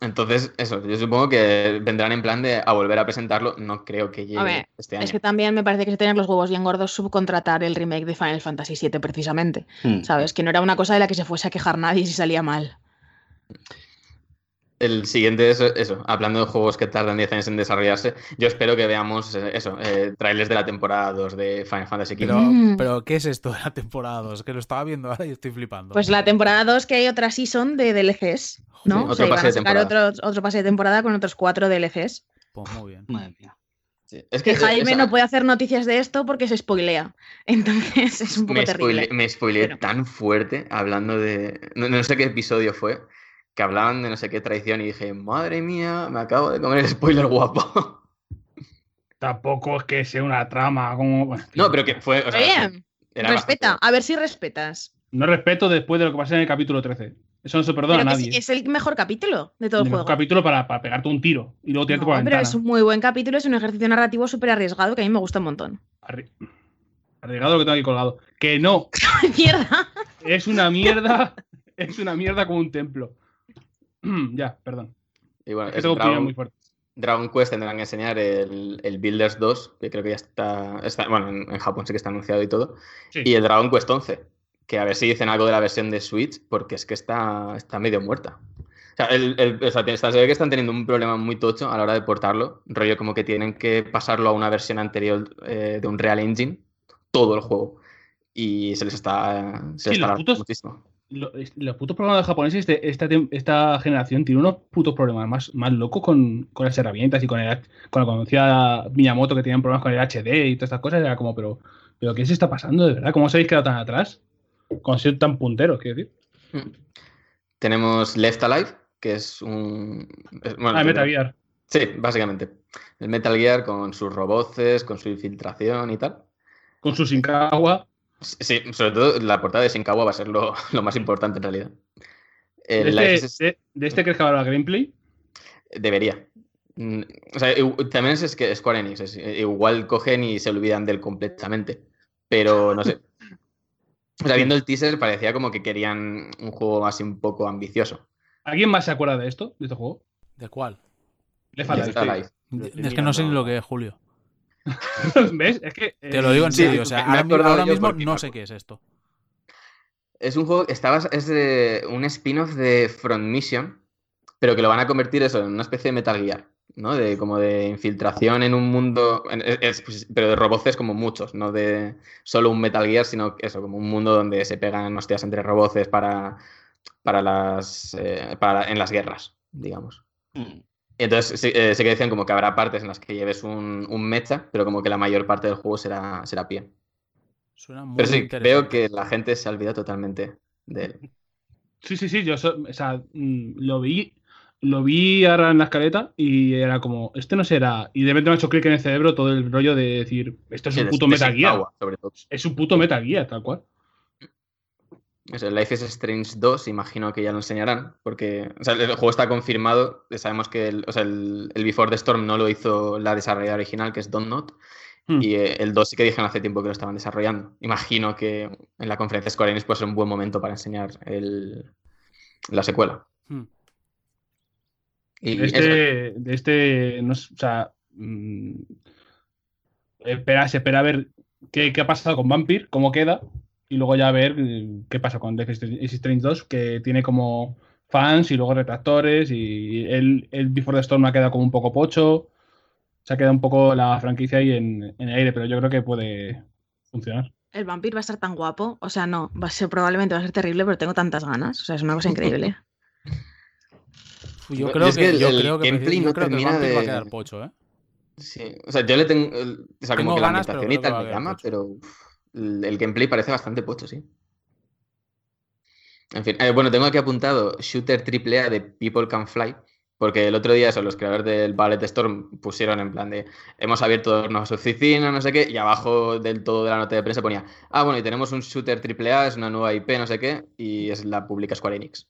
D: Entonces, eso, yo supongo que vendrán en plan de a volver a presentarlo. No creo que llegue
E: A ver,
D: este año.
E: Es que también me parece que se tener los huevos bien gordos subcontratar el remake de Final Fantasy VII precisamente.
C: Mm.
E: ¿Sabes? Que no era una cosa de la que se fuese a quejar nadie si salía mal.
D: El siguiente es eso, hablando de juegos que tardan 10 años en desarrollarse, yo espero que veamos eh, eso, eh, trailers de la temporada 2 de Final Fantasy XV.
B: Pero, pero, ¿qué es esto de la temporada 2? Que lo estaba viendo ahora y estoy flipando.
E: Pues la temporada 2 que hay otra season de DLCs, ¿no?
D: Otro
E: o sea,
D: pase
E: a
D: de
E: sacar
D: temporada.
E: otro, otro pase de temporada con otros cuatro DLCs.
B: Pues muy bien.
C: Madre mía.
D: Sí, Es
E: Que
D: que
E: Jaime
D: esa-
E: no puede hacer noticias de esto porque se spoilea. Entonces es un poco
D: me,
E: terrible.
D: spoile- me spoileé
E: Pero-
D: tan fuerte hablando de. No, no sé qué episodio fue, que hablaban de no sé qué traición y dije, madre mía, me acabo de comer el spoiler guapo.
A: Tampoco es que sea una trama como.
D: No, pero que fue. O sea,
E: respeta.
D: bastante-
E: A ver si respetas.
A: No respeto después de lo que pasó en el capítulo 13. Eso no se perdona
E: Pero
A: a nadie.
E: es, es el mejor capítulo de todo el
A: Un
E: juego.
A: capítulo para, para pegarte un tiro y luego tirarte
E: No,
A: por la
E: pero
A: ventana.
E: es un muy buen capítulo, es un ejercicio narrativo súper arriesgado que a mí me gusta un montón.
A: Arri- Arriesgado lo que tengo aquí colgado. Que no,
E: ¡Mierda!
A: es una mierda. es una mierda como un templo. ya, perdón.
D: Y bueno,
A: Es que tengo
D: Dragon,
A: muy fuerte.
D: Dragon Quest tendrán que enseñar el, el Builders 2, que creo que ya está, está- bueno, en, en Japón sí que está anunciado y todo,
A: Sí.
D: y el Dragon Quest 11, que a ver si dicen algo de la versión de Switch, porque es que está, está medio muerta. O sea, el, el- o sea, te- se ve que están teniendo un problema muy tocho a la hora de portarlo, rollo como que tienen que pasarlo a una versión anterior eh, de un Real Engine, todo el juego, y se les está, se les
A: Sí,
D: está
A: los putos-
D: muchísimo.
A: Lo- los putos programas japoneses de esta, esta generación tiene unos putos problemas más, más locos con, con las herramientas y con el con la conocida Miyamoto que tenían problemas con el HD y todas estas cosas. Era como, pero, pero ¿qué se está pasando de verdad? ¿Cómo os habéis quedado tan atrás? Con ser tan punteros, quiero decir.
D: Mm. Tenemos Left Alive, que es un... es- bueno,
A: Ah, Metal Gear.
D: Sí, básicamente. El Metal Gear con sus roboces, con su infiltración y tal.
A: Con su Shinkawa.
D: Sí, sobre todo la portada de Shinkawa va a ser lo, lo más importante en realidad.
A: De este,
D: is-
A: de, de este crees que habrá gameplay?
D: Debería. Mm, O sea, también es que Square Enix. es- igual cogen y se olvidan de él completamente. Pero no sé. O sea, viendo el teaser parecía como que querían un juego así un poco ambicioso.
A: ¿Alguien más se acuerda de esto? ¿De este juego?
B: ¿De cuál?
A: Alive.
D: Alive.
B: Es que no sé ni lo que es Julio.
A: ¿Ves? Es que.
B: Te lo digo en
D: Sí,
B: serio, o sea, ahora, ahora mismo no sé qué es esto.
D: Es un juego, está bas- es de un spin-off de Front Mission, pero que lo van a convertir eso en una especie de Metal Gear, ¿no? De como de infiltración en un mundo, en- es- es- pues, pero de roboces como muchos, no de solo un Metal Gear, sino eso, como un mundo donde se pegan hostias entre roboces para, para las, eh, para, en las guerras, digamos.
C: Mm.
D: Y entonces sí, eh, sé que decían como que habrá partes en las que lleves un, un mecha, pero como que la mayor parte del juego será, será pie.
B: Suena muy
D: Pero sí, veo que la gente se ha olvidado totalmente de él.
A: Sí, sí, sí, yo so- o sea, mm, lo vi, lo vi ahora en la escaleta y era como, este no será. Y de repente me ha hecho clic en el cerebro todo el rollo de decir, esto es
D: Sí,
A: un puto
D: sobre todo.
A: Es un puto Metal Gear, tal cual.
D: Eso, Life is Strange 2, imagino que ya lo enseñarán, porque o sea, el juego está confirmado. Sabemos que el, o sea, el, el Before the Storm no lo hizo la desarrolladora original, que es Don't Not,
A: Hmm.
D: y eh, el 2 sí que dijeron hace tiempo que lo estaban desarrollando. Imagino que en la conferencia Square Enix puede ser un buen momento para enseñar el, la secuela.
B: Hmm.
D: Y
A: De
D: eso,
A: este, de este, no sé, o sea, mm, espera, se espera a ver qué, qué ha pasado con Vampire, cómo queda, y luego ya ver eh, qué pasa con Death is Strange 2, que tiene como fans y luego retractores, y el, el Before the Storm ha quedado como un poco pocho, se ha quedado un poco la franquicia ahí en, en el aire, pero yo creo que puede funcionar.
E: El vampiro va a estar tan guapo. O sea, no, va a ser, probablemente va a ser terrible, pero tengo tantas ganas. O sea, es una cosa increíble.
B: Yo creo
D: es
B: que,
D: que el-
B: yo
D: el
B: creo que,
D: gameplay no
B: creo que el Vampire va a quedar pocho, ¿eh?
D: Sí, o sea, yo le tengo. O sea,
B: Tengo
D: como que la
B: ganas,
D: ambientación y tal me llama, pero uf, el, el gameplay parece bastante pocho, sí. En fin, eh, bueno, tengo aquí apuntado Shooter AAA de People Can Fly, porque el otro día eso, los creadores del Ballet Storm pusieron en plan de hemos abierto nuevas oficinas, no sé qué, y abajo del todo de la nota de prensa ponía, ah, bueno, y tenemos un Shooter AAA, es una nueva IP, no sé qué, y es la publica Square Enix.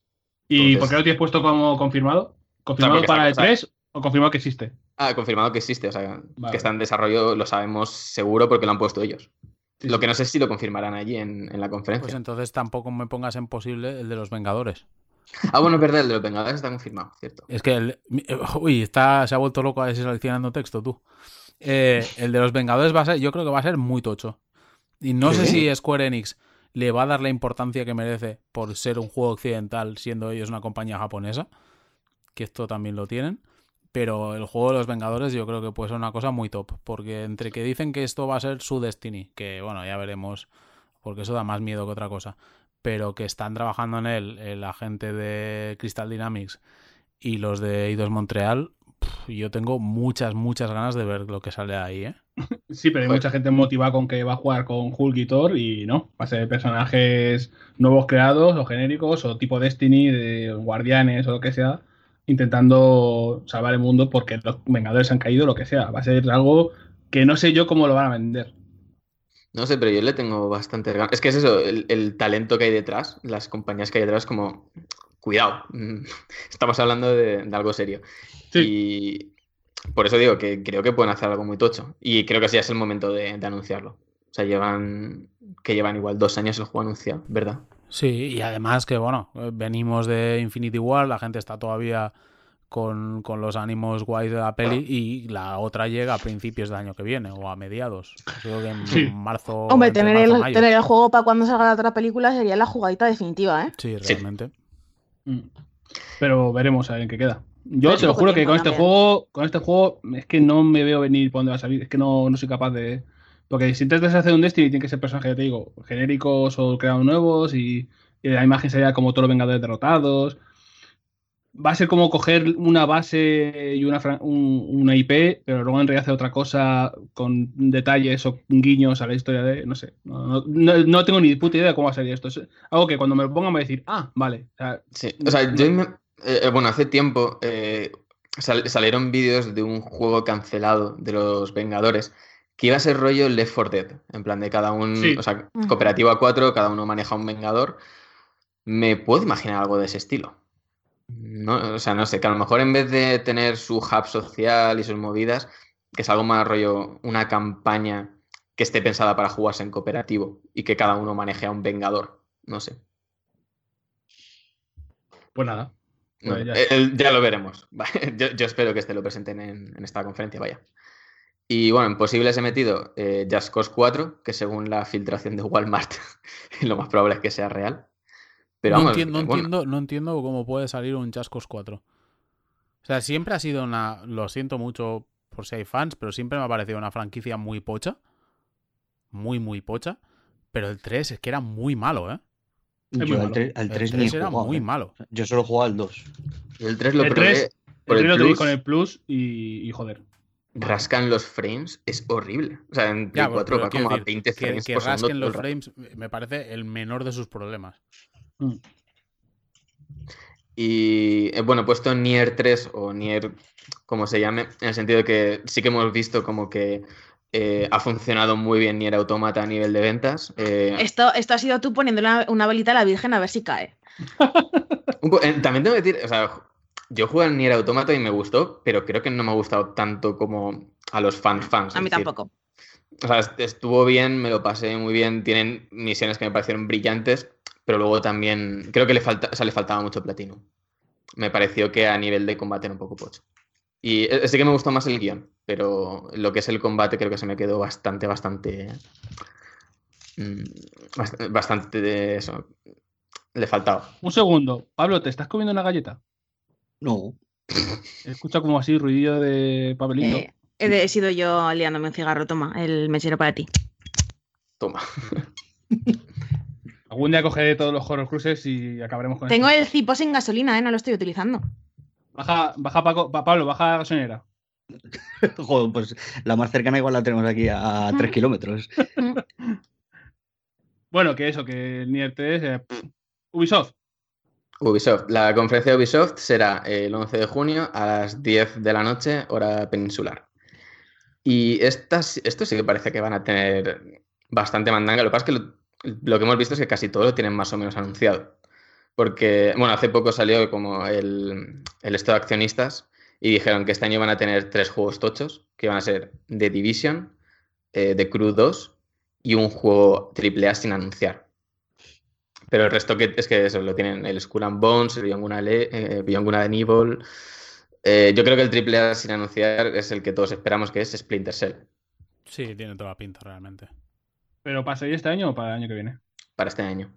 A: ¿Y
D: Entonces-
A: por qué lo tienes puesto como confirmado? ¿Confirmado para el
D: saca-
A: 3 o confirmado que existe?
D: Ah, confirmado que existe, o sea,
A: Vale.
D: que está en desarrollo, lo sabemos seguro porque lo han puesto ellos.
A: Sí,
D: Lo que no sé es si lo confirmarán allí en, en la conferencia.
B: Pues entonces tampoco me pongas en posible el de los Vengadores.
D: Ah, bueno, es verdad, el de los Vengadores está confirmado, cierto.
B: Es que el. eh, Uy, está, se ha vuelto loco a seleccionando texto tú. Eh, el de los Vengadores va a ser, yo creo que va a ser muy tocho. Y no sé si Square Enix le va a dar la importancia que merece por ser un juego occidental, siendo ellos una compañía japonesa. Que esto también lo tienen. Pero el juego de los Vengadores yo creo que puede ser una cosa muy top. Porque entre que dicen que esto va a ser su Destiny, que bueno, ya veremos, porque eso da más miedo que otra cosa. Pero que están trabajando en él la gente de Crystal Dynamics y los de Eidos Montreal, yo tengo muchas, muchas ganas de ver lo que sale ahí, ¿eh?
A: Sí, pero hay mucha gente motivada con que va a jugar con Hulk y Thor y no, va a ser personajes nuevos creados o genéricos o tipo Destiny, de guardianes o lo que sea, intentando salvar el mundo porque los Vengadores han caído, lo que sea. Va a ser algo que no sé yo cómo lo van a vender.
D: No sé, pero yo le tengo bastante ganas. Es que es eso, el, el talento que hay detrás, las compañías que hay detrás, como, cuidado, mm, estamos hablando de, de algo serio. Y por eso digo que creo que pueden hacer algo muy tocho. Y creo que sí es el momento de, de anunciarlo. O sea, llevan, que llevan igual dos años el juego anunciado, ¿verdad?
B: Sí, y además que, bueno, venimos de Infinity War, la gente está todavía con, con los ánimos guays de la peli y la otra llega a principios del año que viene o a mediados. Creo que en
A: Sí.
B: marzo.
E: Hombre, tener
B: marzo
E: el,
B: mayo.
E: tener el juego para cuando salga la otra película sería la jugadita definitiva, ¿eh?
B: Sí, realmente.
A: Mm. Pero veremos a ver en qué queda. Yo te lo juro que con este juego, con este juego, es que no me veo venir por dónde va a salir. Es que no, no soy capaz de. Porque si intentas hacer un Destiny, tiene que ser personajes, ya te digo, genéricos o creados nuevos y, y la imagen sería como todos los Vengadores derrotados. Va a ser como coger una base y una, un- una IP, pero luego en realidad hacer otra cosa con detalles o guiños a la historia de. No sé. No, no- no- tengo ni puta idea de cómo va a salir esto. Es algo que cuando me lo pongan me voy a decir, ah, vale. O sea,
D: Sí, o sea, yo me- eh, eh, bueno, hace tiempo eh, sal- salieron vídeos de un juego cancelado de los Vengadores que iba a ser rollo Left 4 Dead, en plan de cada uno,
A: Sí.
D: o sea,
E: Ujú.
D: cooperativo a cuatro, cada uno maneja un Vengador. Me puedo imaginar algo de ese estilo. No, o sea, no sé, que a lo mejor en vez de tener su hub social y sus movidas, que es algo más rollo, una campaña que esté pensada para jugarse en cooperativo y que cada uno maneje a un Vengador. No sé.
A: pues nada. Pues
D: Bueno,
A: ya
D: eh, el- ya lo veremos. Yo, yo espero que este lo presenten en, en esta conferencia, vaya. Y bueno, en posibles he metido eh, Just Cause 4, que según la filtración de Walmart, lo más probable es que sea real. Pero
B: no,
D: vamos,
B: entiendo, no,
D: bueno,
B: entiendo, no entiendo cómo puede salir un Chascos 4. O sea, siempre ha sido una. Lo siento mucho por si hay fans, pero siempre me ha parecido una franquicia muy pocha. Muy, muy pocha. Pero el 3 es que era muy malo, ¿eh?
C: Yo al
A: malo.
C: 3, al
B: El
C: 3 ni
B: 3
C: he
B: era
C: jugado,
B: muy
C: ¿eh?
B: malo.
C: Yo solo he jugado al 2.
D: el 3 lo
A: El
D: probé
A: 3,
D: por
A: el
D: el,
A: 3 lo di
D: Plus,
A: con el Plus y, y joder.
D: Rascan los frames, es horrible. O sea, en Play
B: Ya, pero-
D: 4
B: pero
D: va como a
B: decir,
D: 20
B: Que,
D: frames
B: que
D: por segundo
B: rasquen
D: todo
B: los frames me parece el menor de sus problemas.
A: Mm.
D: Y eh, bueno, he puesto Nier 3 o Nier, como se llame, en el sentido de que sí que hemos visto como que eh, ha funcionado muy bien Nier Automata a nivel de ventas. Eh,
E: Esto, esto ha sido tú poniéndole una, una velita a la Virgen a ver si cae.
D: un también tengo que decir, o sea, yo jugué al Nier Automata y me gustó, pero creo que no me ha gustado tanto como a los fans fans.
E: A mí
D: decir,
E: tampoco.
D: O sea, est- estuvo bien, me lo pasé muy bien. Tienen misiones que me parecieron brillantes, pero luego también creo que le, falta, o sea, le faltaba mucho platino. Me pareció que a nivel de combate era un poco pocho. Y eh, sí que me gustó más el guion, pero lo que es el combate creo que se me quedó bastante, bastante. mm, bast- Bastante de eso. Le faltaba.
A: Un segundo. Pablo, ¿te estás comiendo una galleta?
C: No.
A: Escucha como así ruido de papelito.
E: Eh, he, sido yo liándome un cigarro. Toma, el mechero para ti.
D: Toma.
A: Algún día cogeré todos los horror cruises y acabaremos con
E: Tengo
A: esto.
E: el cipo sin gasolina, ¿eh? No lo estoy utilizando.
A: Baja, baja Paco- Pa- Pablo, baja la gasolinera.
C: Joder, pues la más cercana igual la tenemos aquí a 3 kilómetros.
A: Bueno, que eso, que el Nier 3. eh, Ubisoft.
D: Ubisoft. La conferencia de Ubisoft será el 11 de junio a las 10 de la noche, hora peninsular. Y estas, esto sí que parece que van a tener bastante mandanga. Lo que pasa es que lo, lo que hemos visto es que casi todo lo tienen más o menos anunciado. Porque, bueno, hace poco salió como el, el esto de accionistas y dijeron que este año van a tener tres juegos tochos, que van a ser The Division, eh, The Crew 2 y un juego AAA sin anunciar. Pero el resto que, es que eso, lo tienen el Skull and Bones, el Beyond Good eh, and Evil. Eh, yo creo que el AAA sin anunciar es el que todos esperamos que es Splinter Cell
B: Sí, tiene toda la pinta realmente.
A: ¿Pero para salir este año o para el año que viene?
D: para este año.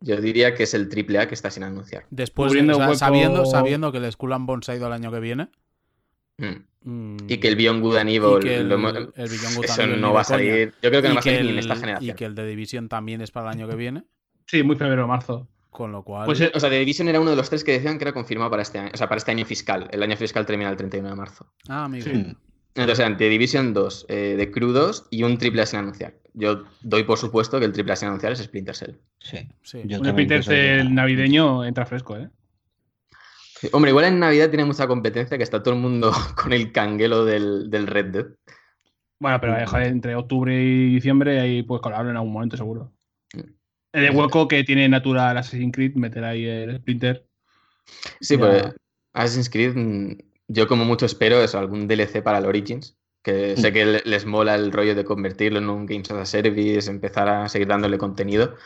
D: Yo diría que es el AAA que está sin anunciar.
B: Después,
A: Cubriendo
B: o sea,
A: hueco-
B: sabiendo, sabiendo que el Skull and Bones ha ido el año que viene.
D: Mm.
B: mm,
D: Y que el Beyond Good and
B: y
D: Evil,
B: que el,
D: lo hemos-
B: el Beyond Good and
D: eso
B: Evil
D: no va a
B: de coña.
D: salir. Yo creo que no
B: Y
D: va a salir ni en esta
B: Y
D: generación.
B: que el de Division también es para el año que viene.
A: Sí, muy febrero, marzo.
B: Con lo cual.
A: Pues eh,
D: O sea, The Division era uno de los tres que decían que era confirmado para este año, o sea, para este año fiscal. El año fiscal termina el 31 de marzo.
B: ah, amigo.
A: sí.
D: Entonces eran The Division 2, eh, The Crew 2 y un AAA sin anunciar. Yo doy por supuesto que el AAA sin anunciar es Splinter Cell.
C: Sí.
B: Sí.
C: Yo
A: un Splinter Cell navideño entra fresco, ¿eh?
D: Sí, Hombre, igual en Navidad tiene mucha competencia que está todo el mundo con el canguelo del, del Red Dead.
A: Bueno, pero eh, joder, entre octubre y diciembre ahí pues colarlo en algún momento seguro.
D: Mm.
A: El hueco que tiene Natural Assassin's Creed, meter ahí el Splinter.
D: Sí,
A: Ya.
D: pues Assassin's Creed, mm, yo como mucho espero eso, algún DLC para el Origins, que sé que le- les mola el rollo de convertirlo en un Games as a Service, empezar a seguir dándole contenido,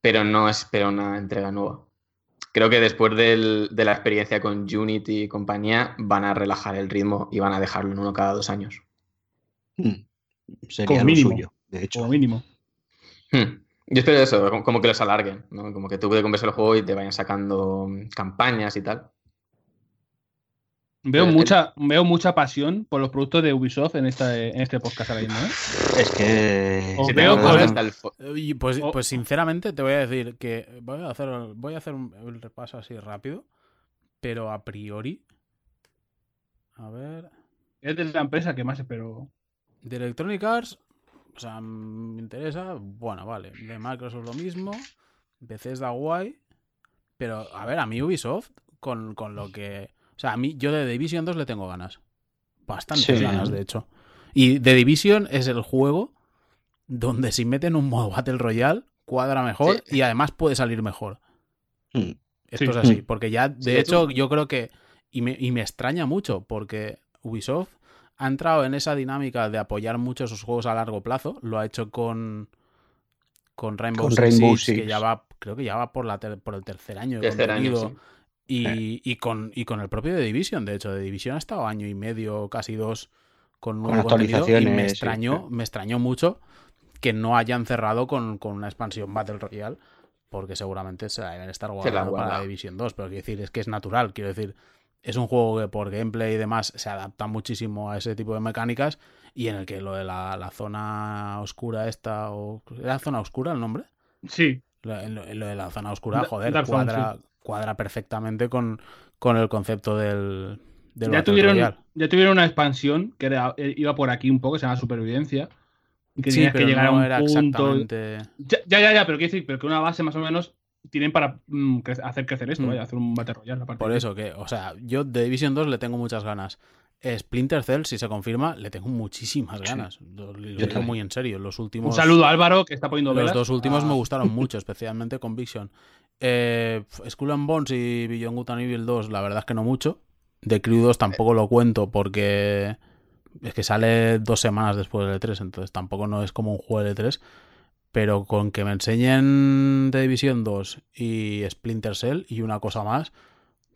D: pero no espero una entrega nueva. Creo que después del- de la experiencia con Unity y compañía, van a relajar el ritmo y van a dejarlo en uno cada dos años.
C: Mm. Sería
A: Como
C: lo
A: mínimo.
C: suyo, de hecho.
A: Como mínimo.
D: Hmm. Yo espero eso, como- que los alarguen, ¿no? Como que tú puedes comprar el juego y te vayan sacando mm, campañas y tal.
A: Veo
D: Eh,
A: mucha, veo mucha pasión por los productos de Ubisoft en, esta, en este podcast ahora mismo, ¿eh?
C: Es que.
A: Os
D: Si
A: veo con-
D: hasta el
B: Y pues,
A: Oh.
B: pues sinceramente te voy a decir que voy a hacer, voy a hacer un, un repaso así rápido, pero a priori, a ver,
A: Es de la empresa que más espero.
B: de Electronic Arts, o sea, me interesa, bueno, vale, de Microsoft lo mismo, Bethesda guay, pero a ver, a mí Ubisoft, con, con lo que, o sea, a mí yo de Division 2 le tengo ganas, bastantes
C: Sí.
B: ganas de hecho, y The Division es el juego donde si meten un modo Battle Royale cuadra mejor
D: Sí.
B: y además puede salir mejor.
C: Mm.
B: Esto es así, porque ya, de hecho- yo creo que, y me, y me extraña mucho, porque Ubisoft ha entrado en esa dinámica de apoyar mucho sus juegos a largo plazo, lo ha hecho con, con Rainbow,
C: Con
B: Six que ya va, creo que ya va por, la ter- por el tercer año. de
D: tercer año,
B: contenido.
D: sí.
B: Y, y con, y con el propio The Division, de hecho, The Division ha estado año y medio, casi dos, con,
C: Con
B: nuevo contenido y me
C: actualizaciones, sí,
B: extrañó, me extrañó mucho que no hayan cerrado con, con una expansión Battle Royale, porque seguramente se la deben estar guardando para la Division 2, pero quiero decir, es que es natural, quiero decir, es un juego que por gameplay y demás se adapta muchísimo a ese tipo de mecánicas y en el que lo de la, la zona oscura esta, o, ¿era zona oscura el nombre?
A: Sí,
B: Lo, de la zona oscura,
A: Da-
B: joder,
A: Dark Zone,
B: cuadra, cuadra perfectamente con, con el concepto del, del
A: ya tuvieron, ya tuvieron una expansión que era- eh, iba por aquí un poco, que se llama Supervivencia. Que
B: Sí,
A: tenías
B: pero
A: que llegar
B: no
A: a un
B: era
A: punto.
B: exactamente...
A: Ya, ya, ya, ya, pero quiero decir, pero que una base más o menos tienen para mm, cre- hacer crecer esto,
B: Mm.
A: vaya, hacer un Battle Royale. aparte
B: Por
A: de-
B: eso que, o sea, yo de Division 2 le tengo muchas ganas. Splinter Cell, si se confirma, le tengo muchísimas ganas. Lo, lo digo
C: también.
B: muy en serio. Los
A: Un
B: últimos.
A: saludo a Álvaro, que está poniendo
B: Los
A: velas.
B: dos últimos
A: Ah,
B: me gustaron mucho, especialmente Conviction. Eh, Skull and Bones y Beyond Good and Evil 2, la verdad es que no mucho. The Crew 2 tampoco lo cuento porque es que sale dos semanas después del E3, entonces tampoco no es como un juego de E3. Pero con que me enseñen The Division 2 y Splinter Cell y una cosa más,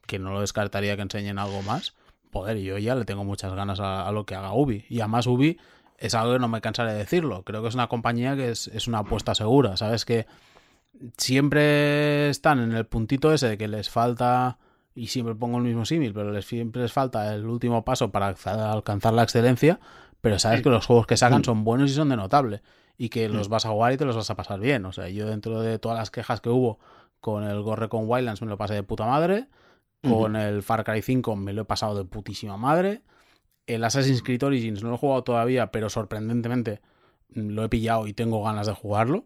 B: que no lo descartaría que enseñen algo más, joder, yo ya le tengo muchas ganas a, a lo que haga Ubi. Y además Ubi es algo que no me cansaré de decirlo. Creo que es una compañía que es, es una apuesta segura, ¿sabes? Que siempre están en el puntito ese de que les falta, y siempre pongo el mismo símil, pero les, siempre les falta el último paso para alcanzar la excelencia, pero sabes que los juegos que sacan son buenos y son de notable, y que
C: Mm.
B: los vas a jugar y te los vas a pasar bien. O sea, yo dentro de todas las quejas que hubo con el Gorre con Wildlands me lo pasé de puta madre, con el Far Cry 5 me lo he pasado de putísima madre, el Assassin's Creed Origins no lo he jugado todavía, pero sorprendentemente mm, lo he pillado y tengo ganas de jugarlo.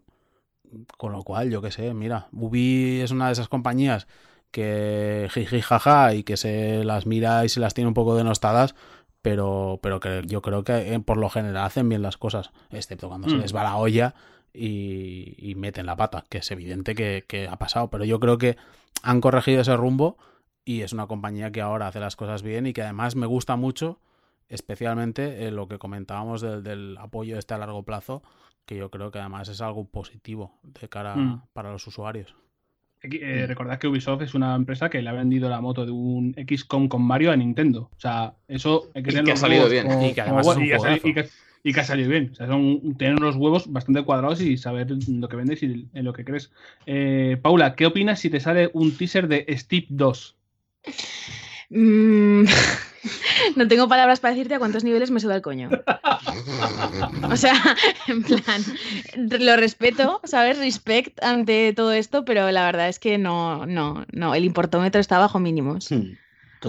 B: Con lo cual, yo qué sé, mira, Ubi es una de esas compañías que jiji jaja y que se las mira y se las tiene un poco denostadas, pero, pero que yo creo que eh, por lo general hacen bien las cosas, excepto cuando se
A: Mm.
B: les va la olla y, y meten la pata, que es evidente que, que ha pasado, pero yo creo que han corregido ese rumbo y es una compañía que ahora hace las cosas bien y que además me gusta mucho, especialmente en lo que comentábamos del, del apoyo este a largo plazo, que yo creo que además es algo positivo de cara
A: Mm.
B: para los usuarios.
A: Eh, recordad que Ubisoft es una empresa que le ha vendido la moto de un XCOM con Mario a Nintendo. O sea, eso hay que
D: Y
A: tener
D: que ha salido bien.
A: como-
B: Y que
A: como
B: además es un
A: y que y que- y que ha salido bien. O sea, son tener los huevos bastante cuadrados y saber lo que vendes y en lo que crees. Eh, Paula, ¿qué opinas si te sale un teaser de Steep 2?
E: Mm, no tengo palabras para decirte a cuántos niveles me suda el coño. O sea, en plan, lo respeto, ¿sabes? Respect ante todo esto, pero la verdad es que no, no, no, el importómetro está bajo mínimos.
C: Hmm.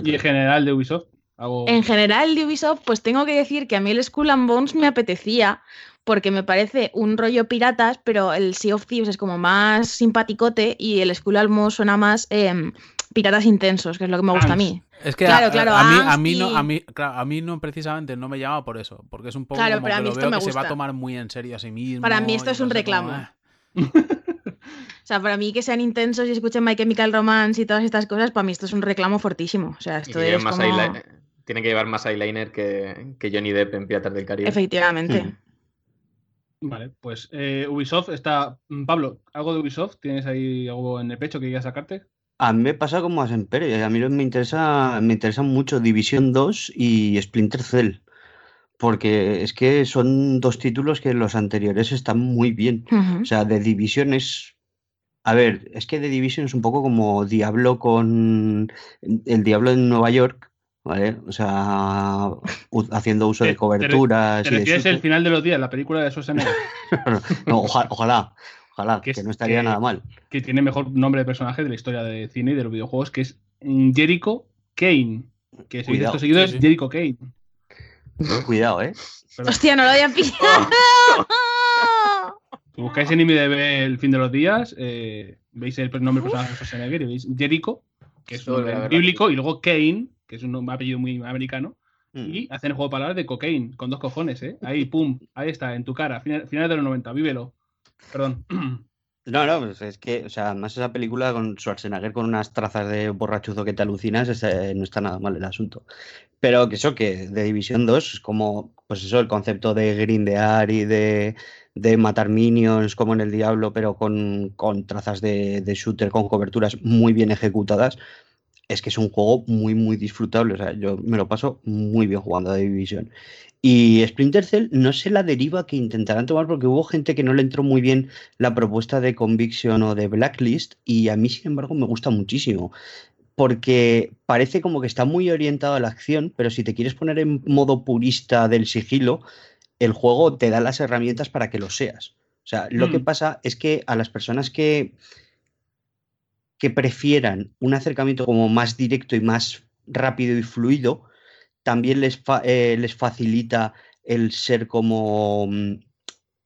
A: Y en general de Ubisoft. Hago...
E: En general de Ubisoft, pues tengo que decir que a mí el Skull and Bones me apetecía, porque me parece un rollo piratas, pero el Sea of Thieves es como más simpaticote y el Skull and Bones suena más em, piratas intensos, que es lo que me gusta a mí.
B: Es que
E: Claro,
B: a,
E: claro,
B: a mí, a mí no, a mí, claro, a mí no precisamente no me llama por eso, porque es un poco
E: Claro,
B: como
E: pero a
B: que
E: mí
B: lo
E: esto
B: veo
E: me
B: que se va a
E: gusta.
B: tomar muy en serio a sí mismo.
E: Para mí esto es un reclamo.
B: eh.
E: O sea, para mí que sean intensos y escuchen My Chemical Romance y todas estas cosas, para mí esto es un reclamo fortísimo. O sea, esto es
D: más
E: como...
D: eyeli- Tiene que llevar más eyeliner que, que Johnny Depp en Piratas del Caribe.
E: Efectivamente.
C: Hmm.
A: Vale, pues eh, Ubisoft está. Pablo, ¿algo de Ubisoft? ¿Tienes ahí algo en el pecho que quieras sacarte?
C: A mí me pasa como a Semper, y a mí me interesa, me interesan mucho División 2 y Splinter Cell, porque es que son dos títulos que los anteriores están muy bien. O sea, The Division es... A ver, es que The Division es un poco como Diablo con el Diablo en Nueva York, ¿vale? O sea, haciendo uso
A: Te-
C: de
A: te
C: coberturas
A: ¿Te
C: y de
A: refieres el final de los días, la película de Schwarzenegger,
C: No, ojalá, ojalá, ojalá,
A: Que
C: que
A: es-
C: no estaría
A: que-
C: nada mal.
A: que tiene mejor nombre de personaje de la historia de cine y de los videojuegos, que es Jericho Kane? Que se dice
C: Cuidado.
A: esto seguido
B: Sí,
A: es. Jericho Kane.
C: Cuidado, ¿eh?
A: Perdón.
E: Hostia, no lo había pillado.
A: Si buscáis en IMDb el fin de los días, eh, veis el nombre del personaje de Schwarzenegger y veis Jericho, que es un nombre bíblico, y luego Kane, que es un apellido muy americano,
C: Mm.
A: y hacen el juego de palabras de cocaine, con dos cojones, ¿eh? Ahí, pum, ahí está, en tu cara, final, finales de los 90, vívelo. Perdón.
C: No, no, pues es que, o sea, además esa película con Schwarzenegger con unas trazas de borrachuzo que te alucinas, ese- no está nada mal el asunto. Pero que eso, que de División 2 es como, pues eso, el concepto de grindear y de, de matar minions como en el Diablo, pero con, con trazas de, de shooter, con coberturas muy bien ejecutadas. Es que es un juego muy, muy disfrutable. O sea, yo me lo paso muy bien jugando a Division. Y Splinter Cell no sé la deriva que intentarán tomar porque hubo gente que no le entró muy bien la propuesta de Conviction o de Blacklist y a mí, sin embargo, me gusta muchísimo. Porque parece como que está muy orientado a la acción, pero si te quieres poner en modo purista del sigilo, el juego te da las herramientas para que lo seas. O sea, lo que
A: Mm.
C: pasa es que a las personas que, que prefieran un acercamiento como más directo y más rápido y fluido, también les, fa- eh, les facilita el ser como, mm,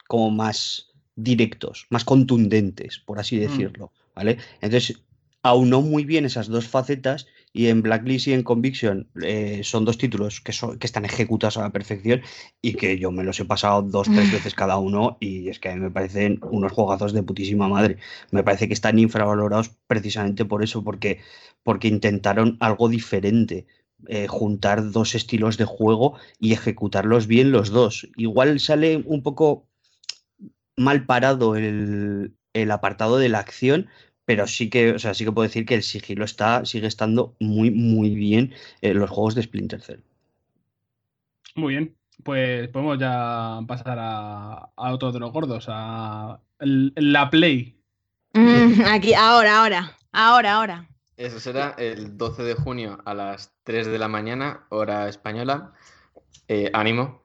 C: como más directos, más contundentes, por así decirlo, ¿vale? Entonces, aunó muy bien esas dos facetas y en Blacklist y en Conviction eh, son dos títulos que, están ejecutados a la perfección y que yo me los he pasado dos, tres veces cada uno y es que a mí me parecen unos juegazos de putísima madre. Me parece que están infravalorados precisamente por eso, porque, porque intentaron algo diferente. eh, juntar dos estilos de juego y ejecutarlos bien los dos. Igual sale un poco mal parado el apartado de la acción, pero sí que, o sea, sí que puedo decir que el sigilo está, sigue estando muy, muy bien en los juegos de Splinter Cell.
A: Muy bien. Pues podemos ya pasar a, a otro de los gordos, a el- la Play.
E: Mm, Aquí, ahora, ahora. Ahora, ahora.
D: Eso será el 12 de junio a las 3 de la mañana, hora española. Eh, ánimo.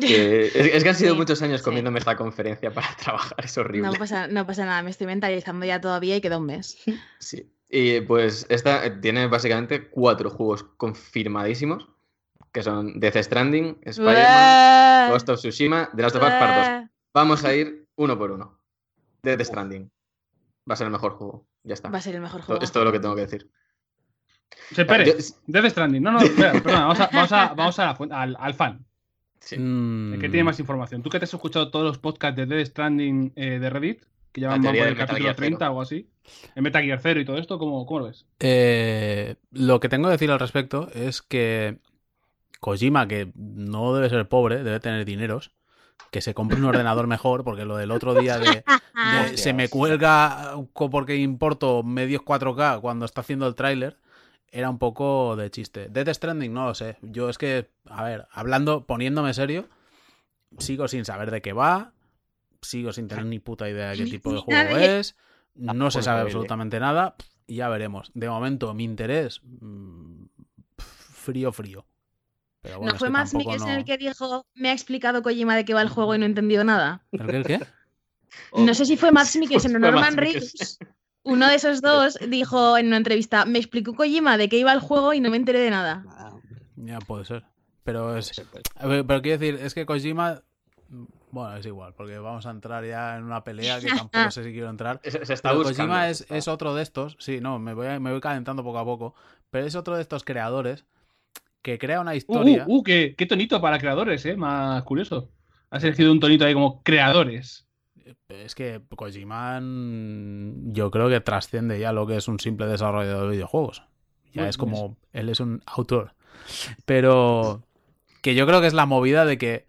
D: Que- es, es que han sido
E: Sí,
D: muchos años
E: sí.
D: comiéndome esta conferencia para trabajar, es horrible.
E: No pasa, no pasa nada, me estoy mentalizando ya todavía y queda un mes.
D: Sí. Y pues esta eh, tiene básicamente cuatro juegos confirmadísimos, que son Death Stranding, Spider-Man, Ghost of Tsushima, The Last of Us Part 2. Vamos a ir uno por uno. Death Stranding. Va a ser el mejor juego. Ya está.
E: Va a ser el mejor juego.
D: Es todo lo que tengo que decir.
A: Se espere,
D: Yo-
A: Death Stranding. No, no, espera, perdona, vamos, a, vamos, a- vamos a la fu- al, al fan,
D: sí.
B: Mm,
A: el que tiene más información. Tú que te has escuchado todos los podcasts de Death Stranding eh, de Reddit, que ya van por el capítulo
D: Gear
A: 30
D: Zero.
A: o algo así. En Metal Gear 0 y todo esto, ¿cómo, cómo lo ves?
B: Eh, lo que tengo que decir al respecto es que Kojima, que no debe ser pobre, debe tener dineros, que se compre un ordenador mejor, porque lo del otro día de, se me cuelga porque importo medios 4K cuando está haciendo el tráiler, era un poco de chiste. Death Stranding no lo sé. Yo es que, a ver, hablando, poniéndome serio, sigo sin saber de qué va, sigo sin tener ni puta idea de qué tipo de juego es, no se sabe absolutamente nada y ya veremos. De momento, mi interés, mm, frío, frío. Pero bueno,
E: ¿No fue
B: tampoco
E: Mikkelsen
B: no-
E: el que dijo, me ha explicado Kojima de qué va el juego y no he entendido nada?
B: ¿El qué? el qué?
E: No sé si fue Max Mikkelsen o Norman Reedus. Uno de esos dos dijo en una entrevista, me explicó Kojima de qué iba el juego y no me enteré de nada.
C: Ah,
B: Ya puede ser. Pero es, pero quiero decir, es que Kojima. Bueno, es igual, porque vamos a entrar ya en una pelea que tampoco sé si quiero entrar.
D: Se, se está
B: Pero
D: buscando.
B: Kojima es,
D: está-
B: es otro de estos. Sí, no, me voy, me voy calentando poco a poco. Pero es otro de estos creadores que crea una
A: Uh,
B: historia.
A: uh, uh, qué, qué tonito para creadores, ¿eh? Más curioso. Has elegido un tonito ahí como creadores.
B: Es que Kojima mm, yo creo que trasciende ya lo que es un simple desarrollador de videojuegos. Ya
A: Muy-
B: es como, él es un autor. Pero que yo creo que es la movida de que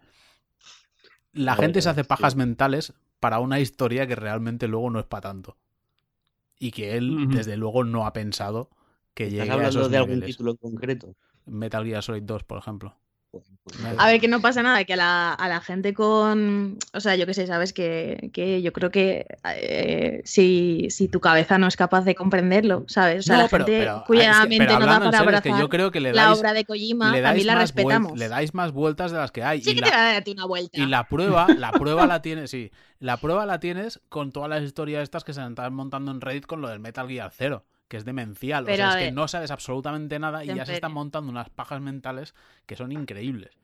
B: la gente se hace
C: sí.
B: pajas mentales para una historia que realmente luego no es para tanto. Y que él, desde luego, no ha pensado que llegue
C: ¿Estás
B: a
C: hablando
B: esos
C: de algún título en concreto?
B: Metal Gear Solid 2, por ejemplo.
C: Pues, pues,
B: A
E: A ver, que no pasa nada, que a la, a la gente con. O sea, yo qué sé, sabes que, que yo creo que eh, si, si tu cabeza no es capaz de comprenderlo, ¿sabes? O sea,
B: No,
E: la
B: pero-
E: gente
B: pero-
E: cuya
B: es que-
E: mente no da para
B: serio, es que
E: abrazar
B: yo creo que le
E: la obra de Kojima,
B: le dais
E: también la
B: más vuel-
E: respetamos.
B: le dais más vueltas de las que hay.
E: Sí
B: y
E: que
B: la-
E: te va a a una vuelta.
B: Y la prueba, la prueba la tienes, sí. La prueba la tienes con todas las historias estas que se están montando en Reddit con lo del Metal Gear 0, que es demencial. o sea, es que no sabes absolutamente nada y ya se están montando unas pajas mentales que son increíbles.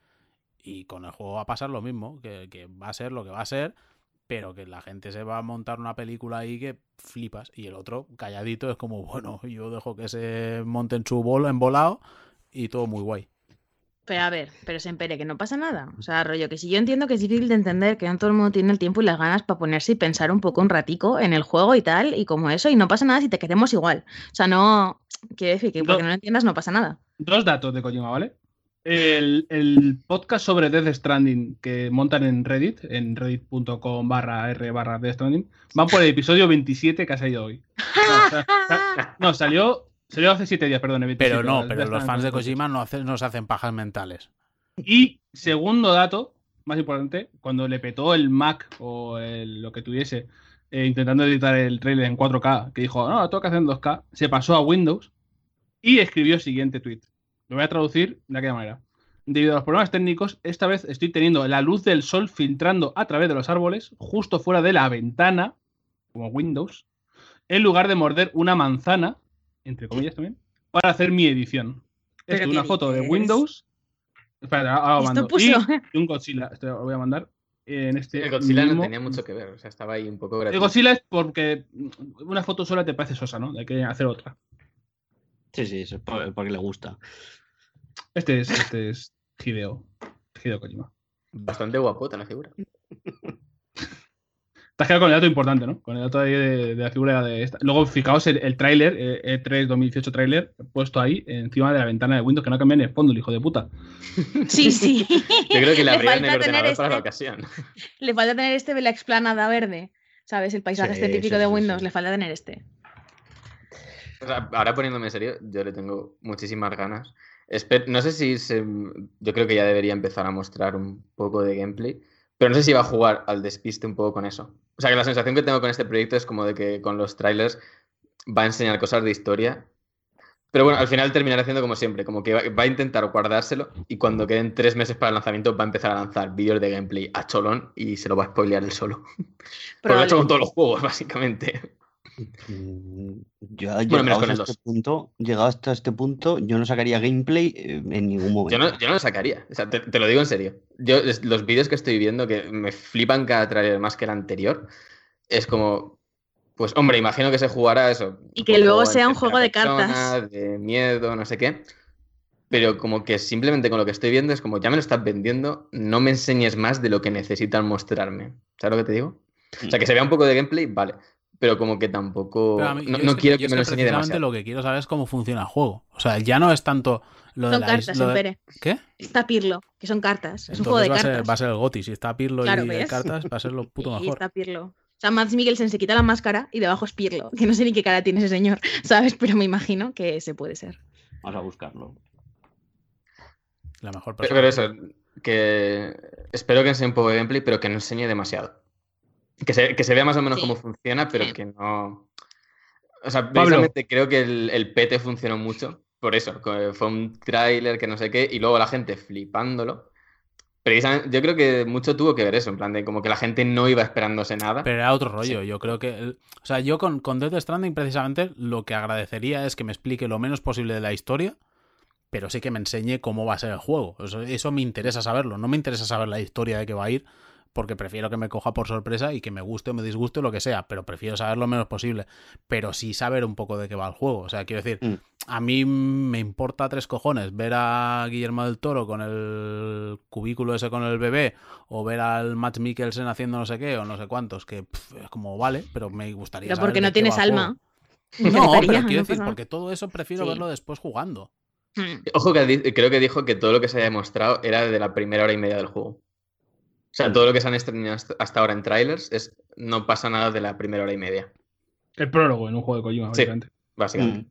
B: Y con el juego va a pasar lo mismo, que, que va a ser lo que va a ser, pero que la gente se va a montar una película ahí que flipas. Y el otro, calladito, es como, bueno, yo dejo que se monten su bolo embolado y todo muy guay.
E: Pero a ver, pero se empere, que no pasa nada. O sea, rollo, que si yo entiendo que es difícil de entender, que no todo el mundo tiene el tiempo y las ganas para ponerse y pensar un poco un ratico en el juego y tal, y como eso, y no pasa nada si te queremos igual. O sea, no. Quiero decir que porque no lo entiendas no pasa nada.
A: Dos datos de Kojima, ¿vale? El, el podcast sobre Death Stranding que montan en Reddit, en reddit.com barra r barra Death Stranding, van por el episodio 27 que ha salido hoy. No, o sea, sa- no, salió, Salió hace 7 días, perdón. el 27,
B: Pero no, pero los fans de. Kojima no, hacen, no se hacen pajas mentales.
A: Y segundo dato, más importante, cuando le petó el Mac o el- lo que tuviese eh, intentando editar el trailer en 4K, que dijo, no, tengo que hacer en 2K, se pasó a Windows y escribió el siguiente tweet. Lo voy a traducir de aquella manera. Debido a los problemas técnicos, esta vez estoy teniendo la luz del sol filtrando a través de los árboles, justo fuera de la ventana, como Windows, en lugar de morder una manzana, entre comillas también, para hacer mi edición.
E: ¿Pero
A: Esto una foto de? Windows. Espera, ahora lo mando.
E: puso.
A: Y un Godzilla. Esto lo voy a mandar en este.
D: El Godzilla
A: mismo-
D: no tenía mucho que ver, o sea, estaba ahí un poco
A: El
D: gratuito.
A: Godzilla es porque una foto sola te parece sosa, ¿no? Hay que hacer otra.
C: Sí, sí, eso es por- porque le gusta.
A: Este es, este es Hideo. Hideo Kojima.
D: Bastante guapota la figura.
A: Te has quedado con el dato importante, ¿no? Con el dato ahí de, de la figura de esta. Luego, fijaos el, el tráiler, eh, E3 2018 tráiler, puesto ahí encima de la ventana de Windows, que no cambia ni el fondo, el hijo de puta.
E: Sí, sí.
D: Yo creo que le abrieron el
E: falta tener
D: ordenador para la
E: este-
D: ocasión.
E: Le falta tener este de la explanada verde. ¿Sabes? El paisaje
C: Sí,
E: este típico
C: sí,
E: de Windows.
C: sí.
E: Le falta tener este.
D: O sea, ahora poniéndome en serio, yo le tengo muchísimas ganas. Espe- no sé si se- yo creo que ya debería empezar a mostrar un poco de gameplay, pero no sé si va a jugar al despiste un poco con eso. O sea, que la sensación que tengo con este proyecto es como de que con los trailers va a enseñar cosas de historia. Pero bueno, al final terminará haciendo como siempre, como que va, a intentar guardárselo y cuando queden tres meses para el lanzamiento va a empezar a lanzar vídeos de gameplay a cholón y se lo va a spoilear él solo. Porque lo ha hecho con todos los juegos, básicamente.
C: Mm, Yo,
D: menos
C: llegado hasta este punto, llegado hasta este punto, yo no sacaría gameplay eh, en ningún momento.
D: Yo no, yo no lo sacaría, o sea, te, te lo digo en serio. Yo, los vídeos que estoy viendo, que me flipan cada trailer más que el anterior, es como, pues hombre, imagino que se jugará eso.
E: Y que luego sea un juego de
D: persona,
E: cartas.
D: De miedo, no sé qué. Pero como que simplemente con lo que estoy viendo es como, ya me lo estás vendiendo, no me enseñes más de lo que necesitan mostrarme. ¿Sabes lo que te digo? O sea, que se vea un poco de gameplay, vale. Pero como que tampoco...
B: Mí-
D: no quiero que me lo enseñe
B: precisamente
D: demasiado.
B: lo que quiero saber es cómo funciona el juego. O sea, ya no es tanto lo de
E: Son
B: la
E: cartas,
B: lo de-. ¿Qué?
E: Está Pirlo, que son cartas. Es un juego de
B: va,
E: cartas.
B: ser, va a ser el Goti. Si está Pirlo
E: Claro,
B: y de
E: ¿ves?
B: cartas, va a ser lo puto
E: Y
B: mejor.
E: está Pirlo. O sea, Mads Mikkelsen se quita la máscara y debajo es Pirlo. Que no sé ni qué cara tiene ese señor, ¿sabes? Pero me imagino que ese puede ser.
C: Vamos a buscarlo.
B: La mejor
D: Pero,
B: persona.
D: pero eso, que espero que enseñe un poco de gameplay, pero que no enseñe demasiado. Que se, que se vea más o menos
E: Sí.
D: cómo funciona, pero
E: Sí.
D: que no. O sea,
A: Pablo.
D: precisamente creo que el, el PT funcionó mucho por eso. Fue un tráiler que no sé qué, y luego la gente flipándolo. Precisamente, yo creo que mucho tuvo que ver eso, en plan de como que la gente no iba esperándose nada.
B: Pero era otro rollo. Yo creo que. el- o sea, yo con, con Death Stranding, precisamente, lo que agradecería es que me explique lo menos posible de la historia, pero sí que me enseñe cómo va a ser el juego. Eso, eso me interesa saberlo. No me interesa saber la historia de qué va a ir, porque prefiero que me coja por sorpresa y que me guste o me disguste lo que sea, pero prefiero saber lo menos posible. Pero sí saber un poco de qué va el juego. O sea, quiero decir,
C: Mm.
B: a mí me importa tres cojones ver a Guillermo del Toro con el cubículo ese con el bebé o ver al Matt Mikkelsen haciendo no sé qué o no sé cuántos, que pff, es como vale, pero me gustaría
E: Pero
B: saber
E: porque
B: de
E: no
B: qué
E: tienes
B: el
E: alma.
B: juego. No, pero quiero decir, porque todo eso prefiero
E: Sí.
B: verlo después jugando.
E: Hmm.
D: Ojo que creo que dijo que todo lo que se había demostrado era de la primera hora y media del juego. O sea, todo lo que se han estrenado hasta- ahora en trailers es no pasa nada de la primera hora y media,
A: El prólogo en un juego de Kojima,
D: Sí.
A: básicamente.
D: básicamente.
C: Mm.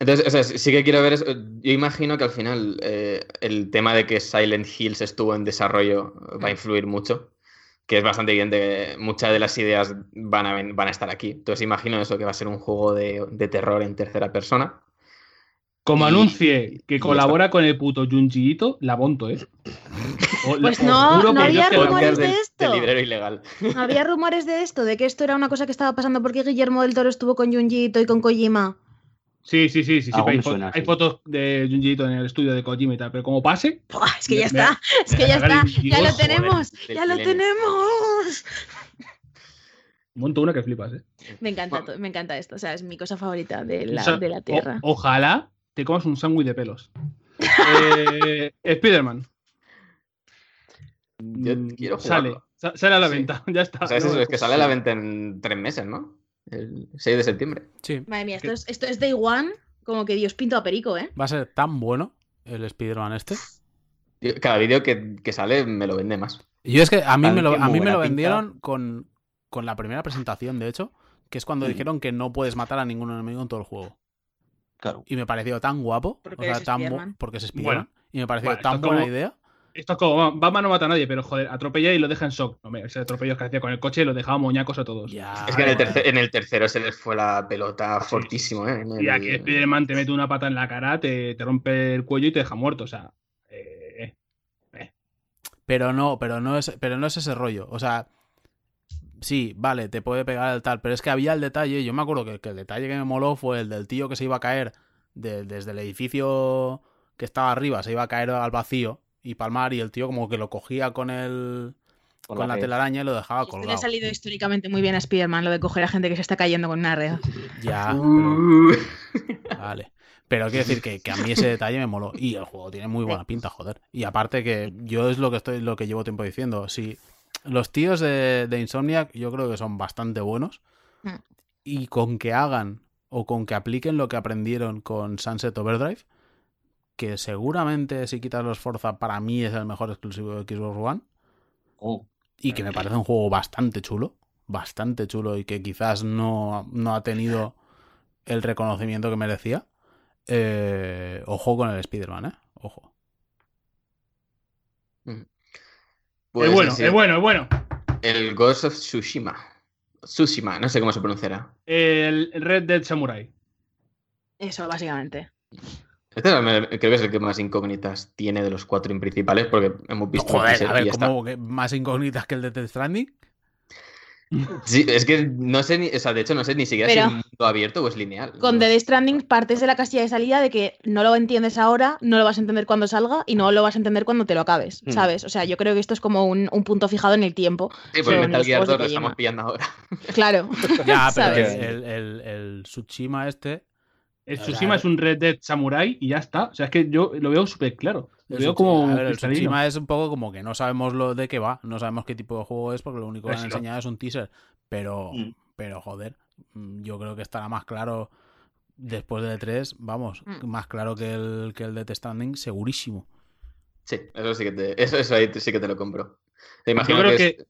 D: Entonces, o sea, sí que quiero ver eso. Yo imagino que al final eh, el tema de que Silent Hills estuvo en desarrollo va a influir mucho, que es bastante evidente que muchas de las ideas van a, van a estar aquí. Entonces imagino eso, que va a ser un juego de, de terror en tercera persona.
A: Como
D: Y-
A: anuncie que colabora con el puto Junjiito, la monto, ¿eh? O-
E: Pues no, no había rumores de esto.
D: del ilegal.
E: Había rumores de esto, de que esto era una cosa que estaba pasando porque Guillermo del Toro estuvo con Junjito y con Kojima.
A: Sí, sí, sí, sí, sí, hay,
C: me
A: fo-
C: suena,
A: hay
C: sí.
A: fotos de Junjiito en el estudio de Kojima y tal, pero como pase,
E: es que ya
A: Me-
E: está, es que ya está, ya lo
A: joder,
E: tenemos, ya lo tenemos.
A: monto una que flipas, ¿eh?
E: Me encanta,
D: Bueno.
E: me encanta esto, o sea, es mi cosa favorita de la,
A: O sea,
E: de la
A: o-
E: Tierra.
A: ojalá te comas un sándwich de pelos. eh, Spider-Man.
D: Yo
A: Mm,
D: quiero
A: Sale,
D: jugarlo.
A: sale a la
D: Sí.
A: venta, ya está.
D: O sea, es,
A: No,
D: eso, es que sale a la venta en tres meses, ¿no? El 6 de septiembre.
B: Sí.
E: Madre mía, esto es, esto es Day One, como que Dios pinto a Perico, ¿eh?
B: Va a ser tan bueno el Spider-Man este.
D: Cada vídeo que, que sale me lo vende más.
B: Y yo es que a mí
C: Tal
B: me lo, a mí me lo vendieron con, con la primera presentación, de hecho, que es cuando
C: Mm.
B: dijeron que no puedes matar a ningún enemigo en todo el juego.
C: Claro.
B: y me pareció tan guapo,
E: Porque
B: o sea,
E: es
B: tan bu-
E: Spiderman.
B: porque es Spiderman, y me pareció
A: Bueno,
B: tan buena
A: como-
B: idea.
A: Esto es como Batman no mata a nadie, pero joder, atropella y lo deja en shock. Hombre, ese atropello que hacía con el coche lo dejaba moñacos a todos.
B: Ya,
D: Es que en el,
B: bueno.
D: terce- en el tercero se les fue la pelota fortísimo, ¿eh?
A: Y aquí Spiderman te mete una pata en la cara, te, te rompe el cuello y te deja muerto. O sea, eh,
B: Pero no, pero no es, pero no es ese rollo. O sea, sí, vale, te puede pegar el tal, pero es que había el detalle. Yo me acuerdo que, que el detalle que me moló fue el del tío que se iba a caer de- desde el edificio que estaba arriba, se iba a caer al vacío y palmar, y el tío como que lo cogía con el con, la, telaraña y lo dejaba
E: Esto le ha
B: colgado.
E: salido históricamente muy bien a Spider-Man, lo de coger a gente que se está cayendo con una red.
B: Ya, pero- Vale. Pero quiero decir que, que a mí ese detalle me moló. Y el juego tiene muy buena pinta, joder. Y aparte que yo es lo que estoy, lo que llevo tiempo diciendo. Si los tíos de, de Insomniac yo creo que son bastante buenos.
E: Mm.
B: Y con que hagan o con que apliquen lo que aprendieron con Sunset Overdrive, que seguramente si quitas los Forza para mí es el mejor exclusivo de Xbox One.
C: Oh,
B: Y que me parece un juego bastante chulo. Bastante chulo y que quizás no, no ha tenido el reconocimiento que merecía. Eh, ojo con el Spider-Man, ¿eh? Ojo.
D: Pues
A: es bueno, es bueno, es bueno.
D: El Ghost of Tsushima. Tsushima, no sé cómo se pronunciará.
A: El Red Dead Samurai.
E: Eso, básicamente.
D: Este es el- creo que es el que más incógnitas tiene de los cuatro principales, porque hemos visto
B: Joder, a ver,
D: está.
B: ¿cómo más incógnitas que el de Death Stranding?
D: Sí, es que no sé ni, o sea, de hecho no sé ni siquiera
E: Pero-
D: si es un mundo abierto o es lineal.
E: Con
D: No
E: The. Death Stranding partes de la casilla de salida de que no lo entiendes ahora, no lo vas a entender cuando salga y no lo vas a entender cuando te lo acabes,
C: Hmm.
E: ¿sabes? O sea, yo creo que esto es como un, un punto fijado en el tiempo.
D: Sí, porque Metal Gear
E: juegos de
D: 2 lo estamos pillando ahora.
E: Claro.
B: Ya, pero
E: ¿Sabes?
B: el, el, el Tsushima este.
A: El Tsushima es un Red Dead Samurai y ya está. O sea, es que yo lo veo súper claro. Lo veo como
B: a ver, el. Tsushima es un poco como que no sabemos lo de qué va, no sabemos qué tipo de juego es, porque lo único que
A: Es
B: han
A: lo-
B: enseñado es un teaser. Pero,
C: Mm.
B: pero joder, mm, yo creo que estará más claro después de 3, vamos,
E: Mm.
B: más claro que el, que el de Death Stranding, segurísimo.
D: Sí, eso sí que te, eso, eso ahí sí que te lo compro. Te imagino
A: Yo creo
D: que, es-
A: que,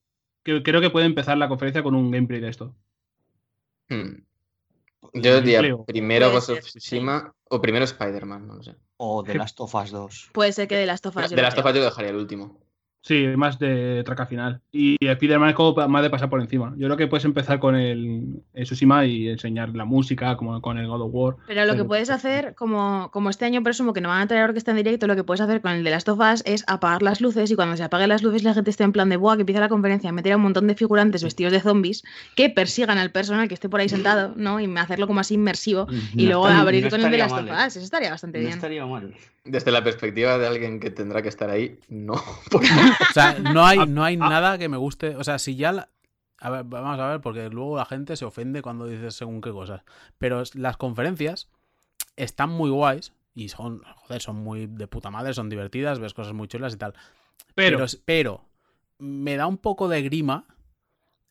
A: que- creo que puede empezar la conferencia con un gameplay de esto.
D: Hmm. Yo diría primero Ghost of. Tsushima o primero Spider-Man, no lo sé.
C: O The Last of Us 2.
E: Puede ser que de las tofas.
D: de las tofas yo lo dejaría el último.
A: Sí, más de traca final. Y Spider-Man es como más de pasar por encima. Yo creo que puedes empezar con el, el Tsushima y enseñar la música, como con el God of War.
E: Pero lo que puedes hacer, como, como este año presumo que no van a traer orquesta en directo, lo que puedes hacer con el de las tofas es apagar las luces y cuando se apaguen las luces la gente esté en plan de buah, que empieza la conferencia, meter a un montón de figurantes vestidos de zombies que persigan al personal que esté por ahí sentado, ¿no? Y hacerlo como así inmersivo. Y
C: No
E: luego abrir
C: no
E: con el de las
C: mal, ¿eh?
E: tofas. Eso estaría bastante
C: No
E: bien.
C: estaría mal.
D: Desde la perspectiva de alguien que tendrá que estar ahí, no.
B: O sea, no hay,
A: Ah,
B: no hay
A: ah.
B: nada que me guste. O sea, si ya. la- A ver, vamos a ver, porque luego la gente se ofende cuando dices según qué cosas. Pero las conferencias están muy guays y son, joder, son muy de puta madre, son divertidas, ves cosas muy chulas y tal.
A: Pero,
B: Pero, pero me da un poco de grima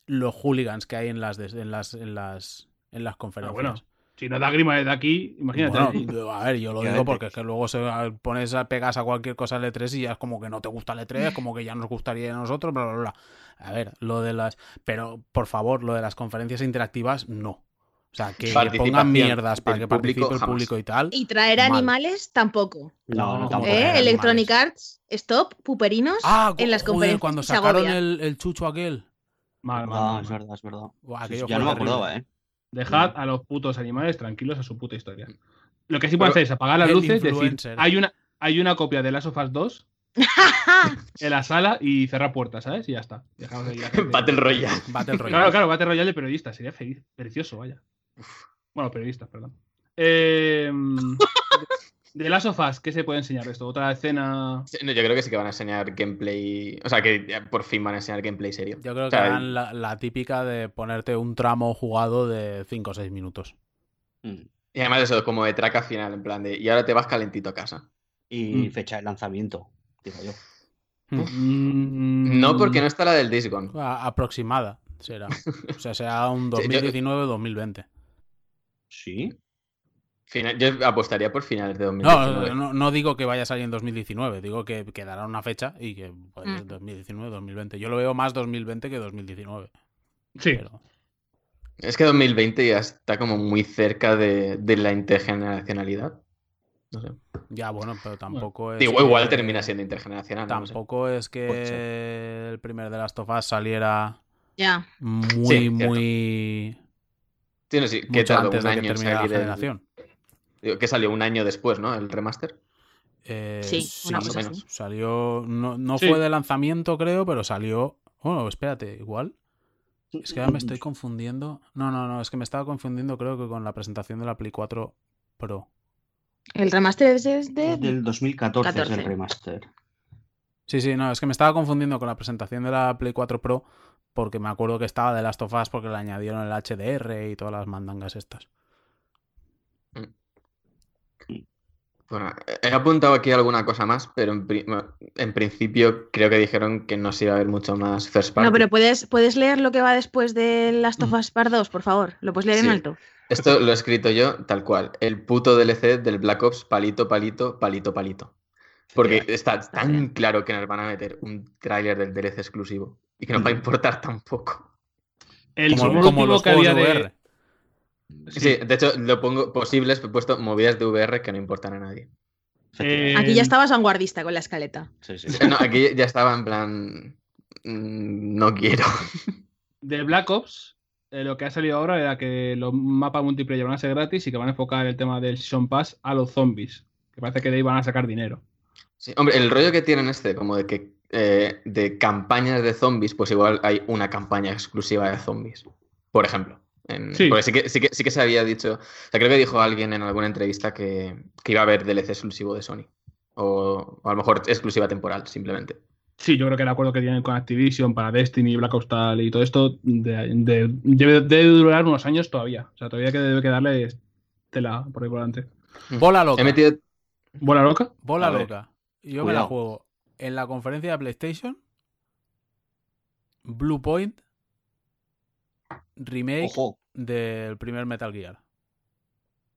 B: los hooligans que hay en las, en las, en las, en las conferencias.
A: bueno, si no da grima desde aquí, imagínate.
B: Bueno, a ver, yo lo digo porque es que luego se pones a pegas a cualquier cosa al E3 y ya es como que no te gusta el E3, como que ya nos gustaría a nosotros, bla, bla, bla. A ver, lo de las. Pero, por favor, lo de las conferencias interactivas, no. O sea, que, pongan mierdas para que participe
D: público,
B: el
D: jamás.
B: público y tal.
E: Y traer
B: Mal.
E: animales tampoco.
C: No, no, tampoco.
E: ¿Eh? Electronic Arts, stop, puperinos.
B: Ah,
E: en las
B: joder,
E: conferencias
B: cuando
E: se
B: sacaron el, el chucho aquel.
A: Mal, mal,
C: Ah,
A: mal,
C: es verdad, es verdad.
B: Buah,
C: ya no me acordaba, ¿eh?
A: Dejad a los putos animales tranquilos a su puta historia. Lo que sí pueden hacer es apagar las luces, decir,
B: influencer.
A: hay una, hay una copia de Last of Us 2 en la sala y cerrar puertas, ¿sabes? Y ya está. Dejamos ahí
D: Battle Royale.
B: Battle Royale.
A: Claro, claro, Battle Royale de periodistas. Sería feliz, precioso, vaya. Bueno, periodistas, perdón. Eh, de of Us, ¿qué se puede enseñar de esto? Otra escena.
D: Sí, no, yo creo que sí que van a enseñar gameplay. O sea, que por fin van a enseñar gameplay serio.
B: Yo creo
D: O
B: que harán la, la típica de ponerte un tramo jugado de 5 o 6 minutos.
C: Mm.
D: Y además eso, como de traca final, en plan de. Y ahora te vas calentito a casa.
C: Y
A: Mm.
C: fecha de lanzamiento, digo yo.
A: Mm,
D: No, porque no está la del.
B: A- aproximada será. O sea, será un
D: Sí, yo-
B: 2019-2020.
C: Sí.
D: Final- yo apostaría por finales de
B: No,
D: 2019.
B: no, no digo que vaya a salir en 2019, digo que quedará una fecha y que puede ser
E: Mm.
B: 2019-2020. Yo lo veo más 2020 que 2019.
A: Sí,
B: Pero,
D: Es que 2020 ya está como muy cerca de, de la intergeneracionalidad. No sé.
B: Ya, bueno, pero tampoco es.
D: Digo,
B: que-
D: igual termina siendo intergeneracional. no lo sé.
B: Tampoco es que el primer de Last of Us saliera
E: Ya.
B: muy,
D: cierto.
B: muy.
D: Sí, no, sí, que
B: mucho antes
D: un
B: de que
D: año en
B: termine la generación.
D: Que salió un año después, ¿no? El remaster.
B: Eh,
E: Sí,
D: cosa
B: sí,
D: así.
B: Salió. No, no
A: Sí.
B: fue de lanzamiento, creo, pero salió. Bueno, espérate, igual. Es que ahora me estoy confundiendo. No, no, no, es que me estaba confundiendo, creo que con la presentación de la Play 4 Pro.
E: El remaster es desde.
C: Es del 2014 es
E: 14.
C: el remaster.
B: Sí, sí, no, es que me estaba confundiendo con la presentación de la Play 4 Pro porque me acuerdo que estaba de Last of Us porque le añadieron el HDR y todas las mandangas estas.
D: Bueno, he apuntado aquí alguna cosa más, pero en, pri- en principio creo que dijeron que no se iba a ver mucho más first party.
E: No, pero puedes, puedes leer lo que va después de Last of Us Part 2, por favor. ¿Lo puedes leer en alto?
D: Esto lo he escrito yo tal cual. El puto DLC del Black Ops, palito, palito, palito, palito. Porque está tan
E: bien.
D: claro que nos van a meter un tráiler del DLC exclusivo y que nos va a importar tan poco.
A: El
B: Como, como los
A: que había
B: de
D: Sí, de hecho lo pongo posibles, he puesto movidas de VR que no importan a nadie.
A: Eh,
E: Aquí ya estabas vanguardista con la escaleta.
C: Sí, sí.
D: No, aquí ya estaba en plan... mm, No quiero.
A: de Black Ops, eh, lo que ha salido ahora era que los mapas multiplayer van a ser gratis y que van a enfocar el tema del Season Pass a los zombies. Que parece que de ahí van a sacar dinero.
D: Sí, hombre, el rollo que tienen este, como de que eh, de campañas de zombies, pues igual hay una campaña exclusiva de zombies, por ejemplo. En-
A: Sí.
D: Porque sí que, sí, que, sí que se había dicho, o sea, creo que dijo alguien en alguna entrevista que, que iba a haber DLC exclusivo de Sony. O, o a lo mejor exclusiva temporal, simplemente.
A: Sí, yo creo que el acuerdo que tienen con Activision para Destiny, Black Ops tal y todo esto de- de- debe, debe durar unos años todavía. O sea, todavía que debe quedarle tela por ahí por delante.
B: Bola loca.
D: He metido...
A: ¿Bola loca?
B: Bola
D: A ver.
B: loca. Yo me la juego en la conferencia de PlayStation. Blue Point. Remake
C: Ojo.
B: del primer Metal Gear.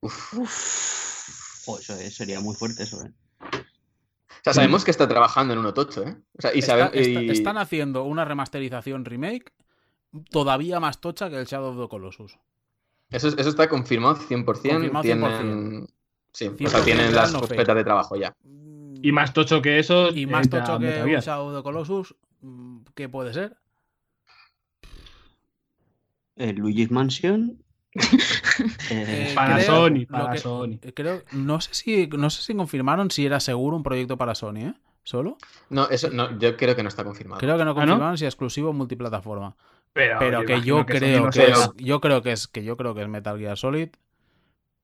D: uf.
E: Uf.
C: Ojo, eso es- sería muy fuerte eso, ¿eh?
D: O sea, sabemos que está trabajando en uno tocho, ¿eh? O sea, y
B: Está-
D: sabe-
B: está-
D: y-
B: Están haciendo una remasterización remake todavía más tocha que el Shadow of the Colossus.
D: Eso, eso está confirmado 100%.
B: Confirmado
D: tienen... Sí, o
B: 100%
D: sea, tienen las
B: no
D: carpetas de trabajo ya.
A: Y más tocho que eso.
B: Y más
A: ya
B: tocho que un
A: Gear.
B: Shadow of the Colossus. mm, ¿Qué puede ser?
C: Eh, Luigi's Mansion.
B: Eh,
C: eh,
A: Para
B: creo-
A: Sony,
B: lo
A: para
B: que-
A: Sony.
B: Creo, no sé si no sé si confirmaron si era seguro un proyecto para Sony, ¿eh? ¿Solo?
D: No, eso no, yo creo que no está confirmado.
B: Creo que no
A: ¿Ah, no?
B: confirmaron si exclusivo multiplataforma.
A: Pero,
B: Pero que yo
A: que
B: creo que es, yo creo que es que yo creo que es Metal Gear Solid.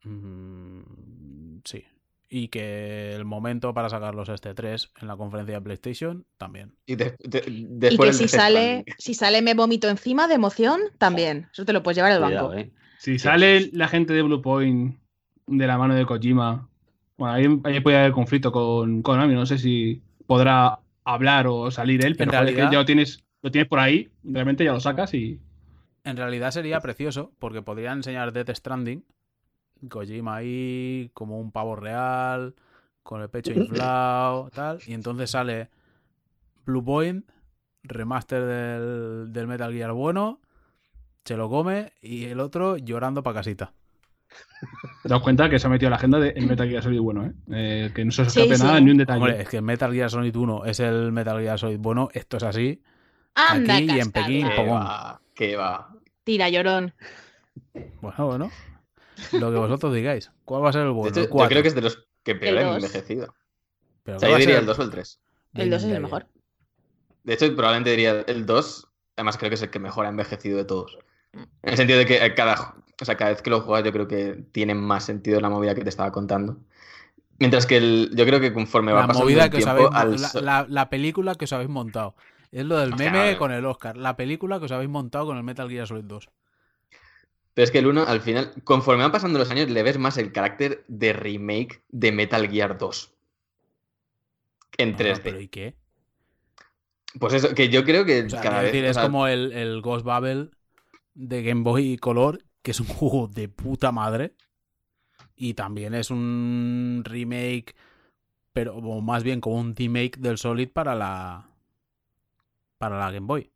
B: Mm, sí. Y que el momento para sacarlos este 3 en la conferencia de PlayStation también.
D: Y, de- de-
E: Y
D: después
E: que si sale, si sale me vomito encima de emoción, también. Eso te lo puedes llevar al
C: cuidado,
E: banco.
C: ¿eh?
A: Si sale la gente de Blue Point de la mano de Kojima, bueno, ahí, ahí puede haber conflicto con Konami. No sé si podrá hablar o salir él, pero que ya lo tienes, lo tienes por ahí, realmente ya lo sacas y.
B: En realidad sería precioso porque podrían enseñar Death Stranding. Kojima ahí como un pavo real, con el pecho inflado, tal. Y entonces sale Blue Point, remaster del, del Metal Gear bueno, se lo come y el otro llorando para casita.
A: Te das cuenta que se ha metido en la agenda de el Metal Gear Solid bueno, ¿eh? Eh, que no se os
E: Sí,
A: escape
E: sí.
A: nada ni un detalle.
B: Hombre, es que Metal Gear Solid 1 es el Metal Gear Solid bueno, esto es así.
E: Anda,
B: Aquí y en. Pekín,
D: Que
B: Pogón.
D: va, que va.
E: Tira, llorón.
B: Bueno, bueno. Lo que vosotros digáis. ¿Cuál va a ser el
D: De
B: bueno?
D: hecho,
B: El
D: yo creo que es de los que peor han
E: dos.
D: envejecido.
B: Pero
D: O
B: ¿qué
D: sea, yo diría el 2 o el 3.
E: El 2 es el mejor.
D: De hecho, probablemente diría el 2. Además, creo que es el que mejor ha envejecido de todos. En el sentido de que eh, cada, o sea, cada vez que lo juegas, yo creo que tiene más sentido la movida que te estaba contando. Mientras que el, yo creo que conforme va
B: La
D: pasando
B: movida
D: el
B: que os
D: tiempo,
B: habéis.
D: al
B: La, la- la película que os habéis montado. Es lo del meme con el Oscar. La película que os habéis montado con el Metal Gear Solid 2.
D: Pero es que el 1, al final, conforme van pasando los años, le ves más el carácter de remake de Metal Gear 2. En
B: Bueno,
D: 3D.
B: pero ¿y qué?
D: Pues eso, que yo creo que
B: O sea,
D: cada
B: quiero
D: vez.
B: decir, es
D: sea,
B: como el, el Ghost Babel de Game Boy Color, que es un juego de puta madre. Y también es un remake, pero o más bien como un remake del Solid para la. Para la Game Boy.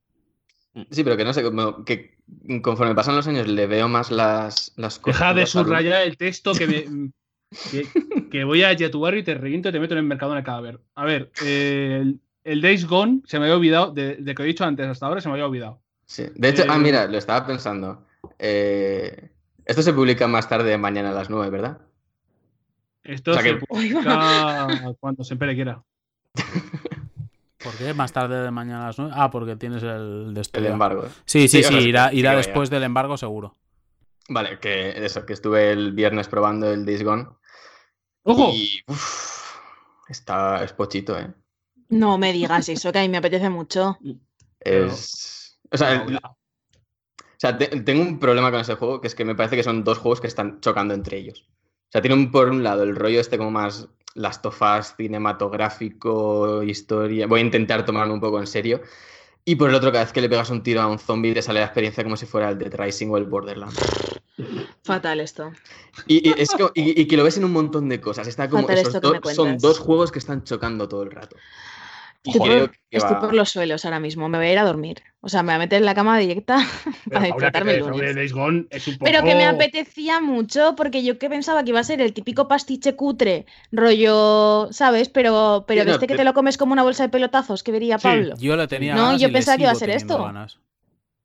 D: Sí, pero que no sé, que conforme pasan los años le veo más las, las cosas.
A: Deja de subrayar el texto que, me, que, que, voy a Yetubar y te reviento y te meto en el mercado en el cadáver. A ver, el, el, Days Gone se me había olvidado, de, de, que he dicho antes hasta ahora se me había olvidado.
D: Sí, de hecho,
A: Eh,
D: ah, mira, lo estaba pensando. Eh, esto se publica más tarde mañana a las 9, ¿verdad?
A: Esto
D: O sea
A: se
D: que-
A: publica cuando siempre quiera.
B: ¿Por qué? Más tarde de mañana a las 9. Ah, porque tienes el de
D: El embargo.
B: Sí, sí,
D: Sí,
B: sí, irá, irá
D: vaya.
B: después del embargo seguro.
D: Vale, que eso, que estuve el viernes probando el Days Gone.
A: ¡Ojo!
D: Y uf, está, es pochito, ¿eh?
E: No me digas eso, que a mí me apetece mucho.
D: Es. O sea, el-. O sea, te- tengo un problema con ese juego, que es que me parece que son dos juegos que están chocando entre ellos. O sea, tiene un, por un lado el rollo este como más Last of Us, cinematográfico, historia. Voy a intentar tomarlo un poco en serio. Y por el otro, cada vez que le pegas un tiro a un zombie, te sale la experiencia como si fuera el Dead Rising o el Borderlands.
E: Fatal esto.
D: Y, y es como- y- y que lo ves en un montón de cosas. Está como, esos
E: que
D: dos- son dos juegos que están chocando todo el rato.
E: Estoy,
D: creo
E: por, estoy por los suelos ahora mismo. Me voy a ir a dormir. O sea, me voy a meter en la cama directa
A: Pero,
E: para disfrutarme el
A: sobre
E: lunes.
A: Days Gone es un poco...
E: Pero que me apetecía mucho porque yo que pensaba que iba a ser el típico pastiche cutre, rollo, ¿sabes? Pero, pero
D: Sí, no,
E: este que
D: te-
E: te lo comes como una bolsa de pelotazos que vería
A: Sí,
E: Pablo.
B: Yo le tenía
E: No, yo pensaba que iba a ser esto.
B: ganas.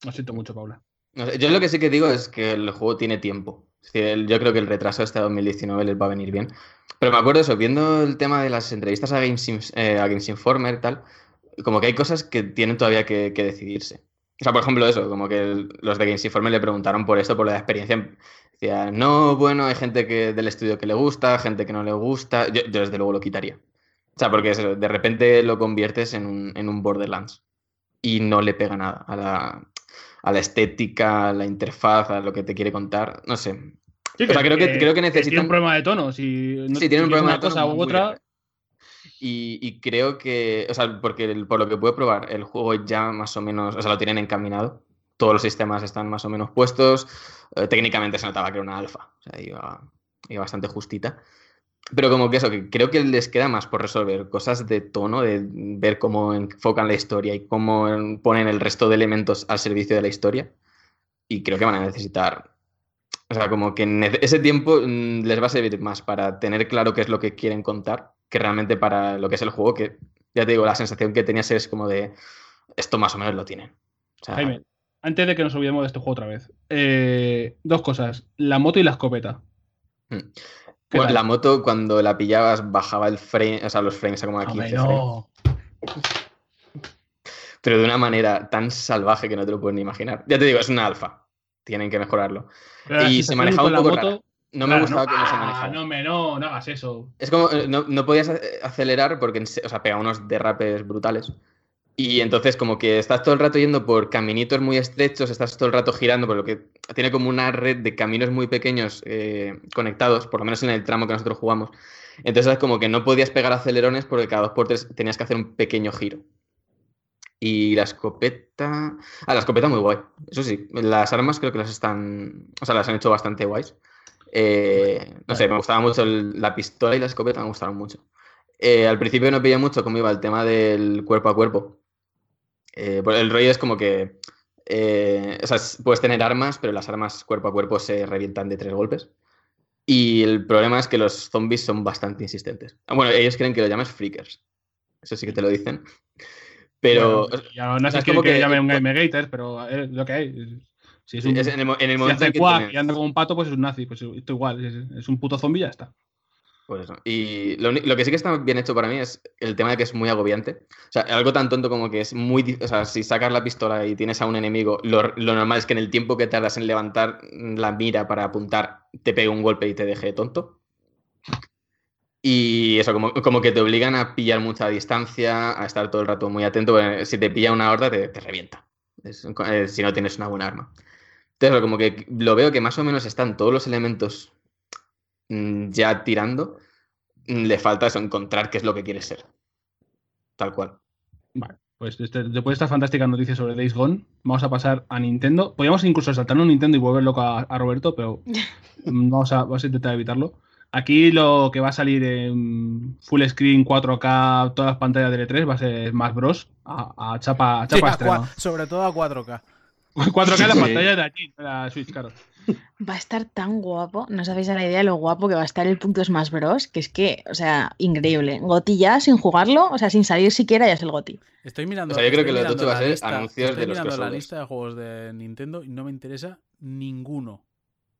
A: Lo siento mucho, Paula.
D: No yo lo que sí que digo es que el juego tiene tiempo. Yo creo que el retraso este 2019 les va a venir bien. Pero me acuerdo eso, viendo el tema de las entrevistas a Games, eh, a Games Informer y tal, como que hay cosas que tienen todavía que, que decidirse. O sea, por ejemplo, eso, como que el- los de Games Informer le preguntaron por esto, por la experiencia. Decía, no, bueno, hay gente que, del estudio que le gusta, gente que no le gusta. Yo, yo desde luego lo quitaría. O sea, porque eso, de repente lo conviertes en un, en un Borderlands y no le pega nada a la, a la estética, a la interfaz, a lo que te quiere contar. No sé.
A: Sí,
D: O sea, creo que- creo que
A: Tiene
D: necesitan-
A: un problema de tono. Si no
D: Sí, tiene un problema
A: una
D: de tono
A: cosa u otra.
D: Y, y creo que, o sea, porque el- por lo que puedo probar, el juego ya más o menos, o sea, lo tienen encaminado. Todos los sistemas están más o menos puestos. Eh, técnicamente se notaba que era una alfa. O sea, iba, iba bastante justita. Pero como que eso, que creo que les queda más por resolver cosas de tono, de ver cómo enfocan la historia y cómo en- ponen el resto de elementos al servicio de la historia. Y creo que van a necesitar. O sea, como que ese tiempo mm, les va a servir más para tener claro qué es lo que quieren contar que realmente para lo que es el juego, que ya te digo, la sensación que tenías es como de esto más o menos lo tienen. O sea,
A: Jaime, antes de que nos olvidemos de este juego otra vez. eh, dos cosas. La moto y la escopeta.
D: Mm.
A: ¿Qué
D: bueno, la moto cuando la pillabas bajaba el frame, o sea, los frames a como a 15
A: Hombre,
D: frames.
A: no.
D: pero de una manera tan salvaje que no te lo puedes ni imaginar. Ya te digo, es una alfa. Tienen que mejorarlo.
A: Pero
D: Y se manejaba un
A: la
D: poco
A: moto-
D: rara. No me gustaba
A: no,
D: cómo se
A: ah,
D: manejaba.
A: No, me, no, no hagas eso.
D: Es como, eh, no, no podías eh, acelerar porque, o sea, pega unos derrapes brutales. Y entonces como que estás todo el rato yendo por caminitos muy estrechos, estás todo el rato girando, por lo que tiene como una red de caminos muy pequeños eh, conectados, por lo menos en el tramo que nosotros jugamos. Entonces es como que no podías pegar acelerones porque cada dos por tres tenías que hacer un pequeño giro. Y la escopeta... Ah, la escopeta muy guay. Eso sí, las armas creo que las están... O sea, las han hecho bastante guays. Eh, no sé, me gustaba mucho la pistola y la escopeta, me gustaron mucho. Eh, al principio no pillé mucho cómo iba el tema del cuerpo a cuerpo. El rollo es como que... eh, o sea, puedes tener armas, pero las armas cuerpo a cuerpo se revientan de tres golpes. Y el problema es que los zombies son bastante insistentes. Ah, Bueno, ellos creen que lo llames freakers. Eso sí que te lo dicen. Pero...
A: Bueno, ya no sé que
D: que-
A: llamen un Game Gator, pero es lo que hay. Si es un,
D: es en el, en el
A: si
D: momento
A: hace
D: que
A: cuac
D: tienes-
A: y anda como un pato, pues es un nazi. Pues esto igual, es, es un puto zombie y ya está.
D: Eso. Y lo, lo que sí que está bien hecho para mí es el tema de que es muy agobiante. O sea, algo tan tonto como que es muy... O sea, si sacas la pistola y tienes a un enemigo, lo, lo normal es que en el tiempo que tardas en levantar la mira para apuntar, te pegue un golpe y te deje tonto. Y eso, como, como que te obligan a pillar mucha distancia, a estar todo el rato muy atento. Si te pilla una horda, te, te revienta. Eh, si no tienes una buena arma. Entonces, como que lo veo que más o menos están todos los elementos ya tirando, mm, le falta eso, encontrar qué es lo que quiere ser. Tal cual.
A: Vale, pues este- después de esta fantástica noticia sobre Days Gone, vamos a pasar a Nintendo. Podríamos incluso saltarnos a Nintendo y volver loco a, a Roberto, pero mm, vamos a, vamos a intentar evitarlo. Aquí lo que va a salir en full screen 4K, todas las pantallas de E3 va a ser Smash Bros. A, a chapa, a
B: Sí,
A: chapa extrema.
B: cua- sobre todo a 4K.
A: 4K en la
C: Sí.
A: pantalla de aquí, de la Switch, claro.
E: Va a estar tan guapo. No sabéis a la idea de lo guapo que va a estar el punto Smash Bros. Que es que, o sea, increíble. Goti ya sin jugarlo, o sea, sin salir siquiera ya es el Goti.
B: Estoy mirando.
D: O sea, yo creo que lo tocho va a
B: la
D: ser
B: lista-
D: anuncios
B: estoy
D: de los
B: mirando la lista de juegos de Nintendo y no me interesa ninguno.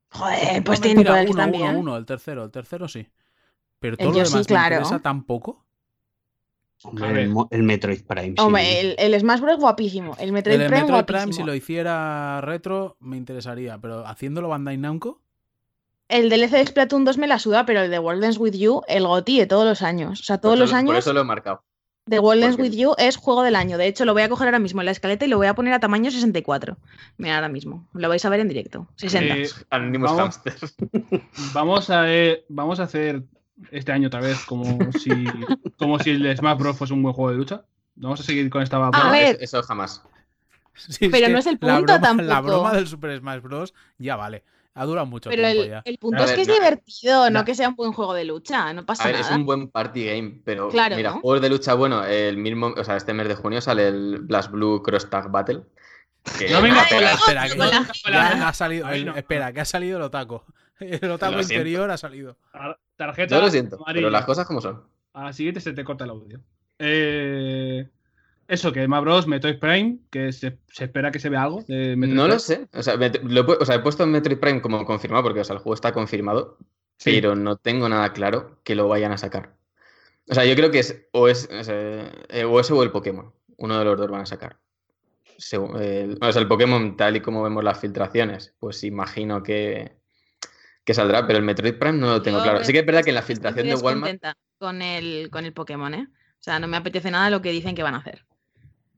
E: Joder,
B: No,
E: pues
B: mentira,
E: tiene
B: uno, uno, uno, el tercero, el tercero sí. Pero
E: El
B: todo lo
E: Yoshi,
B: demás
E: claro.
B: me interesa tampoco.
C: El, el Metroid Prime. sí.
E: Hombre, el, el Smash Bros. guapísimo. El Metroid
B: el
E: Prime
B: Metroid
E: guapísimo.
B: Prime, si lo hiciera retro, me interesaría. Pero haciéndolo Bandai Namco,
E: El DLC de Splatoon 2 me la suda, pero el de World Dance With You, el GOTI de todos los años. O sea, todos
D: Por
E: los
D: eso- Por
E: años
D: eso lo he marcado.
E: de World Dance With You es juego del año. De hecho, lo voy a coger ahora mismo en la escaleta y lo voy a poner a tamaño 64. Mira, ahora mismo. Lo vais a ver en directo. 60.
A: Eh,
D: Anonymous
A: vamos. Vamos a, eh, vamos a hacer este año otra vez como si, como si el Smash Bros. fuese un buen juego de lucha. Vamos a seguir con esta broma.
E: ver.
D: Eso, jamás.
B: Sí,
E: Pero no es el
B: la
E: punto
B: broma, La
E: tampoco.
B: broma del Super Smash Bros. ya vale. Ha durado mucho
E: Pero
B: tiempo
E: el,
B: ya.
E: el punto
D: A
E: es
D: ver,
E: que es
D: no,
E: divertido, no
A: no.
E: que sea un buen juego de lucha. No pasa
D: A ver, es
E: nada.
D: un buen party game, pero
E: Claro,
D: mira,
E: ¿no?
D: juegos de lucha, bueno, el mismo, o sea, este mes de junio sale el Blast Blue Cross Tag Battle. que
A: No venga
B: espera,
E: no,
B: que ya ha salido, el-
A: no.
B: espera, que ha salido el otaku. El
D: siento.
B: interior ha salido.
A: Tarjeta.
D: Yo lo siento, pero las cosas como son.
A: A la siguiente se te corta el audio. Eh, eso, que Smash Bros. Metroid Prime, que se, se espera que se vea algo de Metroid
D: No
A: Prime.
D: lo sé. O sea, lo he pu- o sea, he puesto Metroid Prime como confirmado porque o sea, el juego está confirmado,
A: Sí.
D: pero no tengo nada claro que lo vayan a sacar. O sea, yo creo que es o es, o eh, o ese o el Pokémon. Uno de los dos van a sacar. O sea, el Pokémon, tal y como vemos las filtraciones, pues imagino que, que saldrá, pero el Metroid Prime no lo tengo
E: Yo
D: claro. Sí que es verdad que en la filtración de Walmart.
E: con el, con el Pokémon, ¿eh? O sea, no me apetece nada lo que dicen que van a hacer.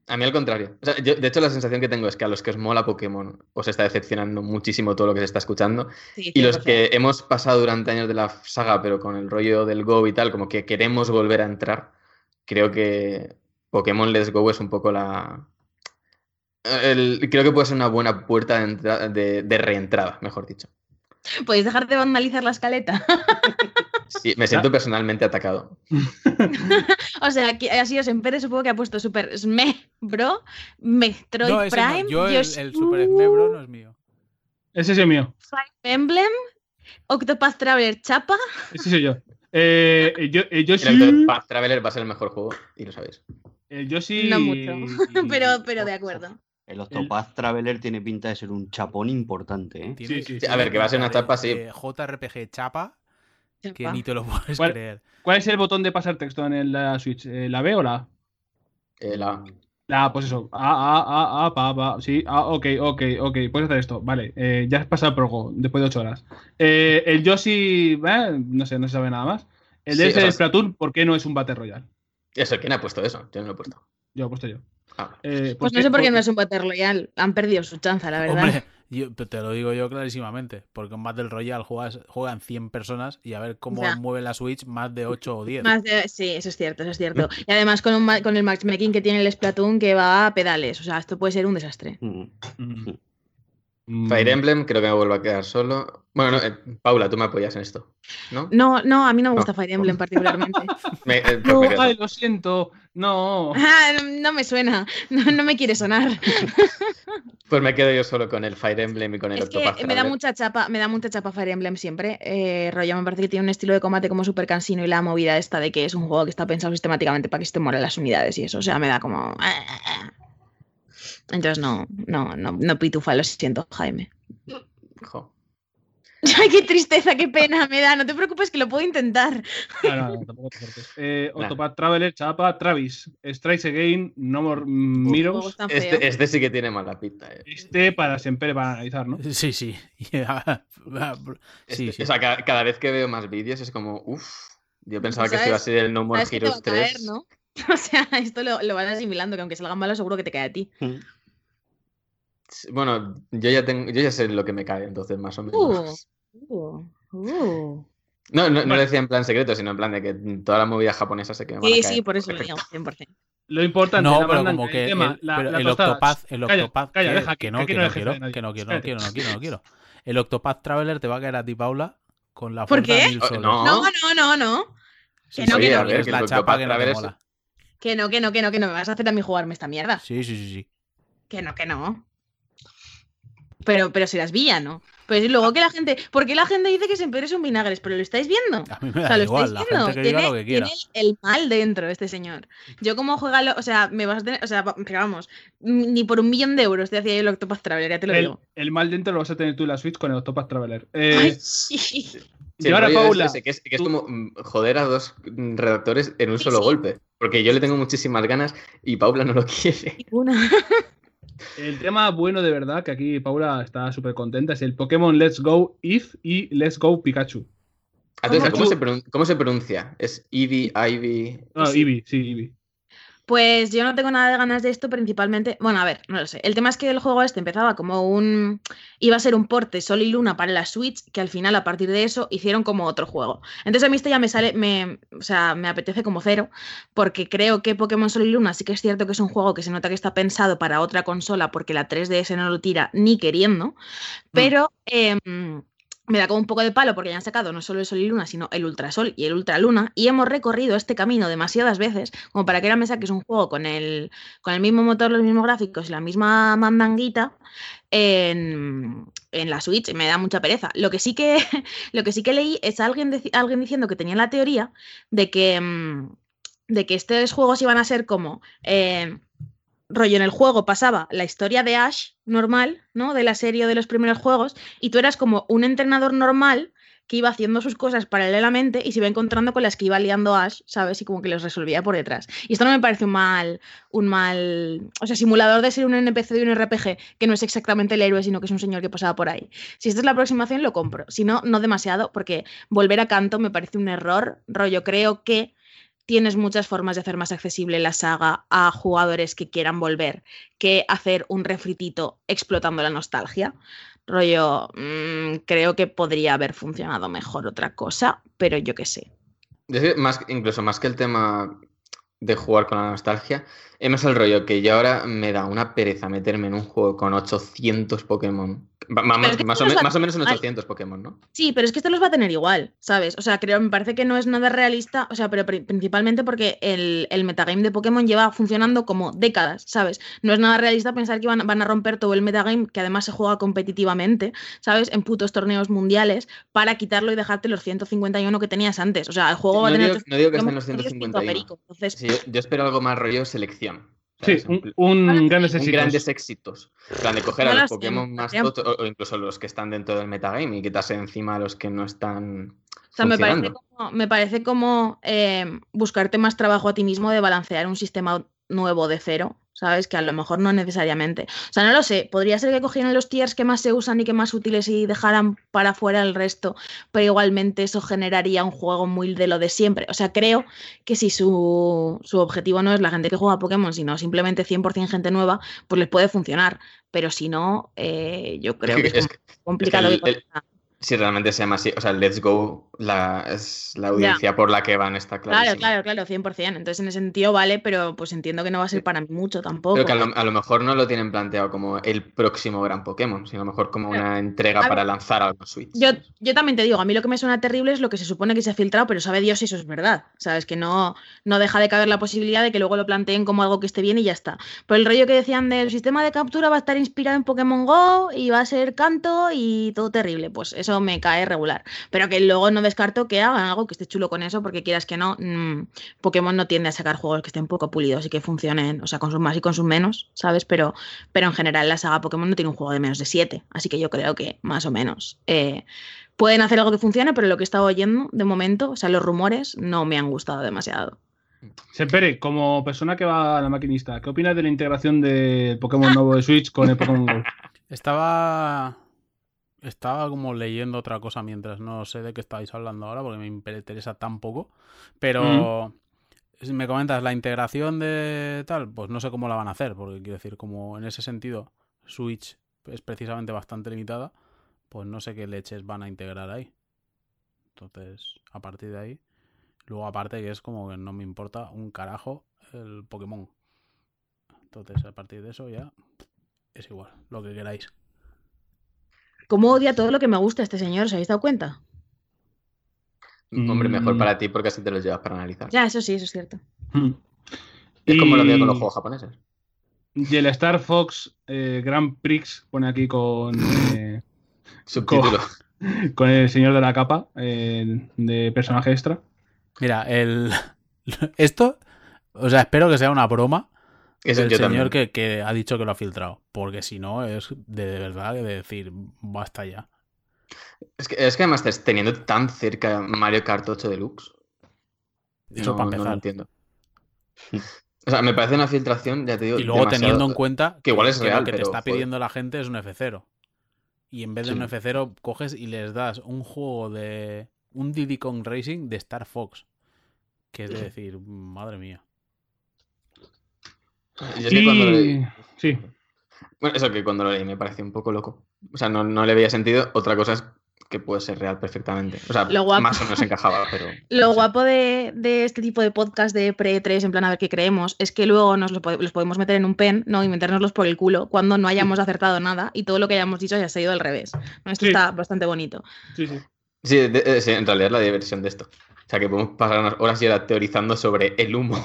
D: A mí al contrario. O sea, yo- de hecho, la sensación que tengo es que a los que os mola Pokémon os está decepcionando muchísimo todo lo que se está escuchando.
E: Sí,
D: Y los
E: 100%.
D: que hemos pasado durante años de la saga, pero con el rollo del Go y tal, como que queremos volver a entrar, creo que Pokémon Let's Go es un poco la. el- creo que puede ser una buena puerta de, entra- de- de reentrada, mejor dicho.
E: ¿Podéis dejar de vandalizar la escaleta?
D: Sí, me siento personalmente atacado.
E: o sea, que ha sido Sempere, supongo que ha puesto Super Sme, Bro, Metroid
B: No, ese no,
E: Prime,
B: yo el, Super Smash Bros. no es mío.
A: Ese es el mío.
E: Fire Emblem, Octopath Traveler Chapa.
A: Ese soy yo. Eh, el yo- el Yoshi.
D: El Octopath Traveler va a ser el mejor juego, y lo sabéis.
A: El Yoshi.
E: No mucho, pero, pero de acuerdo.
C: El Octopath Traveler tiene pinta de ser un chapón importante, ¿eh?
A: Sí,
D: sí. A ver, que va a ser una
B: pinta de-
D: chapa, sí.
B: de JRPG chapa, que ni te lo puedes
A: ¿Cuál?
B: creer.
A: ¿Cuál es el botón de pasar texto en el- la Switch? Eh, ¿La B o la A?
D: Eh, la-
A: pues eso. A, A, A, A, pa, pa. Sí, ah, ok, ok, ok. Puedes hacer esto. Vale, eh, ya has pasado por juego después de 8 horas. Eh, el Yoshi, eh, no sé, no se sabe nada más. El
D: Sí,
A: DLC
D: o sea,
A: de Splatoon, ¿por qué no es un Battle Royale?
D: Eso, ¿quién ha puesto eso? Yo no lo he puesto.
A: Yo lo he puesto yo.
D: Ah,
A: Eh,
E: Pues no sé por qué no es un Battle Royale. Han perdido su chanza, la verdad.
B: Hombre, yo, te lo digo yo clarísimamente, porque en Battle Royale juegas, juegan 100 personas y a ver cómo
E: Ya.
B: mueve la Switch más de 8 o 10.
E: Más de- sí, eso es cierto, eso es cierto. Y además con, un ma- con el matchmaking que tiene el Splatoon que va a pedales. O sea, esto puede ser un desastre.
C: Mm.
A: Mm.
D: Fire Emblem, creo que me vuelvo a quedar solo. Bueno, no, eh, Paula, tú me apoyas en esto, ¿no?
E: No, no, a mí no me
D: No.
E: gusta Fire Emblem particularmente.
D: Me- eh, pues
A: No,
D: me quedo
A: ay,
D: solo.
A: lo siento. No.
E: Ah, no, no me suena, no, no me quiere sonar.
D: Pues me quedo yo solo con el Fire Emblem y con el
E: Es que me da mucha chapa, me da mucha chapa Fire Emblem siempre. Eh, rollo, me parece que tiene un estilo de combate como súper cansino y la movida esta de que es un juego que está pensado sistemáticamente para que se te mueran las unidades y eso. O sea, me da como. Entonces no, no, no, no pitufa, lo siento, Jaime.
D: Jo.
E: Ay, qué tristeza, qué pena me da. No te preocupes que lo puedo intentar.
A: No, no, no, tampoco te cortes. Eh, Octopath Traveler, Chapa, Travis, Strikes Again, No More
E: feos.
D: Este, este sí que tiene mala pinta. eh.
A: Este para siempre para analizar, ¿no?
B: Sí, sí. sí,
D: Este-
B: sí.
D: O sea, ca- cada, vez que veo más vídeos es como, uff, yo pensaba que
E: ¿Sabes?
D: esto iba a ser el No More Heroes
E: a caer,
D: 3.
E: ¿no? O sea, esto lo, lo vas asimilando, que aunque salga malo, seguro que te cae a ti.
D: Bueno, yo ya tengo, yo ya sé lo que me cae, entonces más o menos.
E: Uh, uh, uh.
D: No, no, no lo decía en plan secreto, sino en plan de que toda la movida japonesa sé que me van a
E: Sí, sí, por eso lo digo, 100%.
A: Lo importante
B: No,
A: la
B: pero como
A: el
B: que el,
A: tema, la-
B: pero
A: las
B: el. Octopath, el
A: Calla,
B: Octopath,
A: calla,
B: que,
A: deja
B: que no, que
A: no
B: quiero, que no quiero, no quiero, no quiero, no quiero. El Octopath Traveler te va a caer a ti, Paula, con la
E: ¿Por qué?
B: mil
D: Oh,
B: soles.
D: no.
E: No, no, no.
B: Sí,
E: que no, que no,
B: es
D: que
B: la
D: el
B: chapa que no te mola.
E: Que no, que no, que no, que no me vas a hacer a mí jugarme esta mierda.
B: Sí, sí, sí, sí.
E: Que no, que no. Pero, pero serás villano. Pues luego que la gente. ¿Por qué la gente dice que siempre son vinagres? ¿Pero lo estáis viendo?
B: A mí me
E: O
B: da
E: sea, lo
B: igual,
E: estáis
B: la
E: viendo.
B: gente que diga
E: Tiene,
B: lo que quiera.
E: tiene el mal dentro, este señor. Yo, como juega. lo- o sea, me vas a tener. O sea, pero vamos, ni por un millón de euros te hacía yo el Octopath Traveler, ya te lo
A: El,
E: digo.
A: el mal dentro lo vas a tener tú en la Switch con el Octopath Traveler. Eh,
E: Ay, sí.
D: Sí,
A: y ahora,
D: rollo es
A: Paula.
D: ese, que es, que es como mm, joder a dos redactores en un
E: Sí,
D: solo
E: sí.
D: golpe. Porque yo le tengo muchísimas ganas y Paula no lo quiere.
E: Ninguna.
A: El tema bueno de verdad, que aquí Paula está súper contenta, es el Pokémon Let's Go If y Let's Go Pikachu.
D: Entonces, ¿cómo se, pronun- cómo se pronuncia? ¿Es Eevee, Ivy?
A: No,
E: Sí.
A: Eevee, sí, Eevee.
E: Pues yo no tengo nada de ganas de esto, principalmente. Bueno, a ver, no lo sé. El tema es que el juego este empezaba como un. iba a ser un porte Sol y Luna para la Switch, que al final, a partir de eso, hicieron como otro juego. Entonces a mí esto ya me sale. Me, o sea, me apetece como cero, porque creo que Pokémon Sol y Luna sí que es cierto que es un juego que se nota que está pensado para otra consola, porque la 3DS no lo tira ni queriendo. Pero. em, me da como un poco de palo porque ya han sacado no solo el Sol y Luna, sino el Ultrasol y el Ultraluna, y hemos recorrido este camino demasiadas veces como para que ahora me saques un juego con el, con el mismo motor, los mismos gráficos y la misma mandanguita en, la Switch. Me da mucha pereza. Lo que sí que, lo que, sí que leí es alguien, alguien diciendo que tenía la teoría de que, mm, de que estos juegos iban a ser como... eh, rollo en el juego pasaba la historia de Ash normal, ¿no? De la serie o de los primeros juegos, y tú eras como un entrenador normal que iba haciendo sus cosas paralelamente y se iba encontrando con las que iba liando Ash, ¿sabes? Y como que los resolvía por detrás. Y esto no me parece un mal, un mal, o sea, simulador de ser un NPC de un RPG que no es exactamente el héroe, sino que es un señor que pasaba por ahí. Si esta es la aproximación, lo compro. Si no, no demasiado, porque volver a canto me parece un error. Rollo, creo que tienes muchas formas de hacer más accesible la saga a jugadores que quieran volver que hacer un refritito explotando la nostalgia. Rollo, mm, creo que podría haber funcionado mejor otra cosa, pero yo qué sé.
D: Más, incluso más que el tema de jugar con la nostalgia, es más el rollo que yo ahora me da una pereza meterme en un juego con 800 Pokémon. Va- va- Más,
E: es que
D: más
E: tú
D: o,
E: vas-
D: más o menos en
E: Ay.
D: 800 Pokémon, ¿no?
E: Sí, pero es que esto los va a tener igual, ¿sabes? O sea, creo, me parece que no es nada realista, o sea, pero pri- principalmente porque el, el metagame de Pokémon lleva funcionando como décadas, ¿sabes? No es nada realista pensar que van, van a romper todo el metagame, que además se juega competitivamente, ¿sabes? En putos torneos mundiales, para quitarlo y dejarte los 151 que tenías antes. O sea, el juego va a tener...
D: digo, no digo que estén los
E: con 10 pinto a
D: 151.
E: perico, Entonces,
D: Sí, yo espero algo más rollo selección.
A: Sí, un, un grandes
D: un
A: éxitos.
D: grandes éxitos. En plan de coger
E: No
D: a
E: lo
D: los Pokémon más totos, o, o incluso los que están dentro del metagame y quitarse encima a los que no están.
E: O sea, me parece como, me parece como eh, buscarte más trabajo a ti mismo de balancear un sistema nuevo de cero, ¿sabes? Que a lo mejor no necesariamente. O sea, no lo sé. Podría ser que cogieran los tiers que más se usan y que más útiles y dejaran para fuera el resto, pero igualmente eso generaría un juego muy de lo de siempre. O sea, creo que si su, su objetivo no es la gente que juega a Pokémon, sino simplemente 100% gente nueva, pues les puede funcionar. Pero si no, eh, yo creo que es,
D: Es que
E: complicado.
D: el- el- si realmente se llama así, o sea, Let's Go la, es la audiencia por la que van, está
E: Claro,
D: clarísimo.
E: claro, claro, 100%. Entonces, en ese sentido, vale, pero pues entiendo que no va a ser para mí mucho tampoco.
D: Pero que a lo, a lo mejor no lo tienen planteado como el próximo gran Pokémon, sino a lo mejor como
E: Claro.
D: una entrega
E: A ver,
D: para lanzar algo en Switch.
E: Yo, yo también te digo, a mí lo que me suena terrible es lo que se supone que se ha filtrado, pero sabe Dios si eso es verdad. Sabes que no, no deja de caber la posibilidad de que luego lo planteen como algo que esté bien y ya está. Pero el rollo que decían del sistema de captura va a estar inspirado en Pokémon Go y va a ser canto y todo terrible, pues eso me cae regular. Pero que luego no descarto que hagan algo que esté chulo con eso, porque quieras que no, mm, Pokémon no tiende a sacar juegos que estén poco pulidos y que funcionen, o sea, con sus más y con sus menos, ¿sabes? Pero, pero en general la saga Pokémon no tiene un juego de menos de 7, así que yo creo que más o menos. eh, pueden hacer algo que funcione, pero lo que he estado oyendo de momento, o sea, los rumores no me han gustado demasiado.
A: Sempere, como persona que va a la maquinista, ¿qué opinas de la integración del Pokémon nuevo de Switch con el Pokémon Go?
B: Estaba. Estaba como leyendo otra cosa mientras no sé de qué estáis hablando ahora porque me interesa tan poco. Pero. si Me comentas la integración de tal, pues no sé cómo la van a hacer, porque quiero decir, como en ese sentido Switch es precisamente bastante limitada, pues no sé qué leches van a integrar ahí. Entonces, a partir de ahí, luego aparte que es como que no me importa un carajo el Pokémon. Entonces, a partir de eso ya es igual, lo que queráis.
E: ¿Cómo odia todo lo que me gusta este señor? ¿Os habéis dado cuenta?
D: Hombre, mejor
A: Mm.
D: para ti porque así te los llevas para analizar.
E: Ya, eso sí, eso es cierto.
A: Hmm.
D: Es como lo mío con los juegos japoneses.
A: Y el Star Fox eh, Grand Prix pone aquí con, eh,
D: Subtítulo.
A: con el señor de la capa eh, de personaje extra.
B: Mira, el. Esto. O sea, espero que sea una broma
D: Eso yo
B: señor que, que ha dicho que lo ha filtrado. Porque si no, es de verdad de decir, basta ya.
D: Es que, es que además te- teniendo tan cerca Mario Kart 8 Deluxe.
B: Eso
D: no,
B: para
D: no lo
B: empezar.
D: entiendo. O sea, me parece una filtración, ya te digo.
B: y luego
D: demasiado-
B: teniendo en cuenta
D: que igual es
B: que
D: real,
B: lo que te está
D: joder.
B: pidiendo la gente es un F0. Y en vez de
D: Sí.
B: un F0, coges y les das un juego de. Un Diddy Kong Racing de Star Fox. Que es de decir, madre mía.
D: Yo es que cuando lo leí-
A: Y... Sí,
D: Bueno, eso que cuando lo leí me pareció un poco loco. O sea, no, no le veía sentido. Otra cosa es que puede ser real perfectamente. O sea,
E: Lo guapo-
D: más o menos encajaba, pero.
E: Lo guapo de, de este tipo de podcast de pre-3, en plan a ver qué creemos, es que luego nos lo los podemos meter en un pen ¿no? y metérnoslos por el culo cuando no hayamos acertado nada y todo lo que hayamos dicho haya sido al revés. ¿no? Esto
A: Sí.
E: está bastante bonito.
A: sí, sí.
D: Sí, de- eh, sí, en realidad es la diversión de esto. O sea, que podemos pasar unas horas y horas teorizando sobre el humo,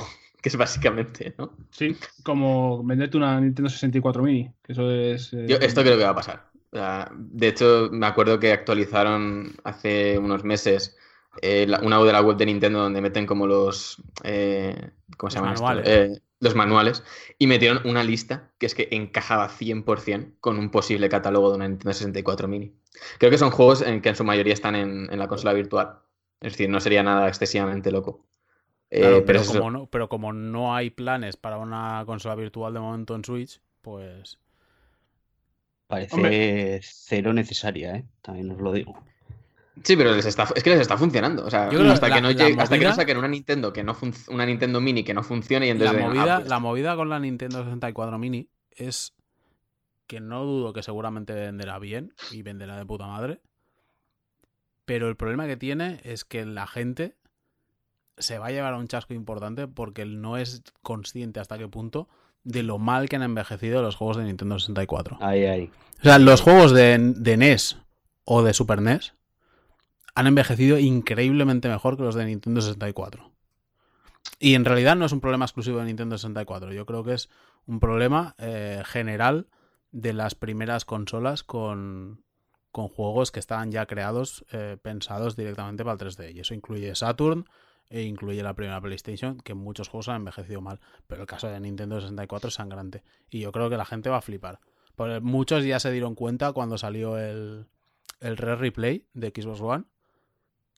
D: que es básicamente, ¿no?
A: Sí, como venderte una Nintendo 64 Mini, que eso es... eh,
D: Yo esto creo que va a pasar. O sea, de hecho, me acuerdo que actualizaron hace unos meses eh, la- una de la web de Nintendo donde meten como los. eh, ¿Cómo se
B: Los
D: llaman esto?
B: manuales.
D: Eh, los manuales. Y metieron una lista que es que encajaba 100% con un posible catálogo de una Nintendo 64 Mini. Creo que son juegos en que en su mayoría están en, en la consola virtual. Es decir, no sería nada excesivamente loco. Eh,
B: Claro,
D: pero
B: pero,
D: es eso.
B: como no, pero como no hay planes para una consola virtual de momento en Switch, pues.
C: Parece
A: Hombre.
C: cero necesaria, ¿eh? También os lo digo.
D: Sí, pero les está, es que les está funcionando. O sea,
B: Yo creo
D: hasta,
B: la-
D: que no
B: la
D: llegue- hasta que no saquen una Nintendo que no func- una Nintendo Mini que no funcione y
B: La
D: entonces ah,
B: movida,
D: pues,
B: la movida con la Nintendo 64 Mini es que no dudo que seguramente venderá bien y venderá de puta madre. Pero el problema que tiene es que la gente se va a llevar a un chasco importante porque no es consciente hasta qué punto de lo mal que han envejecido los juegos de Nintendo 64.
C: Ahí, ahí.
B: O sea, los juegos de, de NES o de Super NES han envejecido increíblemente mejor que los de Nintendo 64. Y en realidad no es un problema exclusivo de Nintendo 64. Yo creo que es un problema eh, general de las primeras consolas con, con juegos que estaban ya creados, eh, pensados directamente para el 3D. Y eso incluye Saturn e incluye la primera PlayStation, que muchos juegos han envejecido mal. Pero el caso de Nintendo 64 es sangrante. Y yo creo que la gente va a flipar. Porque muchos ya se dieron cuenta cuando salió el, el Red Replay de Xbox One.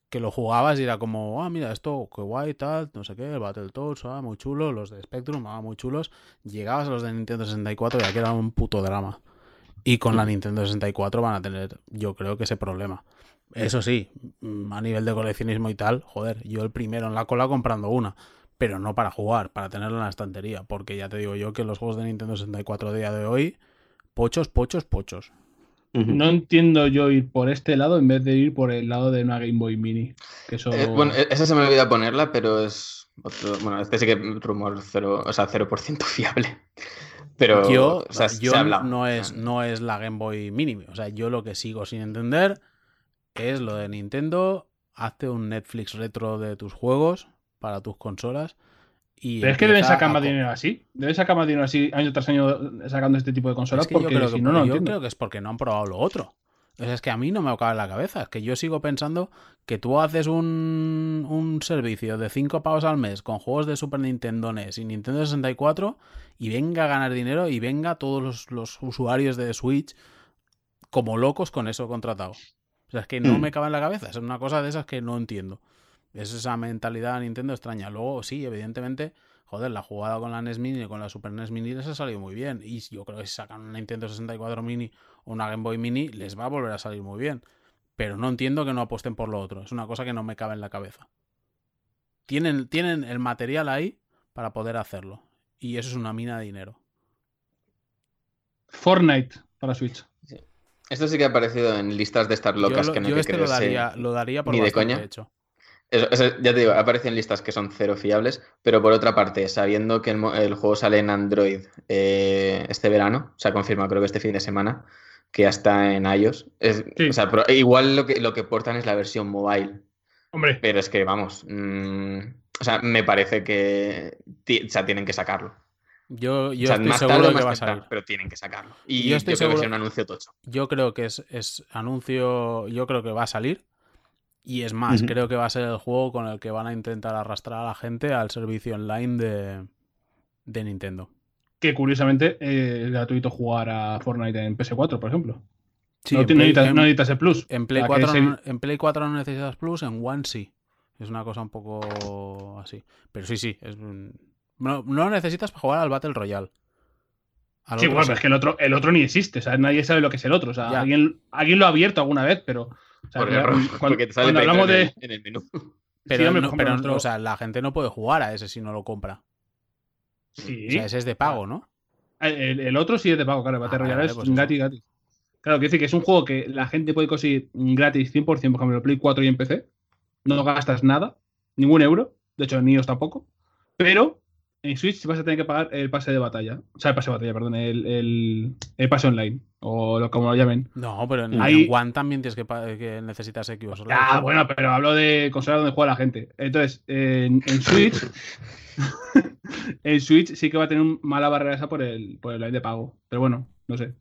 B: Que lo jugabas y era como, ah, mira, esto, qué guay, tal, no sé qué, el Battletoads, ah, muy chulo, los de Spectrum, ah, muy chulos. Llegabas a los de Nintendo 64 y aquí era un puto drama. Y con la Nintendo 64 van a tener, yo creo que ese problema. Eso sí, mm, a nivel de coleccionismo y tal, joder, yo el primero en la cola comprando una, pero no para jugar, para tenerla en la estantería, porque ya te digo yo que los juegos de Nintendo 64 de día de hoy, pochos, pochos, pochos.
A: No entiendo yo ir por este lado en vez de ir por el lado de una Game Boy Mini. Que eso...
D: eh, bueno, eh, esa se me olvidó ponerla, pero es otro. Bueno, este sí que es rumor cero, o sea, 0% fiable. Pero.
B: yo
D: o sea, se
B: yo no, es, no es la Game Boy Mini, o sea, yo lo que sigo sin entender es lo de Nintendo, hazte un Netflix retro de tus juegos para tus consolas. Y
A: Pero es que deben sacar más dinero así. Deben sacar más dinero así año tras año sacando este tipo de consolas
B: Es que yo
A: porque
B: creo
A: si
B: que,
A: no, no
B: yo
A: entiendo.
B: creo que es porque no han probado lo otro. O sea, es que a mí no me cabe en la cabeza. Es que yo sigo pensando que tú haces un, un servicio de 5 pavos al mes con juegos de Super Nintendo NES y Nintendo 64 y venga a ganar dinero y venga todos los, los usuarios de Switch como locos con eso contratado. O sea, es que no
C: Mm.
B: me cabe en la cabeza. Es una cosa de esas que no entiendo. Es esa mentalidad de Nintendo extraña. Luego, sí, evidentemente, joder, la jugada con la NES Mini y con la Super NES Mini les ha salido muy bien. Y yo creo que si sacan una Nintendo 64 Mini o una Game Boy Mini, les va a volver a salir muy bien. Pero no entiendo que no apuesten por lo otro. Es una cosa que no me cabe en la cabeza. Tienen, tienen el material ahí para poder hacerlo. Y eso es una mina de dinero.
A: Fortnite para Switch.
D: Esto sí que ha aparecido en listas de estas locas
B: yo lo-
D: que no
B: yo
D: hay
B: este
D: que
B: lo daría, lo daría por
D: ni de coña.
B: hecho.
D: Eso- eso, ya te digo, aparecen listas que son cero fiables, pero por otra parte, sabiendo que el, juego sale en Android eh, este verano, se ha confirmado creo que este fin de semana, que ya está en iOS. Es-
A: Sí.
D: o sea, pero igual lo que, lo que portan es la versión mobile,
A: Hombre,
D: pero es que vamos, mm, o sea, me parece que o sea, tienen que sacarlo.
B: Yo, yo
D: o sea,
B: estoy
D: más
B: seguro
D: tarde
B: que
D: más
B: va a salir.
D: pero tienen que sacarlo. Y
B: Yo
D: yo,
B: estoy
D: creo que
B: seguro-
D: será un anuncio tocho.
B: Yo creo que es, es anuncio, yo creo que va a salir. Y es más, creo que va a ser el juego con el que van a intentar arrastrar a la gente al servicio online de, de Nintendo.
A: Que curiosamente eh, es gratuito jugar a Fortnite en PS4, por ejemplo.
B: Sí,
A: no,
B: Play-
A: necesitas,
B: en-
A: no necesitas el Plus.
B: En Play,
A: O sea, que
B: 4
A: es el-
B: no, en Play 4 no necesitas Plus, en One sí. Es una cosa un poco así. Pero sí, sí. Es, no, no lo necesitas para jugar al Battle Royale. Al
A: Sí,
B: otro
A: bueno,
B: sí.
A: pero es que el otro, el otro ni existe. O sea, nadie sabe lo que es el otro. O sea, alguien, alguien lo ha abierto alguna vez, pero. o sea, cuando,
D: porque te sale
A: cuando
D: Play
A: hablamos
D: en,
A: de.
D: el, en el menú.
B: Pero,
A: Sí,
B: no- pero, o sea, la gente no puede jugar a ese si no lo compra.
A: Sí.
B: O sea, ese es de pago, ¿no?
A: El, el otro sí es de pago, claro. El Battle
B: Ah,
A: Royale
B: vale,
A: es
B: pues
A: gratis, gratis. Claro, quiere decir que es un juego que la gente puede conseguir gratis 100%, por ejemplo, Play 4 y en PC. No gastas nada, ningún euro. De hecho, ni ellos tampoco. Pero en Switch vas a tener que pagar el pase de batalla. O sea, el pase de batalla, perdón. El, el, el pase online. O lo, como lo llamen.
B: No, pero en,
A: Ahí-
B: en One también tienes que, que necesitas Xbox.
A: Ah, bueno, pero hablo de consola donde juega la gente. Entonces, en, en Switch. en Switch sí que va a tener un mala barrera esa por el, por el line de pago. Pero bueno, no sé.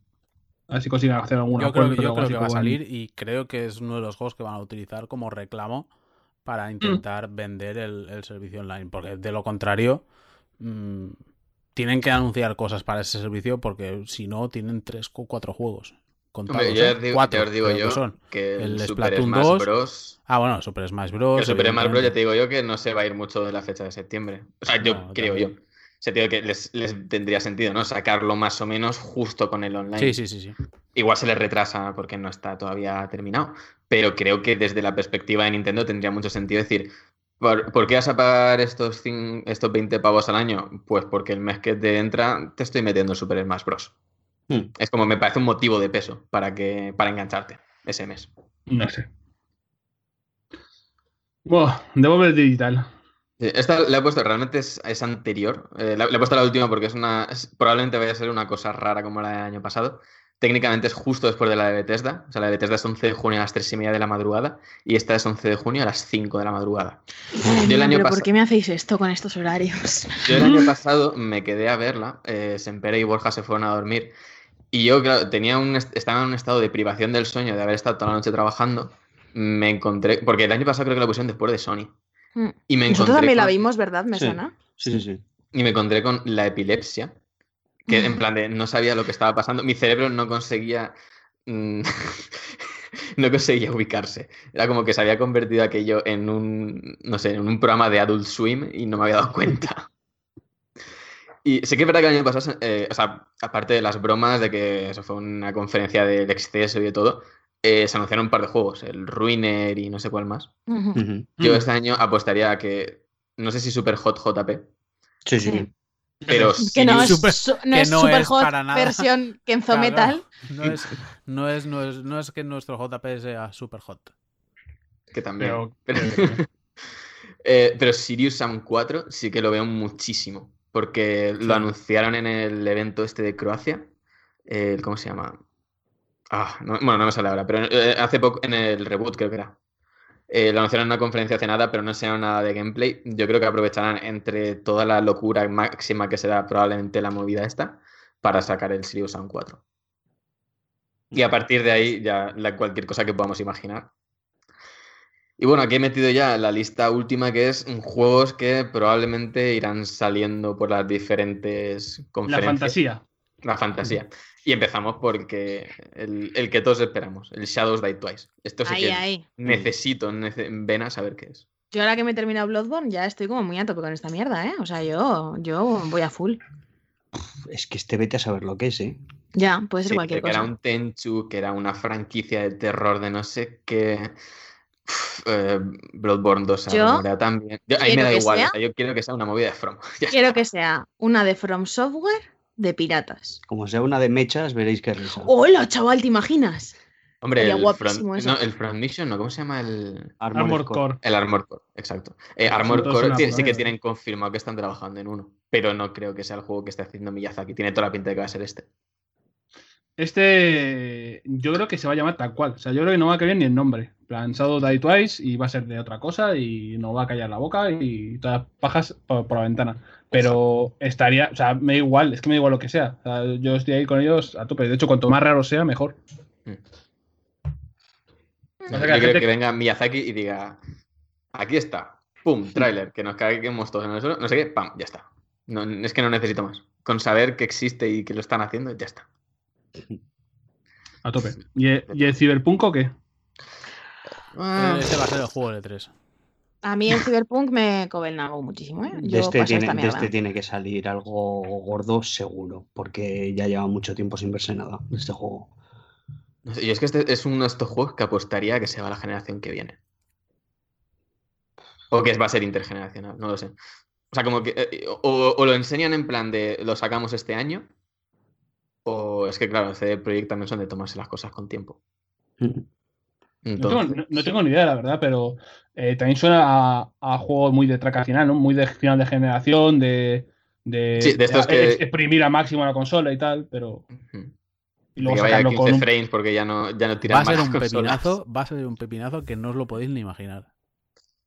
A: A ver si consiguen hacer alguna
B: Yo creo, yo creo que va a salir y creo que es uno de los juegos que van a utilizar como reclamo para intentar vender el, el servicio online. Porque de lo contrario, mm, tienen que anunciar cosas para ese servicio porque si no, tienen tres o cuatro juegos. Contados,
D: Hombre,
B: ¿eh?
D: os digo,
B: Cuatro,
D: ya os digo
B: creo que
D: yo
B: son.
D: que el, Super
B: Splatoon
D: Smash
B: 2,
D: Bros.
B: Ah, bueno, Super Smash Bros.
D: El Super Smash Bros. ya te digo yo que no se va a ir mucho de la fecha de septiembre. O sea, yo
B: No,
D: creo
B: también.
D: yo. O sea, te digo que les, les tendría sentido, ¿no? Sacarlo más o menos justo con el online.
B: Sí, sí, sí, sí.
D: Igual se les retrasa porque no está todavía terminado. Pero creo que desde la perspectiva de Nintendo tendría mucho sentido decir, ¿por, por qué vas a pagar estos, cin- estos 20 pavos al año? Pues porque el mes que te entra te estoy metiendo en Super Smash Bros.
C: Hmm.
D: Es como me parece un motivo de peso para, que, para engancharte ese mes.
A: No sé. Bueno, Devolver Digital.
D: Sí, Esta la he puesto, realmente es, es anterior. Eh, la, la he puesto la última porque es una. es- probablemente vaya a ser una cosa rara como la del año pasado. Técnicamente es justo después de la de Bethesda. O sea, la de Bethesda es 11 de junio a las 3 y media de la madrugada. Y esta es 11 de junio a las 5 de la madrugada.
E: Madre
D: Yo el año
E: pero ¿por qué me hacéis esto con estos horarios?
D: Yo el año pasado me quedé a verla. Eh, Sempere y Borja se fueron a dormir. Y yo, claro, tenía un, est- estaba en un estado de privación del sueño de haber estado toda la noche trabajando. Me encontré. Porque el año pasado creo que la pusieron después de Sony.
E: Mm.
D: Y me
E: Nosotros
D: encontré
E: también la
D: con-
E: vimos, ¿verdad? Me
C: Sí.
E: suena.
C: Sí, sí, sí.
D: y me encontré con la epilepsia, que en plan de no sabía lo que estaba pasando. Mi cerebro no conseguía. mm, no conseguía ubicarse. Era como que se había convertido aquello en un. No sé, en un programa de Adult Swim y no me había dado cuenta. Y sé que es verdad que el año pasado, eh, o sea, aparte de las bromas de que eso fue una conferencia del exceso y de todo, eh, se anunciaron un par de juegos, el Ruiner y no sé cuál más. Yo
A: Mm.
D: este año apostaría a que, no sé si Super Hot JP,
C: Sí, sí.
D: Pero
E: Que no es,
B: Super-
E: su- no
B: que
E: es
B: no
E: Super
B: es
E: Hot
B: para nada.
E: versión Kenzo
B: Claro,
E: Metal.
B: No es, no, es, no, es, no es que nuestro JP sea super hot.
D: que también.
A: Pero-
D: Pero, Eh, pero Sirius Sam 4 sí que lo veo muchísimo. Porque
B: Sí.
D: lo anunciaron en el evento este de Croacia. ¿Cómo se llama? Ah, no- bueno, no me sale ahora, pero eh, hace poco en el reboot creo que era. Eh, lo anunciaron en una conferencia hace nada, pero no enseñaron nada de gameplay. Yo creo que aprovecharán entre toda la locura máxima que será probablemente la movida esta para sacar el Sirius Sam 4. Y a partir de ahí, ya la, cualquier cosa que podamos imaginar. Y bueno, aquí he metido ya la lista última que es juegos que probablemente irán saliendo por las diferentes
A: La
D: conferencias.
A: fantasía.
D: La fantasía. Y empezamos porque el, el que todos esperamos, el Shadows Die Twice. Esto sí
E: Ahí,
D: que
E: ahí.
D: necesito nece- en vena saber qué es.
E: Yo ahora que me he terminado Bloodborne ya estoy como muy a tope con esta mierda, ¿eh? O sea, yo, yo voy a full.
C: Es que este vete a saber lo que es, ¿eh?
E: Ya, puede ser
D: Sí,
E: cualquier
D: que era
E: cosa.
D: un Tenchu, que era una franquicia de terror de no sé qué. Uf, eh, Bloodborne 2 se
E: Yo
D: rumorea también. Yo- a mí me da igual,
E: sea-
D: o sea, yo quiero que sea una movida de From. Ya
E: Quiero que sea una de From Software de piratas.
C: Como sea una de mechas, veréis qué risa.
E: ¡Hola, chaval! ¿Te imaginas?
D: Hombre,
E: Sería
D: el front,
E: eso.
D: no, el Front Mission, ¿no? ¿Cómo se llama el,
A: Armor Core.
D: el Armor Core? Exacto. Eh, Core tiene- sí que tienen confirmado que están trabajando en uno, pero no creo que sea el juego que esté haciendo Miyazaki. Tiene toda la pinta de que va a ser este.
A: Este, yo creo que se va a llamar tal cual. O sea, yo creo que no va a cambiar ni el nombre. Plan, Shadow Die Twice y va a ser de otra cosa y no va a callar la boca y todas las pajas por, por la ventana. Pero estaría, o sea, me da igual, es que me da igual lo que sea. O sea, yo estoy ahí con ellos a tope. De hecho, cuanto más raro sea, mejor.
D: Yo
A: Pasa que la
D: creo
A: gente-
D: que venga Miyazaki y diga, aquí está, pum, tráiler, que nos caiguemos todos en el suelo, no sé qué, pam, ya está. No, es que no necesito más. Con saber que existe y que lo están haciendo, ya está.
A: A tope. ¿Y el, y el Cyberpunk o qué?
D: Ah,
B: Este va a ser el juego de 3.
E: A mí el Cyberpunk me cobenagó muchísimo, ¿eh?
C: De este, tiene, de este tiene que salir algo gordo seguro, porque ya lleva mucho tiempo sin verse nada de este juego.
D: y es que este es uno de estos juegos que apostaría a que se va a la generación que viene. O que va a ser intergeneracional, no lo sé. O sea, como que. eh, O, o lo enseñan en plan de lo sacamos este año. O es que, claro, CD Projekt también son de tomarse las cosas con tiempo.
A: Tengo,
D: Entonces,
A: no- no tengo ni idea, la verdad, pero eh, también suena a, a juego muy de traca final, ¿no? Muy de final de generación, de, de,
D: Sí, de estos
A: de
D: que-
A: ex- exprimir a máximo la consola y tal, pero. Y luego
D: que vaya a
A: sacarlo
D: 15
A: con un-
D: frames porque ya no, ya no
B: Va
D: tiran
B: a ser
D: más
B: un
D: consolas.
B: pepinazo, va a ser un pepinazo que no os lo podéis ni imaginar.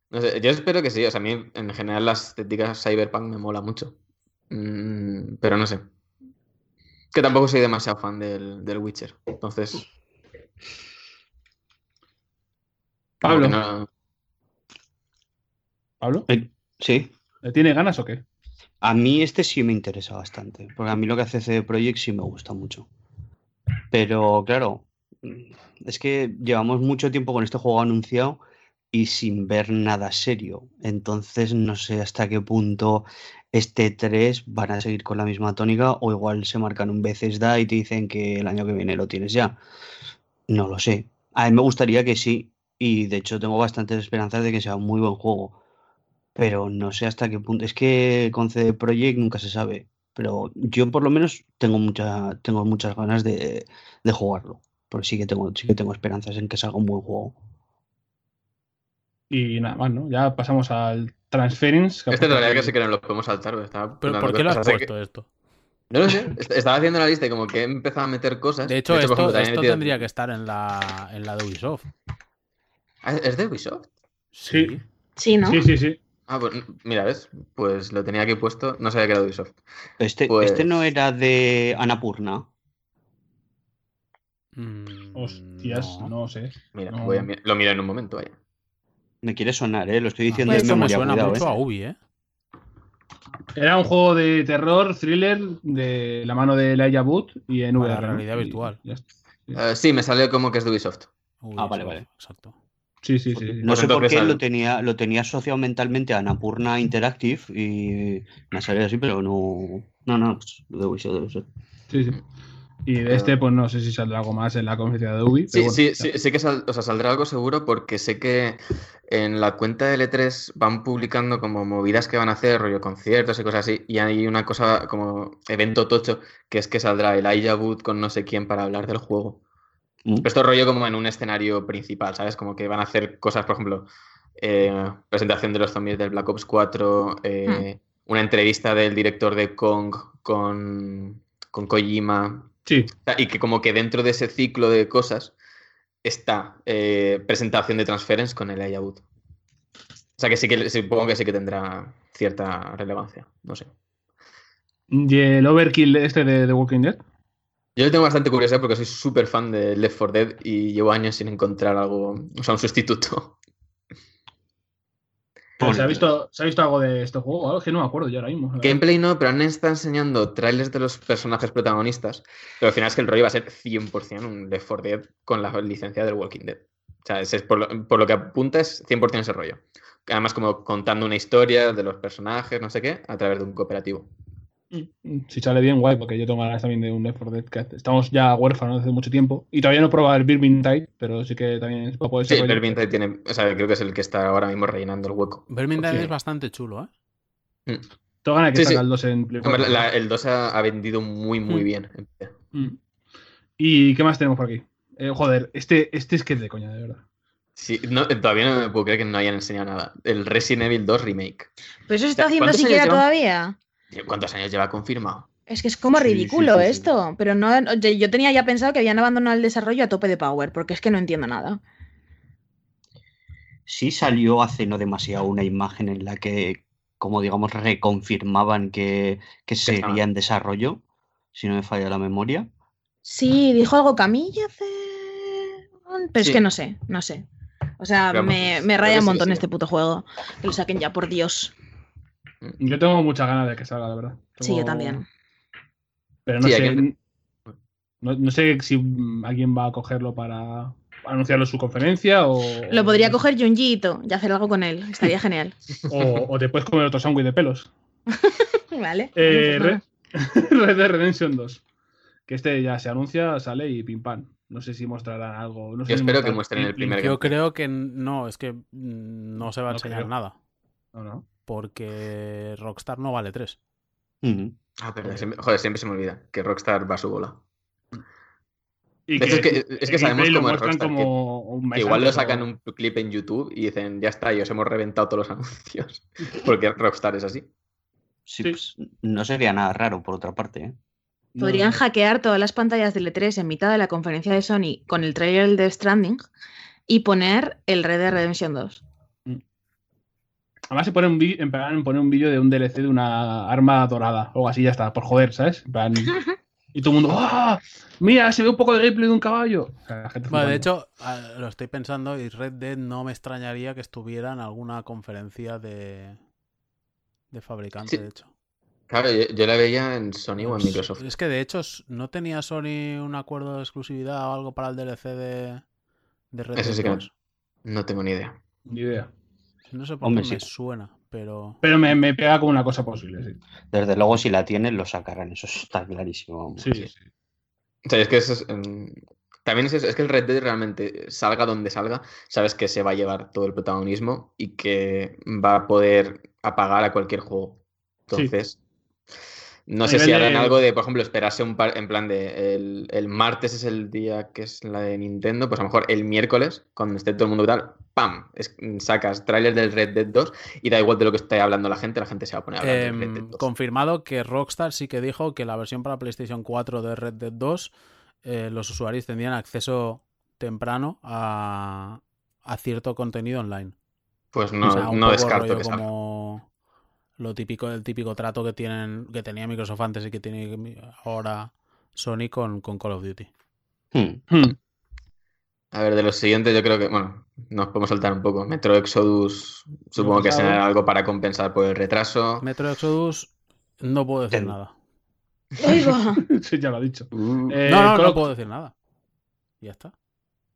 D: No sé, yo espero que sí. O sea, a mí en general las estéticas cyberpunk me mola mucho. Mm, pero no sé. Que tampoco soy demasiado fan del, del Witcher. Entonces.
A: Pablo,
D: no-
A: Pablo,
C: Eh, Sí,
A: ¿le tiene ganas o qué?
C: a mí este sí me interesa bastante, porque a mí lo que hace CD Projekt sí me gusta mucho. Pero claro, es que llevamos mucho tiempo con este juego anunciado y sin ver nada serio. Entonces no sé hasta qué punto este 3 van a seguir con la misma tónica o igual se marcan un Bethesda y te dicen que el año que viene lo tienes ya. No lo sé. A mí me gustaría que sí y de hecho tengo bastantes esperanzas de que sea un muy buen juego. Pero no sé hasta qué punto. Es que con CD Projekt nunca se sabe. Pero yo por lo menos tengo mucha, tengo muchas ganas de, de jugarlo. Porque sí que tengo, sí que tengo esperanzas en que salga un buen juego.
A: Y nada más, ¿no? Ya pasamos al Transference. que
D: Este en realidad
A: apuesta
D: que sí que no lo podemos saltar. Estaba
B: ¿Pero por qué lo has
D: que-
B: puesto esto?
D: No lo sé. est- Estaba haciendo la lista y como que he empezado a meter cosas.
B: De hecho, esto,
D: ejemplo, también he
B: esto
D: metido-
B: tendría que estar en la, en la de Ubisoft.
D: Ah, ¿Es de Ubisoft?
A: Sí.
E: Sí, ¿no?
A: Sí, sí, sí.
D: Ah, pues mira, ¿ves? Pues lo tenía aquí puesto. No sabía que era de Ubisoft.
C: Este,
D: Pues-
C: este no era de Anapurna.
B: Mm,
A: Hostias, no, sé.
D: Mira,
A: No.
D: voy a lo miro en un momento, vaya.
C: Me quiere sonar, ¿eh? Lo estoy diciendo
E: pues
C: de
B: Esto me
C: memoria.
B: suena
C: cuidado,
B: mucho
C: ¿eh?
B: a Ubi, ¿eh?
A: Era un juego de terror, thriller, de la mano de Elijah Wood y en VR.
B: realidad
A: Y
B: virtual.
D: Eh, sí, me salió como que es de Ubisoft.
C: Ah, vale, vale.
B: Exacto.
A: Sí, sí, sí.
C: No sé por qué lo tenía, lo tenía asociado mentalmente a Anapurna Interactive y me ha salido así, pero no. No, no, pues debe ser, debe ser.
A: Sí, sí. Y de este, pues no sé si saldrá algo más en la conferencia de Ubi.
D: Sí,
A: bueno,
D: sí, sí, sí que sal- o sea, saldrá algo seguro porque sé que en la cuenta de L3 van publicando como movidas que van a hacer, rollo conciertos y cosas así, y hay una cosa como evento tocho, que es que saldrá el Elijah Wood con no sé quién para hablar del juego.
C: Mm.
D: Pero esto rollo como en un escenario principal, ¿sabes? Como que van a hacer cosas, por ejemplo, eh, presentación de los zombies del Black Ops 4, eh, una entrevista del director de Kong con, con Kojima,
A: Sí,
D: Y que como que dentro de ese ciclo de cosas está eh, presentación de Transference con el Wood. O sea que sí que supongo que sí que tendrá cierta relevancia. No sé.
A: y el Overkill este de The Walking Dead.
D: Yo le tengo bastante curiosidad porque soy súper fan de Left 4 Dead y llevo años sin encontrar algo, o sea, un sustituto.
A: ¿Se ha, visto, ¿Se ha visto algo de este juego? Algo que no me acuerdo yo ahora mismo.
D: Gameplay no, pero han estado enseñando trailers de los personajes protagonistas. Pero al final es que el rollo va a ser 100% un Left 4 Dead con la licencia del Walking Dead. O sea, es por, lo, por lo que apunta es 100% ese rollo. Además, como contando una historia de los personajes, no sé qué, a través de un cooperativo.
A: Mm, Si sale bien, guay, porque yo tengo ganas también de un Left 4 Dead. que estamos ya huérfanos hace mucho tiempo. Y todavía no he probado el Birmin Tide, pero sí que también va a poder
D: Sí,
A: ser. rollo.
D: Vermintide tiene, o sea, creo que es el que está ahora mismo rellenando el hueco.
B: Vermintide
A: Sí.
B: es bastante chulo, ¿eh?
A: Tengo ganas de que
D: Sí, sí.
A: salga el 2 en Play
D: Hombre,
A: 4.
D: la- el 2 ha, ha vendido muy, muy
A: Mm.
D: bien.
A: Mm. ¿Y qué más tenemos por aquí? Eh, joder, este, este es que es de coña, de verdad.
D: Sí, no, todavía no me puedo creer que no hayan enseñado nada. El Resident Evil 2 Remake.
E: Pero eso se está haciendo
D: ¿Cuántos años
E: siquiera
D: llevan?
E: todavía.
D: ¿Cuántos años lleva confirmado?
E: Es que es como
C: Sí,
E: ridículo
C: sí, sí.
E: esto. Pero no, yo tenía ya pensado que habían abandonado el desarrollo a tope de power, porque es que no entiendo nada.
C: sí salió hace no demasiado una imagen en la que, como digamos, reconfirmaban que, que sería en desarrollo, si no me falla la memoria.
E: Sí, dijo algo Camilla hace. Pero es que no sé, no sé. O sea, me, me raya un
D: sí,
E: montón
D: sí.
E: este puto juego. Que lo saquen ya, por Dios.
A: Yo tengo muchas ganas de que salga, la verdad.
E: Sí, yo también.
A: Pero no
D: Sí,
A: sé.
D: que-
A: No, no sé si alguien va a cogerlo para anunciarlo en su conferencia o.
E: Lo podría coger Junjito y hacer algo con él. Estaría genial.
A: O, o te puedes comer otro sándwich de pelos.
E: Vale.
A: Eh, Red. Red Dead Redemption 2. Que este ya se anuncia, sale y pim pam. No sé si mostrarán algo. No sé
D: Yo
A: si
D: espero que muestren el primer
B: Yo creo que no, es que no se va a
A: No
B: enseñar
A: creo.
B: nada.
A: No, no.
B: Porque Rockstar no vale 3.
C: Ujú.
D: Ah, pero siempre- joder, siempre se me olvida que Rockstar va a su bola.
A: Y
D: Es que- es que
A: el
D: sabemos
A: lo
D: cómo es
A: muestran
D: Rockstar, que-
A: como un mes
D: Que igual lo sacan
A: o-
D: un clip en YouTube y dicen, ya está, y os hemos reventado todos los anuncios. Porque Rockstar es así.
C: Sí,
A: Sí.
C: pues, no sería nada raro, por otra parte. ¿eh?
E: Podrían
A: no.
E: hackear todas las pantallas de E3 en mitad de la conferencia de Sony con el trailer del Death Stranding y poner el Red Dead Redemption 2.
A: Además se pone un vídeo, en plan, pone un vídeo de un DLC de una arma dorada. O así, ya está, por joder, ¿sabes? En plan, y todo el mundo, ¡ah! Mira, se ve un poco de gameplay de un caballo. O sea, la gente
B: Vale, de hecho, lo estoy pensando y Red Dead no me extrañaría que estuviera en alguna conferencia de, de fabricante,
D: Sí.
B: de hecho.
D: Claro, yo, yo la veía en Sony o en Microsoft.
B: Es que de hecho, ¿no tenía Sony un acuerdo de exclusividad o algo para el DLC de, de Red
D: Eso
B: Dead
D: sí que no.
B: 2?
D: No tengo ni idea.
A: Ni idea.
B: No sé por
C: Hombre,
B: qué me
C: sí.
B: suena, pero...
A: Pero me, me pega como una cosa posible, sí.
C: Desde luego, si la tienen, lo sacarán. Eso está clarísimo. vamos.
A: Sí, sí.
D: O sea, es que eso es, em, también es eso, es que el Red Dead realmente salga donde salga, sabes que se va a llevar todo el protagonismo y que va a poder apagar a cualquier juego.
A: Sí.
D: No sé si harán
A: de-
D: algo de, por ejemplo, esperarse un par, en plan de el, el martes es el día que es la de Nintendo, pues a lo mejor el miércoles, cuando esté todo el mundo y tal, ¡pam! Es- sacas tráiler del Red Dead 2 y da igual de lo que esté hablando la gente, la gente se va a poner a hablar del Red Dead
B: Em,
D: 2.
B: confirmado que Rockstar sí que dijo que la versión para PlayStation 4 de Red Dead 2 eh, los usuarios tendrían acceso temprano a, a cierto contenido online.
D: Pues no,
B: O sea, un
D: no descarto que salga.
B: Lo típico, el típico trato que tienen, que tenía Microsoft antes y que tiene ahora Sony con, con Call of Duty.
C: Hmm.
A: Hmm.
D: A ver, de los siguientes yo creo que, bueno, nos podemos saltar un poco. Metro Exodus, supongo que será algo para compensar por el retraso.
B: Metro Exodus no puedo decir
C: Ten-
B: nada.
A: Sí, ya lo ha dicho.
D: Uh,
A: Eh,
B: no, no,
A: Call
B: no puedo decir nada. Ya está.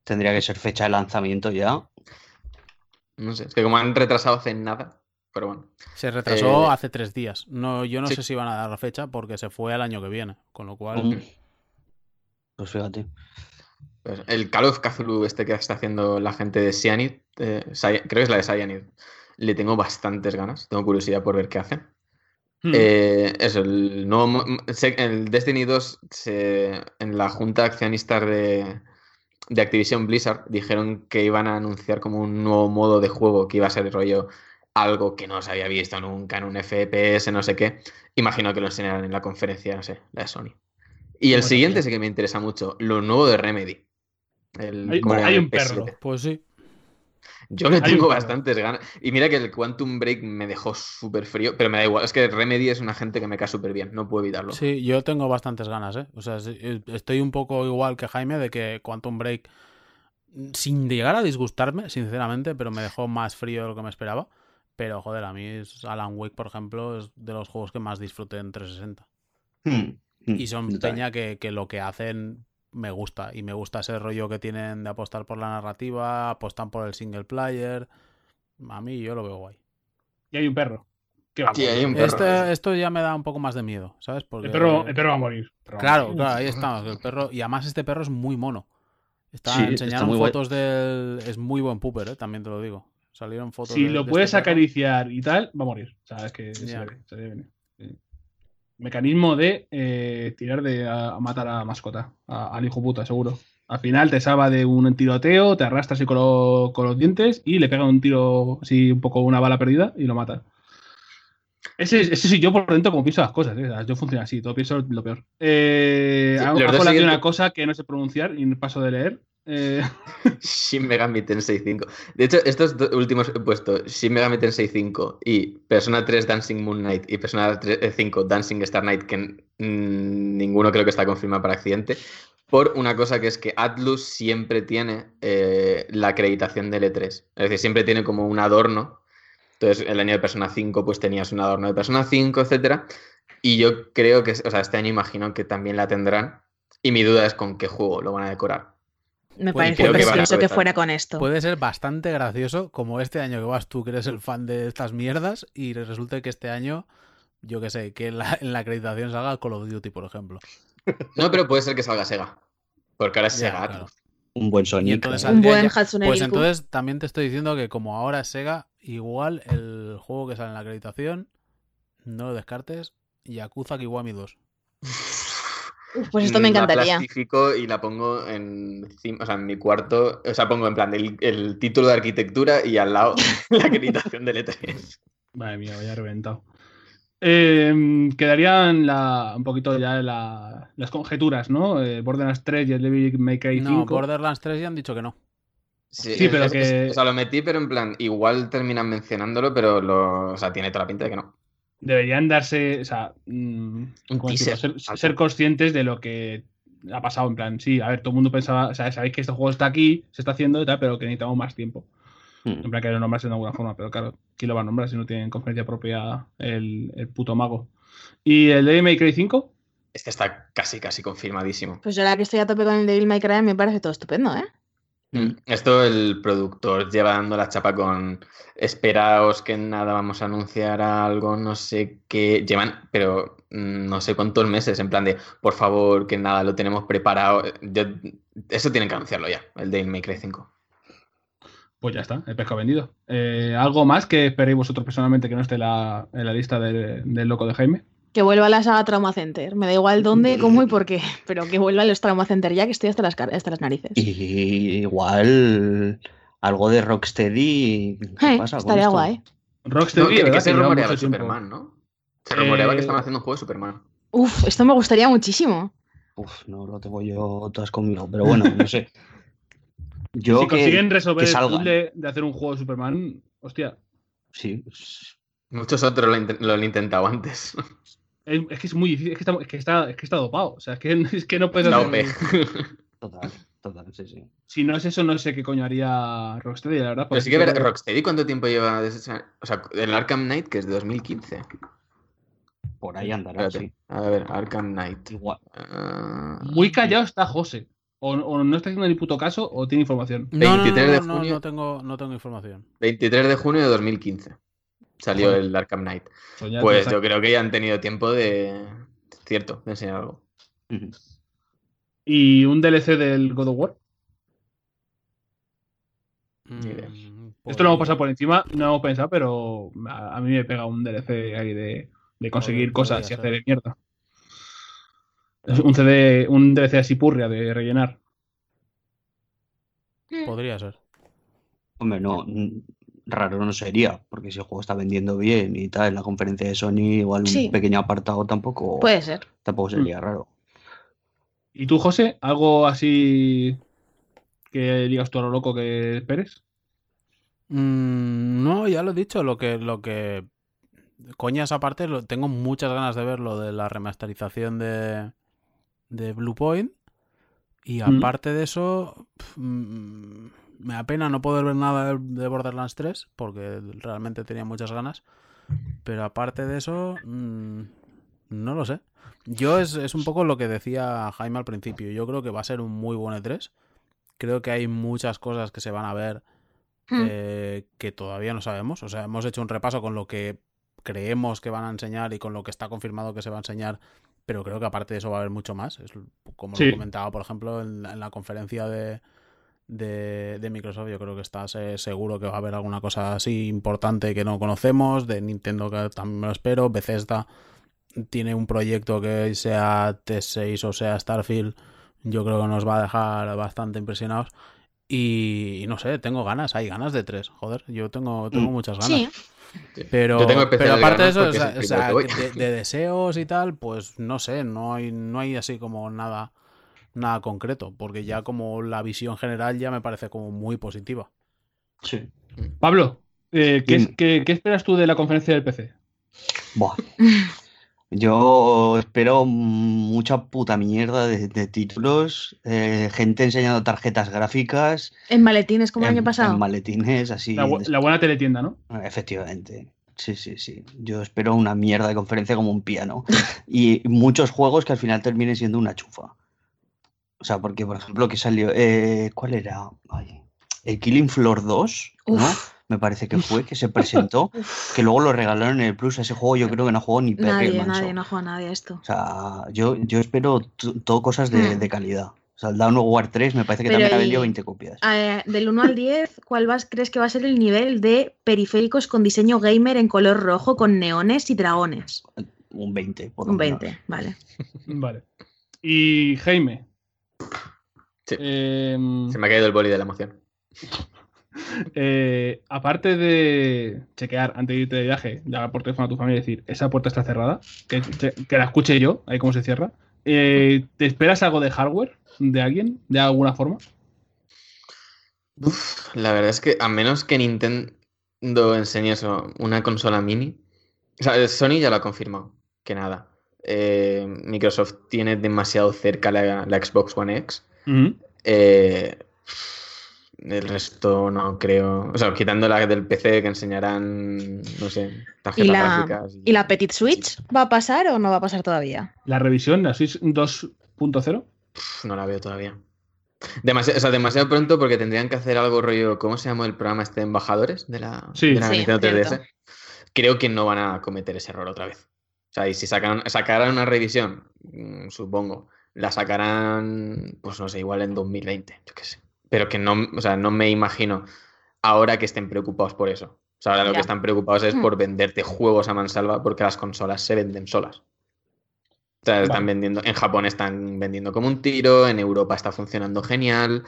C: Tendría que ser fecha de lanzamiento ya.
D: no sé, es que como han retrasado hace nada, pero bueno.
B: Se retrasó
D: Eh,
B: hace tres días. No, yo no
D: sí.
B: sé si van a dar la fecha porque se fue al año que viene. Con lo cual,
C: Mm. Pues fíjate.
D: Pues el Call of Cthulhu este que está haciendo la gente de Cyanid, eh, creo que es la de Cyanid, le tengo bastantes ganas, tengo curiosidad por ver qué hacen.
A: Hmm.
D: Eh, eso, el nuevo el Destiny 2 se- en la junta de accionistas de, de Activision Blizzard dijeron que iban a anunciar como un nuevo modo de juego que iba a ser rollo algo que no se había visto nunca en un FPS, no sé qué. Imagino que lo enseñarán en la conferencia, no sé, la de Sony. Y el
A: Bueno,
D: siguiente sí que me interesa mucho, lo nuevo de Remedy. El,
A: Hay- un perro.
D: PS7.
B: pues sí.
D: Yo le tengo bastantes ganas. Y mira que el Quantum Break me dejó súper frío, pero me da igual. Es que Remedy es una gente que me cae súper bien, no puedo evitarlo.
B: Sí, yo tengo bastantes ganas, ¿eh? O sea, eh, estoy un poco igual que Jaime de que Quantum Break, sin llegar a disgustarme, sinceramente, pero me dejó más frío de lo que me esperaba. Pero, joder, a mí es- Alan Wake, por ejemplo, es de los juegos que más disfruté en 360.
C: Hmm. Hmm.
B: Y son peña que, que lo que hacen me gusta. Y me gusta ese rollo que tienen de apostar por la narrativa, apostan por el single player. A mí yo lo veo guay.
A: Y hay un perro. ¿Qué va a
D: Sí, hay un perro.
B: Este- esto ya me da un poco más de miedo, ¿sabes? Porque...
A: el, perro, el perro va a morir.
B: Claro, claro, ahí estamos. El perro, y además este perro es muy mono. Está,
C: Sí, está
B: enseñaron
C: guay.
B: fotos del. Es muy buen pooper, ¿eh? también te lo digo. Salieron fotos
A: Si
B: de-
A: lo
B: de
A: puedes
B: este
A: acariciar y tal, va a morir. O sea, es que se ve, se. Sí. Mecanismo de eh, tirar de a, a matar a mascota, a- al hijo puta, seguro. Al final te salva de un tiroteo, te arrastras así con, lo- con los dientes y le pega un tiro así un poco una bala perdida y lo mata. Ese, ese soy yo por dentro como pienso las cosas, ¿eh? Yo funciono así, todo pienso lo peor. Eh,
D: Sí,
A: hago aquí una cosa que no sé pronunciar y paso de leer. Eh,
D: Shin Megami Tensei 5. De hecho, estos últimos he puesto Shin Megami Tensei 5 y Persona 3 Dancing Moon Knight y Persona 3 eh, 5 Dancing Star Knight, que ninguno creo que está confirmado para accidente, por una cosa que es que Atlus siempre tiene eh, la acreditación del E3. Es decir, siempre tiene como un adorno. Entonces, el año de Persona 5, pues tenías un adorno de Persona 5, etcétera. Y yo creo que, o sea, este año imagino que también la tendrán. Y mi duda es con qué juego lo van a decorar.
E: Me
B: Pues
E: parece
D: que
E: precioso que fuera con esto.
B: Puede ser bastante gracioso, como este año que vas tú, que eres el fan de estas mierdas, y resulta que este año, yo que sé, que en la, en la acreditación salga Call of Duty, por ejemplo.
D: No, pero puede ser que salga Sega. Porque ahora es
B: Ya,
D: Sega.
B: claro.
C: Un buen Sonic.
B: entonces
C: ¿eh?
E: Un buen Hatsune
B: Pues entonces también te estoy diciendo que como ahora es Sega, igual el juego que sale en la acreditación, no lo descartes, Yakuza Kiwami 2.
E: Pues esto me
D: La
E: encantaría.
D: plastifico y la pongo en, o sea, en mi cuarto. O sea, pongo en plan el, el título de arquitectura y al lado la acreditación del E3.
A: Madre mía, vaya reventado. Eh, quedarían la- un poquito ya la- las conjeturas, ¿no? Eh, Borderlands 3 y el Devil May Cry 5.
B: No, Borderlands 3 ya han dicho que no.
A: Sí, pero
D: es-
A: que-
D: es- o sea, lo metí, pero en plan, igual terminan mencionándolo, pero lo, o sea, tiene toda la pinta de que no.
A: Deberían darse, o sea, mm,
D: teaser,
A: ser, ser conscientes de lo que ha pasado. En plan, sí, a ver, todo el mundo pensaba, o sea, sabéis que este juego está aquí, se está haciendo y tal, pero que necesitamos más tiempo.
C: Mm.
A: En plan, que lo nombrase de alguna forma, pero claro, ¿quién lo va a nombrar si no tiene conferencia propia el, el puto mago? ¿Y el Devil May Cry 5?
D: Este está casi, casi confirmadísimo.
E: Pues yo ahora que estoy a tope con el Devil May Cry me parece todo estupendo, ¿eh?
D: Mm, Esto el productor lleva dando la chapa con esperaos que nada vamos a anunciar algo, no sé qué. Llevan, pero mm, no sé cuántos meses, en plan de por favor, que nada, lo tenemos preparado. Eso tienen que anunciarlo ya, el Devil May Cry 5.
A: Pues ya está, el pescado vendido. Eh, ¿Algo más que esperéis vosotros personalmente que no esté la, en la lista de- del loco de Jaime?
E: Que vuelva a la saga Trauma Center. Me da igual dónde, cómo y por qué. Pero que vuelva a los Trauma Center ya que estoy hasta las, hasta las narices.
C: Y igual algo de Rocksteady. ¿Qué
E: Eh,
C: pasa
E: estaría guay.
A: Rocksteady,
D: No, que, se rumoreaba
A: tiempo.
D: Superman, ¿no? Se rumoreaba
A: Eh,
D: que estaban haciendo un juego de Superman.
E: Uf, esto me gustaría muchísimo.
C: Uf, no lo tengo yo todas conmigo, pero bueno, no sé. Yo
A: si
C: que,
A: consiguen resolver
C: que
A: el puzzle de hacer un juego de Superman, hostia,
C: Sí,
D: Muchos otros lo, lo han intentado antes.
A: es, es que es muy difícil, es que está, es que está, es que está dopado. O sea, es que, es que no puedes
D: La
A: hacer-
C: total, total, sí, sí.
A: Si no es eso, no sé qué coño haría Rocksteady, la verdad.
D: Pero sí que ver,
A: creo-
D: Rocksteady, ¿cuánto tiempo lleva? desde O sea, el Arkham Knight, que es de 2015.
C: Por ahí andará,
D: Espérate.
C: sí.
D: A ver, Arkham Knight.
C: Igual.
D: Ah,
A: Muy callado está José. O, o no está haciendo ni puto caso o tiene información.
B: No, no, no,
D: 23 de
B: no, no,
D: junio.
B: no tengo, no tengo información.
D: 23 de junio de 2015 salió
A: Joder.
D: el Arkham Knight. Pues yo creo que ya han tenido tiempo de. Cierto, de enseñar algo.
A: Y un DLC del God of War.
D: Ni idea.
B: Mm,
A: Esto lo hemos pasado por encima, no hemos pensado, pero a, a mí me pega un DLC ahí de, de conseguir
B: Joder,
A: cosas
B: podría
A: y hacer mierda. Es un CD, un DLC así purria de rellenar.
B: Podría ser.
C: Hombre, no, raro no sería, porque si el juego está vendiendo bien y tal, en la conferencia de Sony, igual un
E: Sí.
C: pequeño apartado tampoco,
E: Puede ser.
C: tampoco sería raro.
A: ¿Y tú, José? ¿Algo así que digas tú a lo loco que esperes?
B: Mm, no, ya lo he dicho, lo que, lo que. Coñas aparte, lo, tengo muchas ganas de ver lo de la remasterización de, de Blue Point. Y
A: Mm.
B: aparte de eso, mm, me da pena no poder ver nada de, de Borderlands 3, porque realmente tenía muchas ganas. Pero aparte de eso, mm, no lo sé. Yo es, es un poco lo que decía Jaime al principio. Yo creo que va a ser un muy buen E3. Creo que hay muchas cosas que se van a ver
E: Hmm.
B: eh, que todavía no sabemos. O sea, hemos hecho un repaso con lo que creemos que van a enseñar y con lo que está confirmado que se va a enseñar, pero creo que aparte de eso va a haber mucho más. Es como lo
A: Sí.
B: he comentado, por ejemplo, en la conferencia de, de, de Microsoft, yo creo que estás eh, seguro que va a haber alguna cosa así importante que no conocemos. De Nintendo, que también me lo espero. Bethesda tiene un proyecto que sea T6 o sea Starfield. Yo creo que nos va a dejar bastante impresionados. Y, y no sé, tengo ganas, hay ganas de tres, joder, yo tengo, tengo
C: Mm.
B: muchas ganas.
E: Sí.
B: Pero,
D: Yo tengo
B: pero aparte de eso, o sea, o sea, de, de deseos y tal, pues no sé, no hay, no hay así como nada nada concreto, porque ya como la visión general ya me parece como muy positiva.
C: Sí.
A: Pablo, eh, ¿qué, qué- qué esperas tú de la conferencia del PC?
C: Buah. Yo espero mucha puta mierda de, de títulos, eh, gente enseñando tarjetas gráficas
E: En maletines como el
C: en,
E: año pasado.
C: en maletines, así.
A: La, la buena teletienda, ¿no?
C: Efectivamente. Sí, sí, sí. Yo espero una mierda de conferencia como un piano. Y muchos juegos que al final terminen siendo una chufa. O sea, porque, por ejemplo, que salió. eh, ¿cuál era? Ay, el Killing Floor 2, ¿no?
E: Uf.
C: Me parece que fue, que se presentó, que luego lo regalaron en el Plus. Ese juego yo creo que no jugó ni Perry
E: Nadie,
C: manso.
E: nadie, no juega nadie a esto.
C: O sea, yo, yo espero todo cosas de,
E: Hmm.
C: de calidad. O sea, el Dawn of War 3 me parece que
E: Pero
C: también ha
E: y-
C: vendido 20 copias.
E: Eh, del 1 al 10, ¿cuál vas, crees que va a ser el nivel de periféricos con diseño gamer en color rojo con neones y dragones?
C: Un 20, por lo
E: Un
C: menos.
E: 20, vale.
A: Vale. Y Jaime.
D: Sí.
A: em,
D: Se me ha caído el boli de la emoción.
A: eh, aparte de chequear antes de irte de viaje, llamar por teléfono a tu familia y decir, esa puerta está cerrada, que, que la escuche yo, ahí cómo se cierra. Eh, ¿Te esperas algo de hardware de alguien, de alguna forma?
D: Uf, la verdad es que a menos que Nintendo enseñe eso, una consola mini. O sea, Sony ya lo ha confirmado, que nada. Eh, Microsoft tiene demasiado cerca la, la Xbox One X. Eh, el resto no creo. O sea, quitando la del PC que enseñarán, no sé,
E: ¿Y
D: tarjetas
E: la,
D: gráficas.
E: ¿Y la Petit Switch va a pasar o no va a pasar todavía?
A: La revisión, la Switch 2.0.
D: Pf, no la veo todavía. Demasiado, o sea, demasiado pronto porque tendrían que hacer algo rollo. ¿Cómo se llama el programa este? ¿Embajadores? De la,
A: Sí.
D: de la
E: Sí,
D: Nintendo 3DS.
E: cierto.
D: Creo que no van a cometer ese error otra vez. O sea, y si sacan, sacarán una revisión, mm, supongo, la sacarán, pues no sé, igual en 2020, yo qué sé. Pero que no, o sea, no me imagino ahora que estén preocupados por eso. O sea, ahora lo que están preocupados es
E: Hmm.
D: por venderte juegos a mansalva porque las consolas se venden solas. O sea, están
A: Vale.
D: vendiendo, en Japón están vendiendo como un tiro, en Europa está funcionando genial,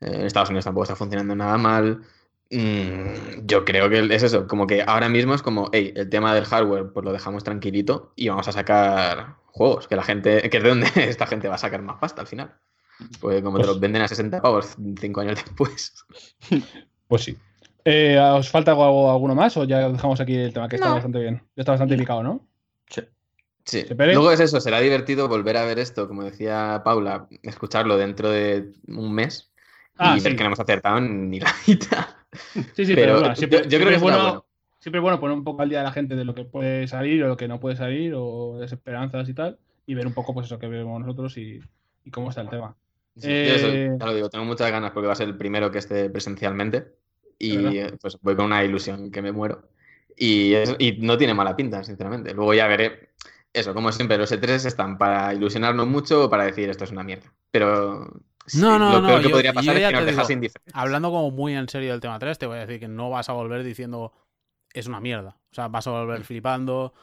D: eh, en Estados Unidos tampoco está funcionando nada mal. Mm, yo creo que es eso, como que ahora mismo es como, hey, el tema del hardware, pues lo dejamos tranquilito y vamos a sacar juegos, que la gente, que es de donde esta gente va a sacar más pasta al final. Pues como te
A: Pues-
D: los venden a 60 pavos cinco años después.
A: Pues sí. Eh, ¿Os falta algo, alguno más o ya dejamos aquí el tema que está bastante bien? Ya está bastante picado, ¿no?
D: Sí.
A: ¿Se pere?
D: Luego es eso, será divertido volver a ver esto, como decía Paula, escucharlo dentro de un mes
A: Ah,
D: y ver
A: sí.
D: que no hemos acertado ni la mitad.
A: Sí, sí, pero,
D: Pero
A: bueno, siempre,
D: yo- yo
A: siempre
D: creo que
A: es bueno. Siempre bueno poner un poco al día a la gente de lo que puede salir o lo que no puede salir o desesperanzas y tal y ver un poco pues eso que vemos nosotros y, y cómo está el tema.
D: Sí, yo eso,
A: Eh,
D: ya lo digo, tengo muchas ganas porque va a ser el primero que esté presencialmente y
A: ¿Verdad?
D: pues voy con una ilusión que me muero. Y, es- y no tiene mala pinta, sinceramente. Luego ya veré. Eso, como siempre, los E3 están para ilusionarnos mucho o para decir esto es una mierda. Pero sí,
B: No, no,
D: lo
B: no,
D: peor que
B: yo-
D: podría pasar es que nos
B: digo. Hablando como muy en serio del tema 3, te voy a decir que no vas a volver diciendo es una mierda. O sea, vas a volver flipando,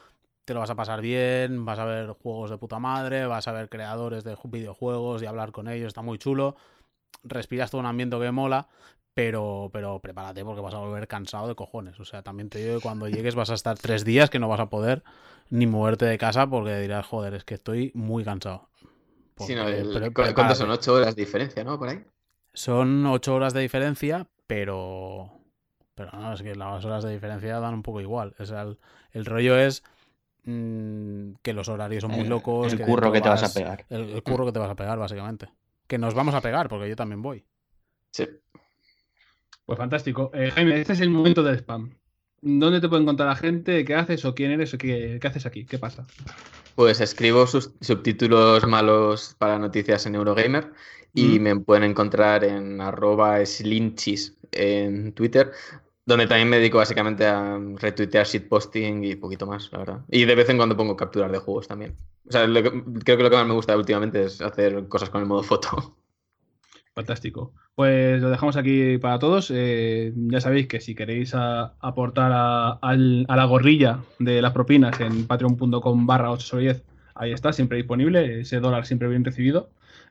B: te lo vas a pasar bien, vas a ver juegos de puta madre, vas a ver creadores de ju- videojuegos y hablar con ellos, está muy chulo. Respiras todo un ambiente que mola, pero, pero prepárate porque vas a volver cansado de cojones. O sea, también te digo que cuando llegues vas a estar tres días que no vas a poder ni moverte de casa porque dirás, joder, es que estoy muy cansado.
D: Sí, no,
B: Porque
D: el-
B: pre-
D: ¿cu- ¿Cuántos
B: prepárate.
D: son? ¿Ocho horas de diferencia, no? Por ahí.
B: Son ocho horas de diferencia, pero. Pero no, es que las horas de diferencia dan un poco igual. O sea, el, el rollo es mm, que los horarios son muy locos.
C: el
B: que
C: curro que te vas a pegar.
B: El, el curro que te vas a pegar, básicamente. Que nos vamos a pegar, porque yo también voy.
D: Sí.
A: Pues fantástico. Eh, Jaime, este es el momento del spam. ¿Dónde te puede encontrar la gente? ¿Qué haces o quién eres o qué, qué haces aquí? ¿Qué pasa?
D: Pues escribo sus subtítulos malos para noticias en Eurogamer y
A: Mm.
D: me pueden encontrar en arroba slinchis en Twitter, donde también me dedico básicamente a retuitear shitposting y poquito más, la verdad. Y de vez en cuando pongo capturas de juegos también. O sea, lo que- creo que lo que más me gusta últimamente es hacer cosas con el modo foto.
A: Fantástico. Pues lo dejamos aquí para todos. Eh, ya sabéis que si queréis aportar a, la gorrilla de las propinas en patreon.com barra 8 sobre 10, ahí está, siempre disponible, ese dólar siempre bien recibido.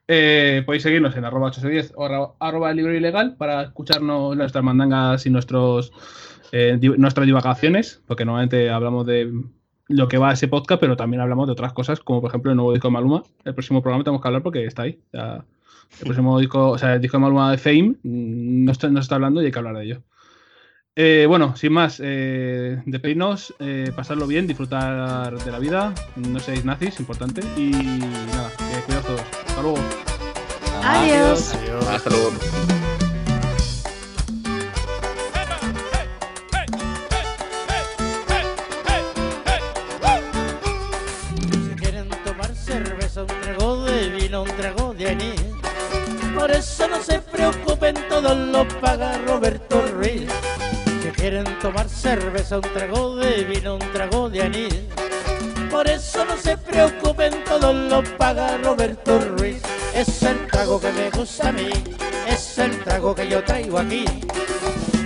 A: Eh, podéis seguirnos en arroba 8 sobre 10 o arroba, libro ilegal para escucharnos nuestras mandangas y nuestros eh, nuestras divagaciones, porque normalmente hablamos de lo que va a ese podcast, pero también hablamos de otras cosas, como por ejemplo el nuevo disco de Maluma. El próximo programa tenemos que hablar porque está ahí. El próximo disco, o sea, el disco de Maluma de Fame, mm, no está, no está hablando y hay que hablar de ello. Eh, bueno, sin más, eh, despedirnos, pasarlo bien, disfrutar de la vida, no seáis nazis, importante, y nada, que cuidaos todos. Hasta luego.
E: Adiós.
B: Adiós.
D: Hasta luego.
F: Si quieren tomar cerveza, un trago de vino, un trago de anís. Por eso no se preocupen, todo lo paga Roberto Ruiz. Es el trago que me gusta a mí, es el trago que yo traigo aquí.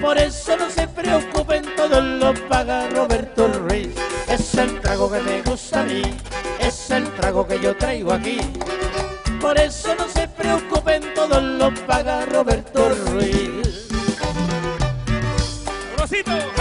F: Por eso no se preocupen, todo lo paga Roberto Ruiz. Es el trago que me gusta a mí, es el trago que yo traigo aquí. Por eso no se preocupen, todo lo paga Roberto Ruiz.
G: Rosito.